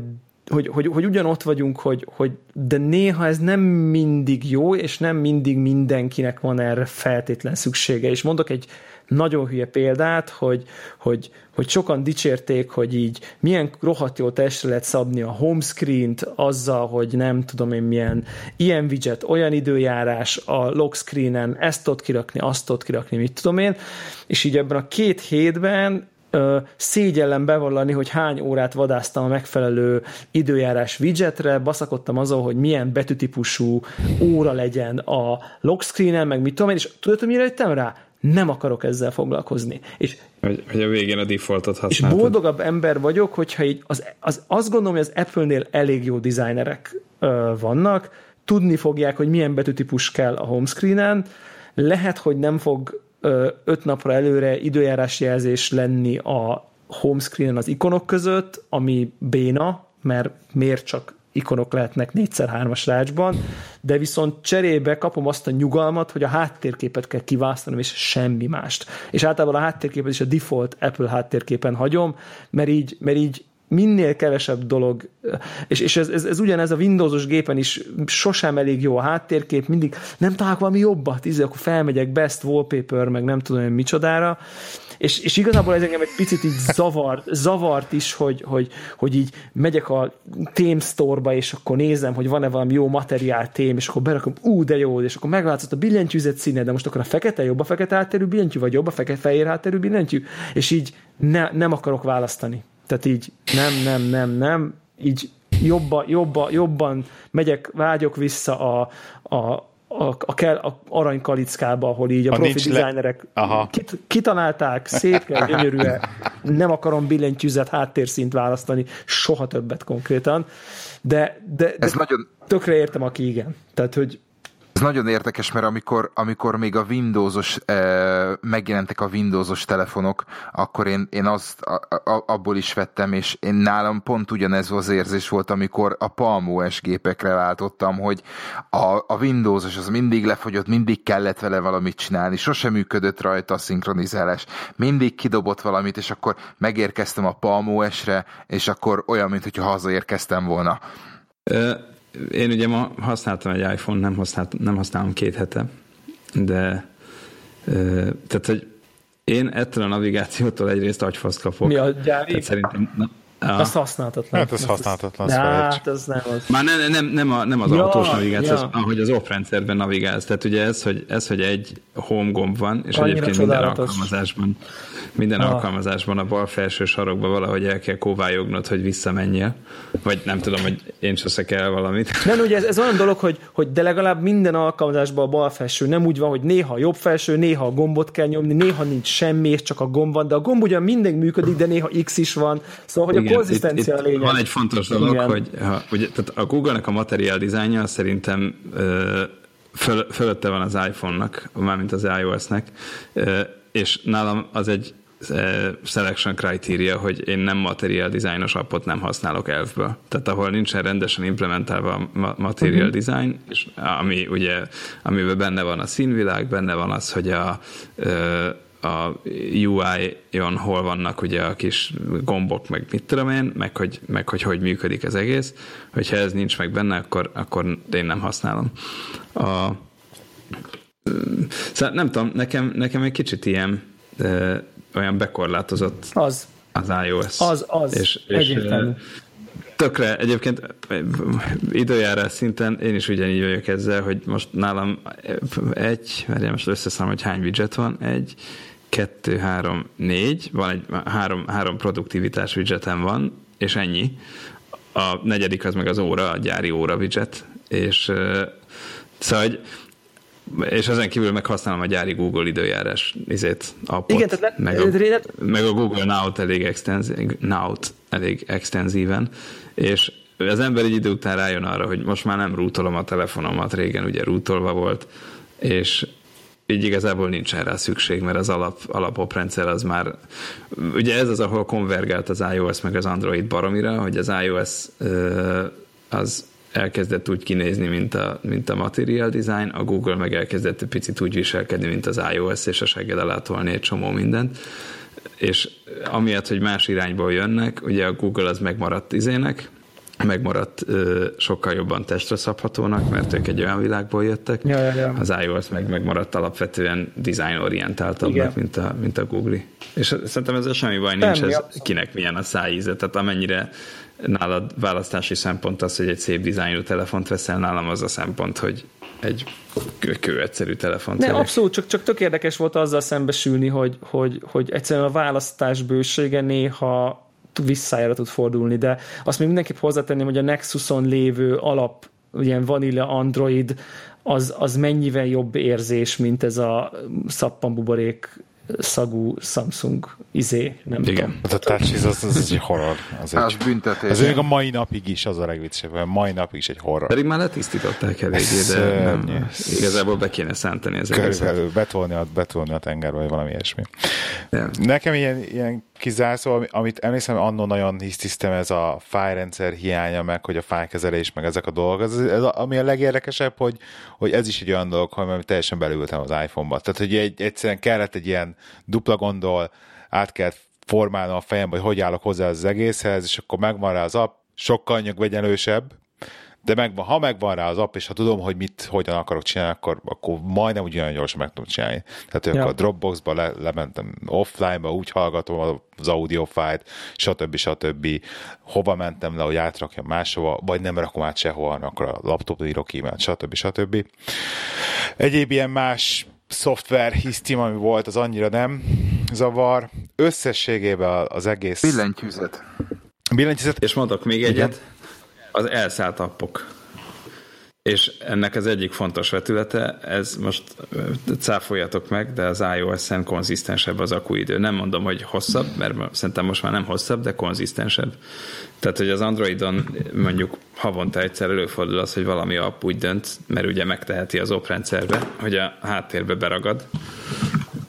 hogy, hogy, hogy ugyanott vagyunk, hogy, hogy de néha ez nem mindig jó, és nem mindig mindenkinek van erre feltétlen szüksége. És mondok egy nagyon hülye példát, hogy, hogy, hogy sokan dicsérték, hogy így milyen rohadt jó testre lehet szabni a homescreen-t azzal, hogy nem tudom én milyen ilyen widget, olyan időjárás a lock screen-en, ezt ott kirakni, azt ott kirakni, mit tudom én, és így ebben a két hétben szégyellem bevallani, hogy hány órát vadáztam a megfelelő időjárás widgetre, baszakodtam azon, hogy milyen betűtípusú óra legyen a lock screen meg mit tudom én, és tudod, mire jöttem rá? Nem akarok ezzel foglalkozni. És hogy, hogy a végén a defaultot használtad. És boldogabb ember vagyok, hogyha így az, az, azt gondolom, hogy az Apple-nél elég jó designerek ö, vannak, tudni fogják, hogy milyen betűtípus kell a homescreenen, lehet, hogy nem fog öt napra előre időjárás jelzés lenni a homescreenen az ikonok között, ami béna, mert miért csak ikonok lehetnek 4x3-as rácsban, de viszont cserébe kapom azt a nyugalmat, hogy a háttérképet kell kiválasztanom, és semmi mást. És általában a háttérképet is a default Apple háttérképen hagyom, mert így, mert így minél kevesebb dolog, és, és ez, ez, ez ugyanez a Windowsos gépen is sosem elég jó a háttérkép, mindig nem találok valami jobbat, íze, akkor felmegyek best wallpaper, meg nem tudom én micsodára, és, és igazából ez engem egy picit így zavar, zavart is, hogy, hogy, hogy így megyek a tém store és akkor nézem, hogy van-e valami jó materiál tém, és akkor berakom, ú, de jó, és akkor megváltozott a billentyűzet színe, de most akkor a fekete jobb a fekete hátterű billentyű, vagy jobb a fekete fehér hátterű billentyű, és így ne, nem akarok választani. Tehát így nem, nem, nem, nem, így jobba, jobba, jobban megyek, vágyok vissza a, a, a, a, kell, a aranykalickába, ahol így a, a profi designerek le... kit, kitalálták, szép, kell, gyönyörűen, nem akarom billentyűzet háttérszint választani, soha többet konkrétan, de, de, de Ez nagyon... tökre értem, aki igen. Tehát, hogy Ez nagyon érdekes, mert amikor, amikor még a Windowsos, eh, megjelentek a Windowsos telefonok, akkor én, én azt a, a, abból is vettem, és én nálam pont ugyanez az érzés volt, amikor a Palm OS gépekre váltottam, hogy a, a Windowsos az mindig lefogyott, mindig kellett vele valamit csinálni, sosem működött rajta a szinkronizálás, mindig kidobott valamit, és akkor megérkeztem a Palm OS-re, és akkor olyan, mintha hazaérkeztem volna. Én ugye ma használtam egy iPhone, nem, használt, nem használom két hete, de tehát, hogy én ettől a navigációtól egyrészt agyfaszt kapok. Mi a gyári? Tehát szerintem, Ja. Azt használhatatlan. Hát ez használhatatlan. Ne, hát ez nem az. Már nem, nem, nem, a, nem az ja, autós navigáció, ja. ahogy az off rendszerben navigálsz. Tehát ugye ez, hogy, ez, hogy egy home gomb van, és Annyira egyébként minden alkalmazásban, minden ah. alkalmazásban a bal felső sarokban valahogy el kell kóvályognod, hogy visszamenjél. Vagy nem tudom, hogy én se kell valamit. Nem, ugye ez, ez olyan dolog, hogy, hogy de legalább minden alkalmazásban a bal felső nem úgy van, hogy néha a jobb felső, néha a gombot kell nyomni, néha nincs semmi, és csak a gomb van, de a gomb ugyan mindig működik, de néha X is van. Szóval, hogy Igen, a konzisztencia a lényeg. Van egy fontos dolog, Igen. hogy ha, ugye, tehát a Google-nek a materiál dizájnja szerintem ö, föl, fölötte van az iPhone-nak, mármint az iOS-nek, ö, és nálam az egy selection criteria, hogy én nem material designos appot nem használok elfből. Tehát ahol nincsen rendesen implementálva a material uh-huh. design, és ami ugye, amiben benne van a színvilág, benne van az, hogy a, a UI-on hol vannak ugye a kis gombok, meg mit tudom én, meg hogy, meg hogy hogy működik az egész. Hogyha ez nincs meg benne, akkor, akkor én nem használom. A, szóval nem tudom, nekem, nekem egy kicsit ilyen olyan bekorlátozott az. az iOS. Az, az, és, és egyértelmű. Tökre, egyébként időjárás szinten én is ugyanígy vagyok ezzel, hogy most nálam egy, mert most összeszámolom, hogy hány widget van, egy, kettő, három, négy, van egy három, három produktivitás widgetem van, és ennyi. A negyedik az meg az óra, a gyári óra widget, és szóval, hogy és ezen kívül meg használom a gyári Google időjárás izét, appot, Igen, tehát meg, a, rédet... meg a Google Now-t elég, extenzív, Now-t elég extenzíven, és az ember egy idő után rájön arra, hogy most már nem rútolom a telefonomat, régen ugye rútolva volt, és így igazából nincsen rá szükség, mert az alap, alapoprendszer az már, ugye ez az, ahol konvergált az iOS meg az Android baromira, hogy az iOS az elkezdett úgy kinézni, mint a, mint a material design, a Google meg elkezdett egy picit úgy viselkedni, mint az iOS, és a segged alá tolni egy csomó mindent. És amiatt, hogy más irányból jönnek, ugye a Google az megmaradt izének, megmaradt ö, sokkal jobban testre szabhatónak, mert ők egy olyan világból jöttek. Ja, ja, ja. Az iOS meg megmaradt alapvetően design-orientáltabbnak, mint a, mint a Google. És szerintem ez semmi baj nincs, ez kinek milyen a szájíze. Tehát amennyire nálad választási szempont az, hogy egy szép dizájnú telefont veszel, nálam az a szempont, hogy egy kő egyszerű telefont. Nem, abszolút, csak, csak tök érdekes volt azzal szembesülni, hogy, hogy, hogy egyszerűen a választás bősége néha visszájára tud fordulni, de azt még mindenképp hozzátenném, hogy a Nexuson lévő alap ilyen vanilla Android az, az mennyivel jobb érzés, mint ez a szappanbuborék szagú Samsung izé, nem Igen. tudom. Az a touch az, az, az egy horror. Az, az egy, büntetés. Ez még a mai napig is az a legviccesebb, a mai napig is egy horror. Pedig már letisztították eléggé, de nem, igazából be kéne szántani az Körülbelül betolni a, betolni a tengerbe, vagy valami ilyesmi. Yeah. Nekem ilyen, ilyen kizárszó, amit emlékszem, annó nagyon hisztisztem ez a fájrendszer hiánya, meg hogy a fájkezelés, meg ezek a dolgok. Ez, ez, ami a legérdekesebb, hogy, hogy ez is egy olyan dolog, hogy teljesen belültem az iPhone-ba. Tehát, hogy egy, egyszerűen kellett egy ilyen dupla gondol, át kellett formálnom a fejembe, hogy hogy állok hozzá az egészhez, és akkor megvan rá az app, sokkal nyugvegyenlősebb, de megvan, ha megvan rá az app, és ha tudom, hogy mit, hogyan akarok csinálni, akkor, akkor majdnem ugyanolyan gyorsan meg tudom csinálni. Tehát ja. akkor a Dropboxba le, lementem offline-ba, úgy hallgatom az audio fájt, stb. stb. Hova mentem le, hogy átrakjam máshova, vagy nem rakom át sehova, akkor a laptopra írok e stb. stb. Egyéb ilyen más szoftver hisztim, ami volt, az annyira nem zavar. Összességében az egész... Billentyűzet. Billentyűzet. És mondok még egyet. Az elszállt appok. És ennek az egyik fontos vetülete, ez most cáfoljatok meg, de az iOS-en konzisztensebb az akuidő. Nem mondom, hogy hosszabb, mert szerintem most már nem hosszabb, de konzisztensebb. Tehát, hogy az Androidon mondjuk havonta egyszer előfordul az, hogy valami app úgy dönt, mert ugye megteheti az oprendszerbe, hogy a háttérbe beragad,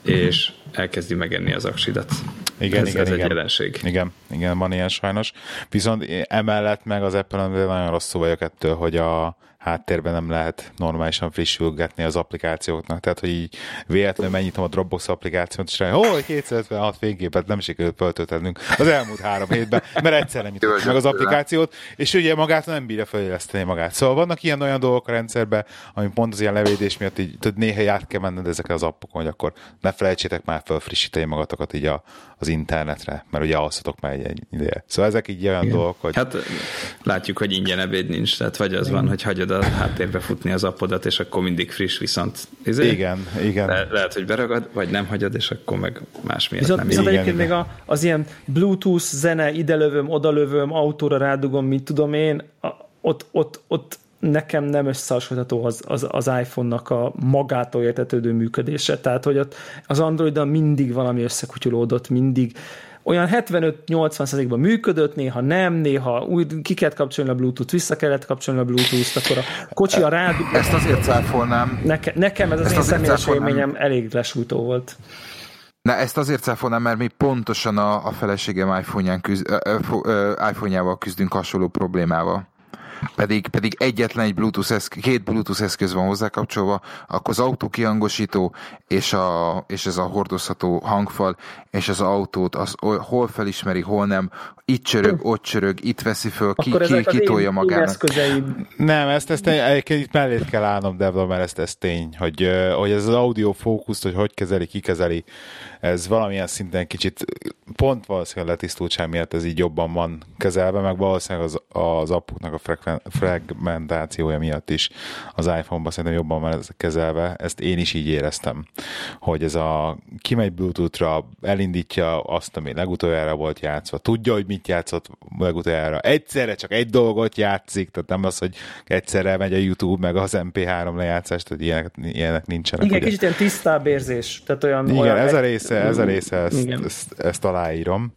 és elkezdi megenni az aksidat. Igen, ez, igen, ez igen. egy jelenség. Igen, igen, van ilyen sajnos. Viszont emellett meg az Apple-on nagyon rosszul vagyok ettől, hogy a háttérben nem lehet normálisan frissülgetni az applikációknak. Tehát, hogy így véletlenül megnyitom a Dropbox applikációt, és rájön, hogy 256 fényképet nem sikerült föltöltenünk az elmúlt három hétben, mert egyszer nem nyitottuk meg az applikációt, és ugye magát nem bírja feléleszteni magát. Szóval vannak ilyen olyan dolgok a rendszerben, ami pont az ilyen levédés miatt így, tudod, néha át kell menned ezekre az appokon, hogy akkor ne felejtsétek már felfrissíteni magatokat így a, az internetre, mert ugye alszatok már egy, egy ideje. Szóval ezek így olyan Igen. dolgok, hogy... Hát látjuk, hogy ingyen ebéd nincs, tehát vagy az Igen. van, hogy hagyod a háttérbe futni az appodat, és akkor mindig friss, viszont izé, igen, igen. Le, lehet, hogy beragad, vagy nem hagyod, és akkor meg más miatt viszont, nem. Viszont igen, egyébként igen. még a, az ilyen Bluetooth zene, ide lövöm, oda lövöm, autóra rádugom, mit tudom én, a, ott, ott, ott nekem nem összehasonlítható az, az, az iPhone-nak a magától értetődő működése. Tehát, hogy ott az Android-dal mindig valami összekutyulódott, mindig olyan 75-80%-ban működött, néha nem, néha úgy ki kellett kapcsolni a Bluetooth, vissza kellett kapcsolni a Bluetooth-t, akkor a kocsi a rád... Ezt azért cáfolnám. Neke, nekem ez az én személyes élményem elég lesújtó volt. Na, ezt azért cáfolnám, mert mi pontosan a, a feleségem iPhone-ján küzd, iPhone-jával küzdünk hasonló problémával pedig, pedig egyetlen egy Bluetooth eszköz, két Bluetooth eszköz van hozzákapcsolva, akkor az autó kihangosító és, a, és ez a hordozható hangfal, és az autót az hol felismeri, hol nem, itt csörög, ott csörög, itt veszi föl, ki, ki, ki tolja magának. Nem, ezt, ezt egyébként itt mellét kell állnom, Devla, mert ezt, ez tény, hogy, hogy ez az audio fókuszt, hogy hogy kezeli, ki kezeli, ez valamilyen szinten kicsit, pont valószínűleg letisztultság miatt ez így jobban van kezelve, meg valószínűleg az, az appuknak a fragmentációja miatt is az iPhone-ban szerintem jobban van ez kezelve, ezt én is így éreztem, hogy ez a kimegy Bluetooth-ra, elindítja azt, ami legutoljára volt játszva, tudja, hogy mit játszott legutoljára, egyszerre csak egy dolgot játszik, tehát nem az, hogy egyszerre megy a YouTube, meg az MP3 lejátszás, tehát ilyenek, ilyenek nincsenek. Igen, ugye? kicsit ilyen tisztább érzés, tehát olyan... Igen, olyan ez a része, ez a része, ezt, ezt, ezt, ezt aláírom.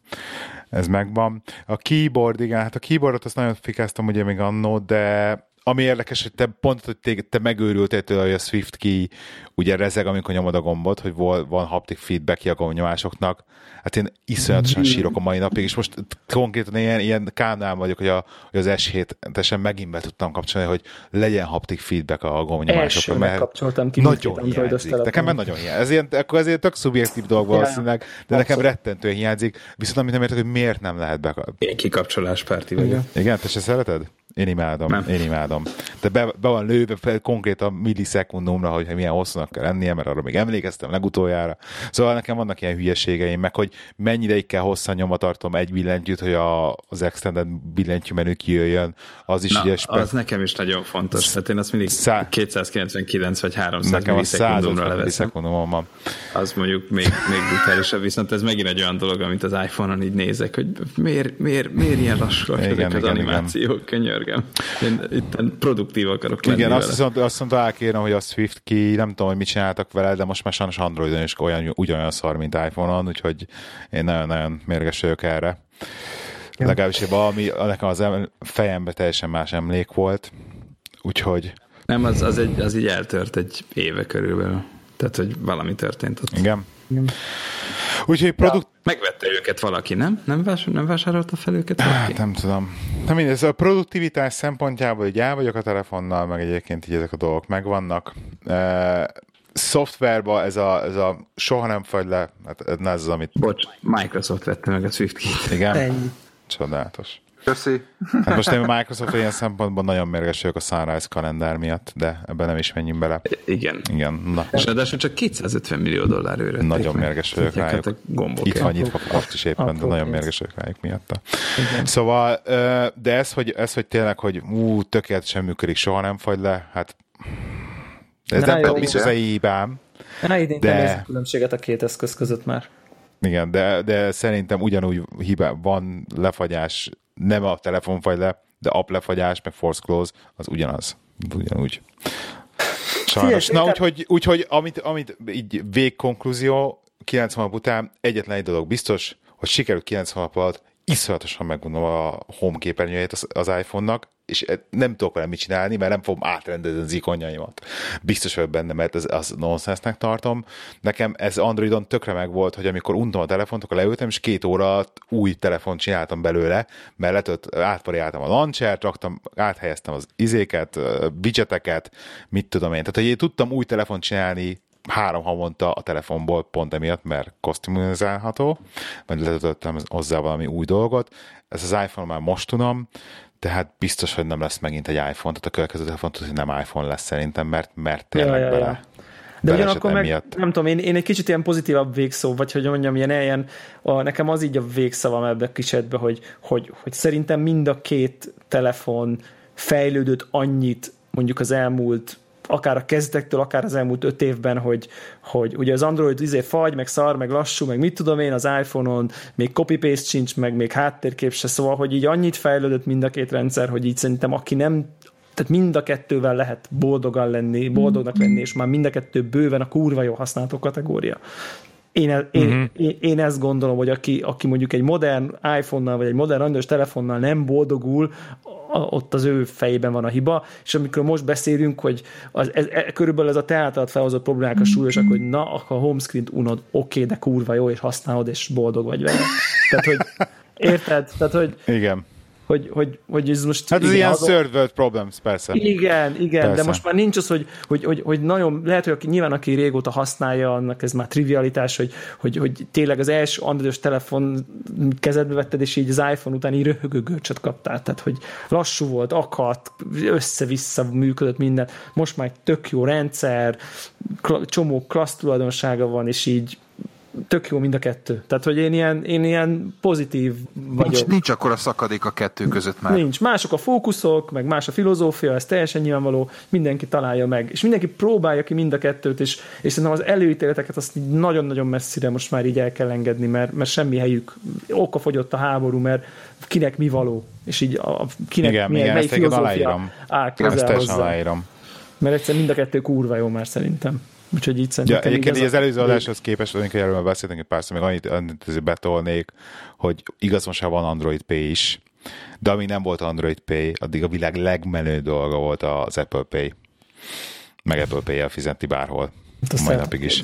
Ez megvan. A keyboard, igen, hát a keyboardot azt nagyon fikáztam ugye még annó, de ami érdekes, hogy te pont, hogy te, te megőrültél tőle, hogy a Swift key ugye rezeg, amikor nyomod a gombot, hogy van haptic feedback a gombnyomásoknak. Hát én iszonyatosan sírok a mai napig, és most konkrétan ilyen, ilyen kánál vagyok, hogy, a, hogy az S7 tesen megint be tudtam kapcsolni, hogy legyen haptic feedback a gombnyomásokra. Mert kapcsoltam ki nagyon hiányzik. Nekem már nagyon hiányzik. Ez ilyen, akkor ezért tök szubjektív dolog valószínűleg, de nekem rettentően hiányzik. Viszont amit nem értek, hogy miért nem lehet be. Én kikapcsolás párti vagyok. Igen, te se szereted? Én imádom, nem. én imádom. De be, be van lőve konkrétan millisekundumra, hogy milyen hosszúnak kell lennie, mert arra még emlékeztem legutoljára. Szóval nekem vannak ilyen hülyeségeim, meg hogy mennyi ideig kell hosszan nyoma tartom egy billentyűt, hogy a, az extended billentyű menü kijöjjön. Az is Na, ugye... Spe- az nekem is nagyon fontos. Tehát én azt mindig Szá- 299 vagy 300 nekem millisekundumra leveszem. van. Az mondjuk még, még brutálisabb, viszont ez megint egy olyan dolog, amit az iPhone-on így nézek, hogy miért, miért, miért ilyen lassúak ezek az igen, animációk, könyörgöm könyörgöm. Én itt produktív akarok lenni Igen, vele. azt, viszont, azt mondta elkérem, hogy a Swift ki, nem tudom, hogy mit csináltak vele, de most már sajnos Androidon is olyan, ugyanolyan szar, mint iPhone-on, úgyhogy én nagyon-nagyon mérges vagyok erre. Ja. Legalábbis valami, nekem az fejembe teljesen más emlék volt, úgyhogy... Nem, az, az, egy, az így eltört egy éve körülbelül. Tehát, hogy valami történt ott. Igen. Igen. Úgyhogy produkt... Ja, megvette őket valaki, nem? Nem, vás, nem vásárolta fel őket valaki? Hát, nem tudom. Nem mindez, a produktivitás szempontjából, hogy el vagyok a telefonnal, meg egyébként így ezek a dolgok megvannak. E, szoftverba ez a, ez a soha nem fagy le, hát ez az, amit... Bocs, Microsoft vette meg a SwiftKey-t. Igen? Ennyi. Csodálatos. Köszi. Hát most én a Microsoft ilyen szempontból nagyon mérges vagyok a Sunrise kalendár miatt, de ebben nem is menjünk bele. Igen. Igen. Na. És ráadásul csak 250 millió dollár őre. Nagyon mérges vagyok rájuk. Itt van nyitva most is éppen, de nagyon mérges vagyok rájuk miatt. Szóval, de ez, hogy, ez, hogy tényleg, hogy ú, tökéletesen működik, soha nem fagy le, hát ez nem tudom, biztos az hibám. de... a különbséget a két eszköz között már. Igen, de, de szerintem ugyanúgy hibá van lefagyás nem a telefon fagy le, de app lefagyás, meg force close, az ugyanaz. ugyanúgy. Sajnos. Na, úgyhogy, úgyhogy amit, amit így végkonklúzió, 90 nap után egyetlen egy dolog biztos, hogy sikerült 90 nap alatt iszonyatosan megmondom a home képernyőjét az, az iPhone-nak, és nem tudok vele mit csinálni, mert nem fogom átrendezni az ikonjaimat. Biztos vagyok benne, mert ez, az nonsensnek tartom. Nekem ez Androidon tökre meg volt, hogy amikor untam a telefont, akkor leültem, és két óra új telefont csináltam belőle, mert letört, átvariáltam a launchert, raktam, áthelyeztem az izéket, widgeteket, mit tudom én. Tehát, hogy én tudtam új telefont csinálni három havonta a telefonból pont emiatt, mert kosztümizálható, vagy letöltöttem hozzá valami új dolgot. Ez az iPhone már most tudom, tehát biztos, hogy nem lesz megint egy iPhone, tehát a következő telefon hogy nem iPhone lesz szerintem, mert, mert tényleg ja, ja, ja. bele. De ugyanakkor meg, emiatt. nem tudom, én, én egy kicsit ilyen pozitívabb végszó, vagy hogy mondjam, ilyen, ilyen a, nekem az így a végszavam ebbe a kicsetbe, hogy, hogy, hogy szerintem mind a két telefon fejlődött annyit mondjuk az elmúlt akár a kezdetektől, akár az elmúlt öt évben, hogy, hogy ugye az Android izé fagy, meg szar, meg lassú, meg mit tudom én, az iPhone-on még copy-paste sincs, meg még háttérkép se, szóval, hogy így annyit fejlődött mind a két rendszer, hogy így szerintem aki nem tehát mind a kettővel lehet boldogan lenni, boldognak lenni, és már mind a kettő bőven a kurva jó használható kategória. Én, uh-huh. én, mhm. én, én ezt gondolom, hogy aki, aki mondjuk egy modern iPhone-nal, vagy egy modern android telefonnal nem boldogul, ott az ő fejében van a hiba, és amikor most beszélünk, hogy az, ez, ez, körülbelül ez a te általad felhozott problémák a súlyosak, hogy na, akkor a homescreen-t unod, oké, de kurva jó, és használod, és boldog vagy vele. Tehát, hogy érted? Tehát, hogy Igen hogy, hogy, hogy ez most... Hát ez ilyen azon... third world problems, persze. Igen, igen, persze. de most már nincs az, hogy, hogy, hogy, hogy nagyon, lehet, hogy aki, nyilván aki régóta használja, annak ez már trivialitás, hogy, hogy, hogy tényleg az első androidos telefon kezedbe vetted, és így az iPhone után így röhögő görcsöt kaptál, tehát hogy lassú volt, akadt, össze-vissza működött minden, most már egy tök jó rendszer, csomó klassz tulajdonsága van, és így tök jó mind a kettő. Tehát, hogy én ilyen, én ilyen pozitív vagyok. Nincs, nincs akkor a szakadék a kettő között már. Nincs. Mások a fókuszok, meg más a filozófia, ez teljesen nyilvánvaló, mindenki találja meg. És mindenki próbálja ki mind a kettőt, és, és szerintem az előítéleteket azt nagyon-nagyon messzire most már így el kell engedni, mert, mert semmi helyük. Oka fogyott a háború, mert kinek mi való, és így a, kinek igen, milyen, igen, melyik filozófia áll közel hozzá. Aláírom. Mert egyszer mind a kettő kurva jó már szerintem. Úgyhogy így szerintem... Ja, egyébként az előző adáshoz képest, amikor erről beszéltünk egy párszor, még annyit, annyit betolnék, hogy igaz most van Android Pay is, de amíg nem volt Android Pay, addig a világ legmenő dolga volt az Apple Pay. Meg Apple Pay-el fizetni bárhol. Hát mai napig is.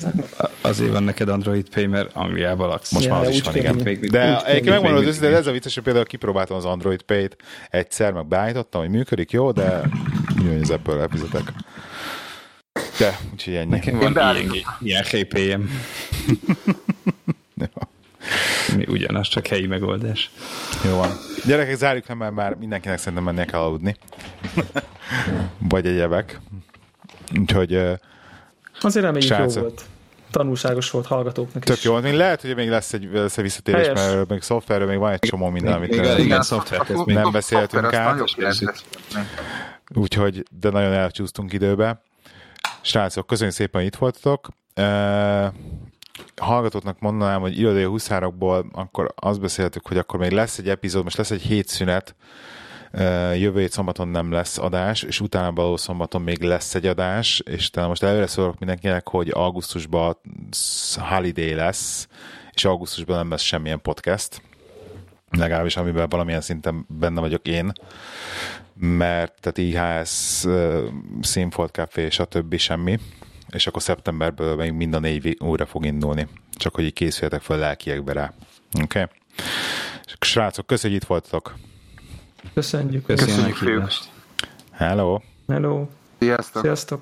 Azért van neked Android Pay, mert Angliában laksz. Most ja, már az is van, igen. Még, de egyébként megmondom az de ez a vicces, hogy például kipróbáltam az Android Pay-t egyszer, meg beállítottam, hogy működik, jó, de úgy, az Apple-el fizetek. De, úgyhogy ennyi. Nekem van ilyen, ilyen GPM. Mi ugyanaz, csak helyi megoldás. Jó van. Gyerekek, zárjuk le, mert már mindenkinek szerintem mennie kell aludni. Vagy egyebek. Úgyhogy Azért reméljük jó volt. Tanulságos volt hallgatóknak Tök is. jó. Még lehet, hogy még lesz egy, lesz egy visszatérés, Helyes. mert még szoftverről még van egy csomó minden, amit igen, igen, szoftver, nem beszéltünk át. Úgyhogy, de nagyon elcsúsztunk időbe. Srácok, köszönjük szépen, hogy itt voltatok. Uh, hallgatóknak mondanám, hogy irodai huszárokból akkor azt beszéltük, hogy akkor még lesz egy epizód, most lesz egy hétszünet, uh, jövő hét szombaton nem lesz adás, és utána való szombaton még lesz egy adás, és talán most előre szólok mindenkinek, hogy augusztusban holiday lesz, és augusztusban nem lesz semmilyen podcast, legalábbis amiben valamilyen szinten benne vagyok én mert tehát IHS, Színfolt Café, stb. semmi, és akkor szeptemberből még mind a négy újra fog indulni. Csak hogy így készüljetek fel lelkiekbe rá. Oké? Okay? Srácok, köszönjük, hogy itt voltatok. Köszönjük. Köszönjük. Köszönjük. Hello. Hello. Sziasztok. Sziasztok.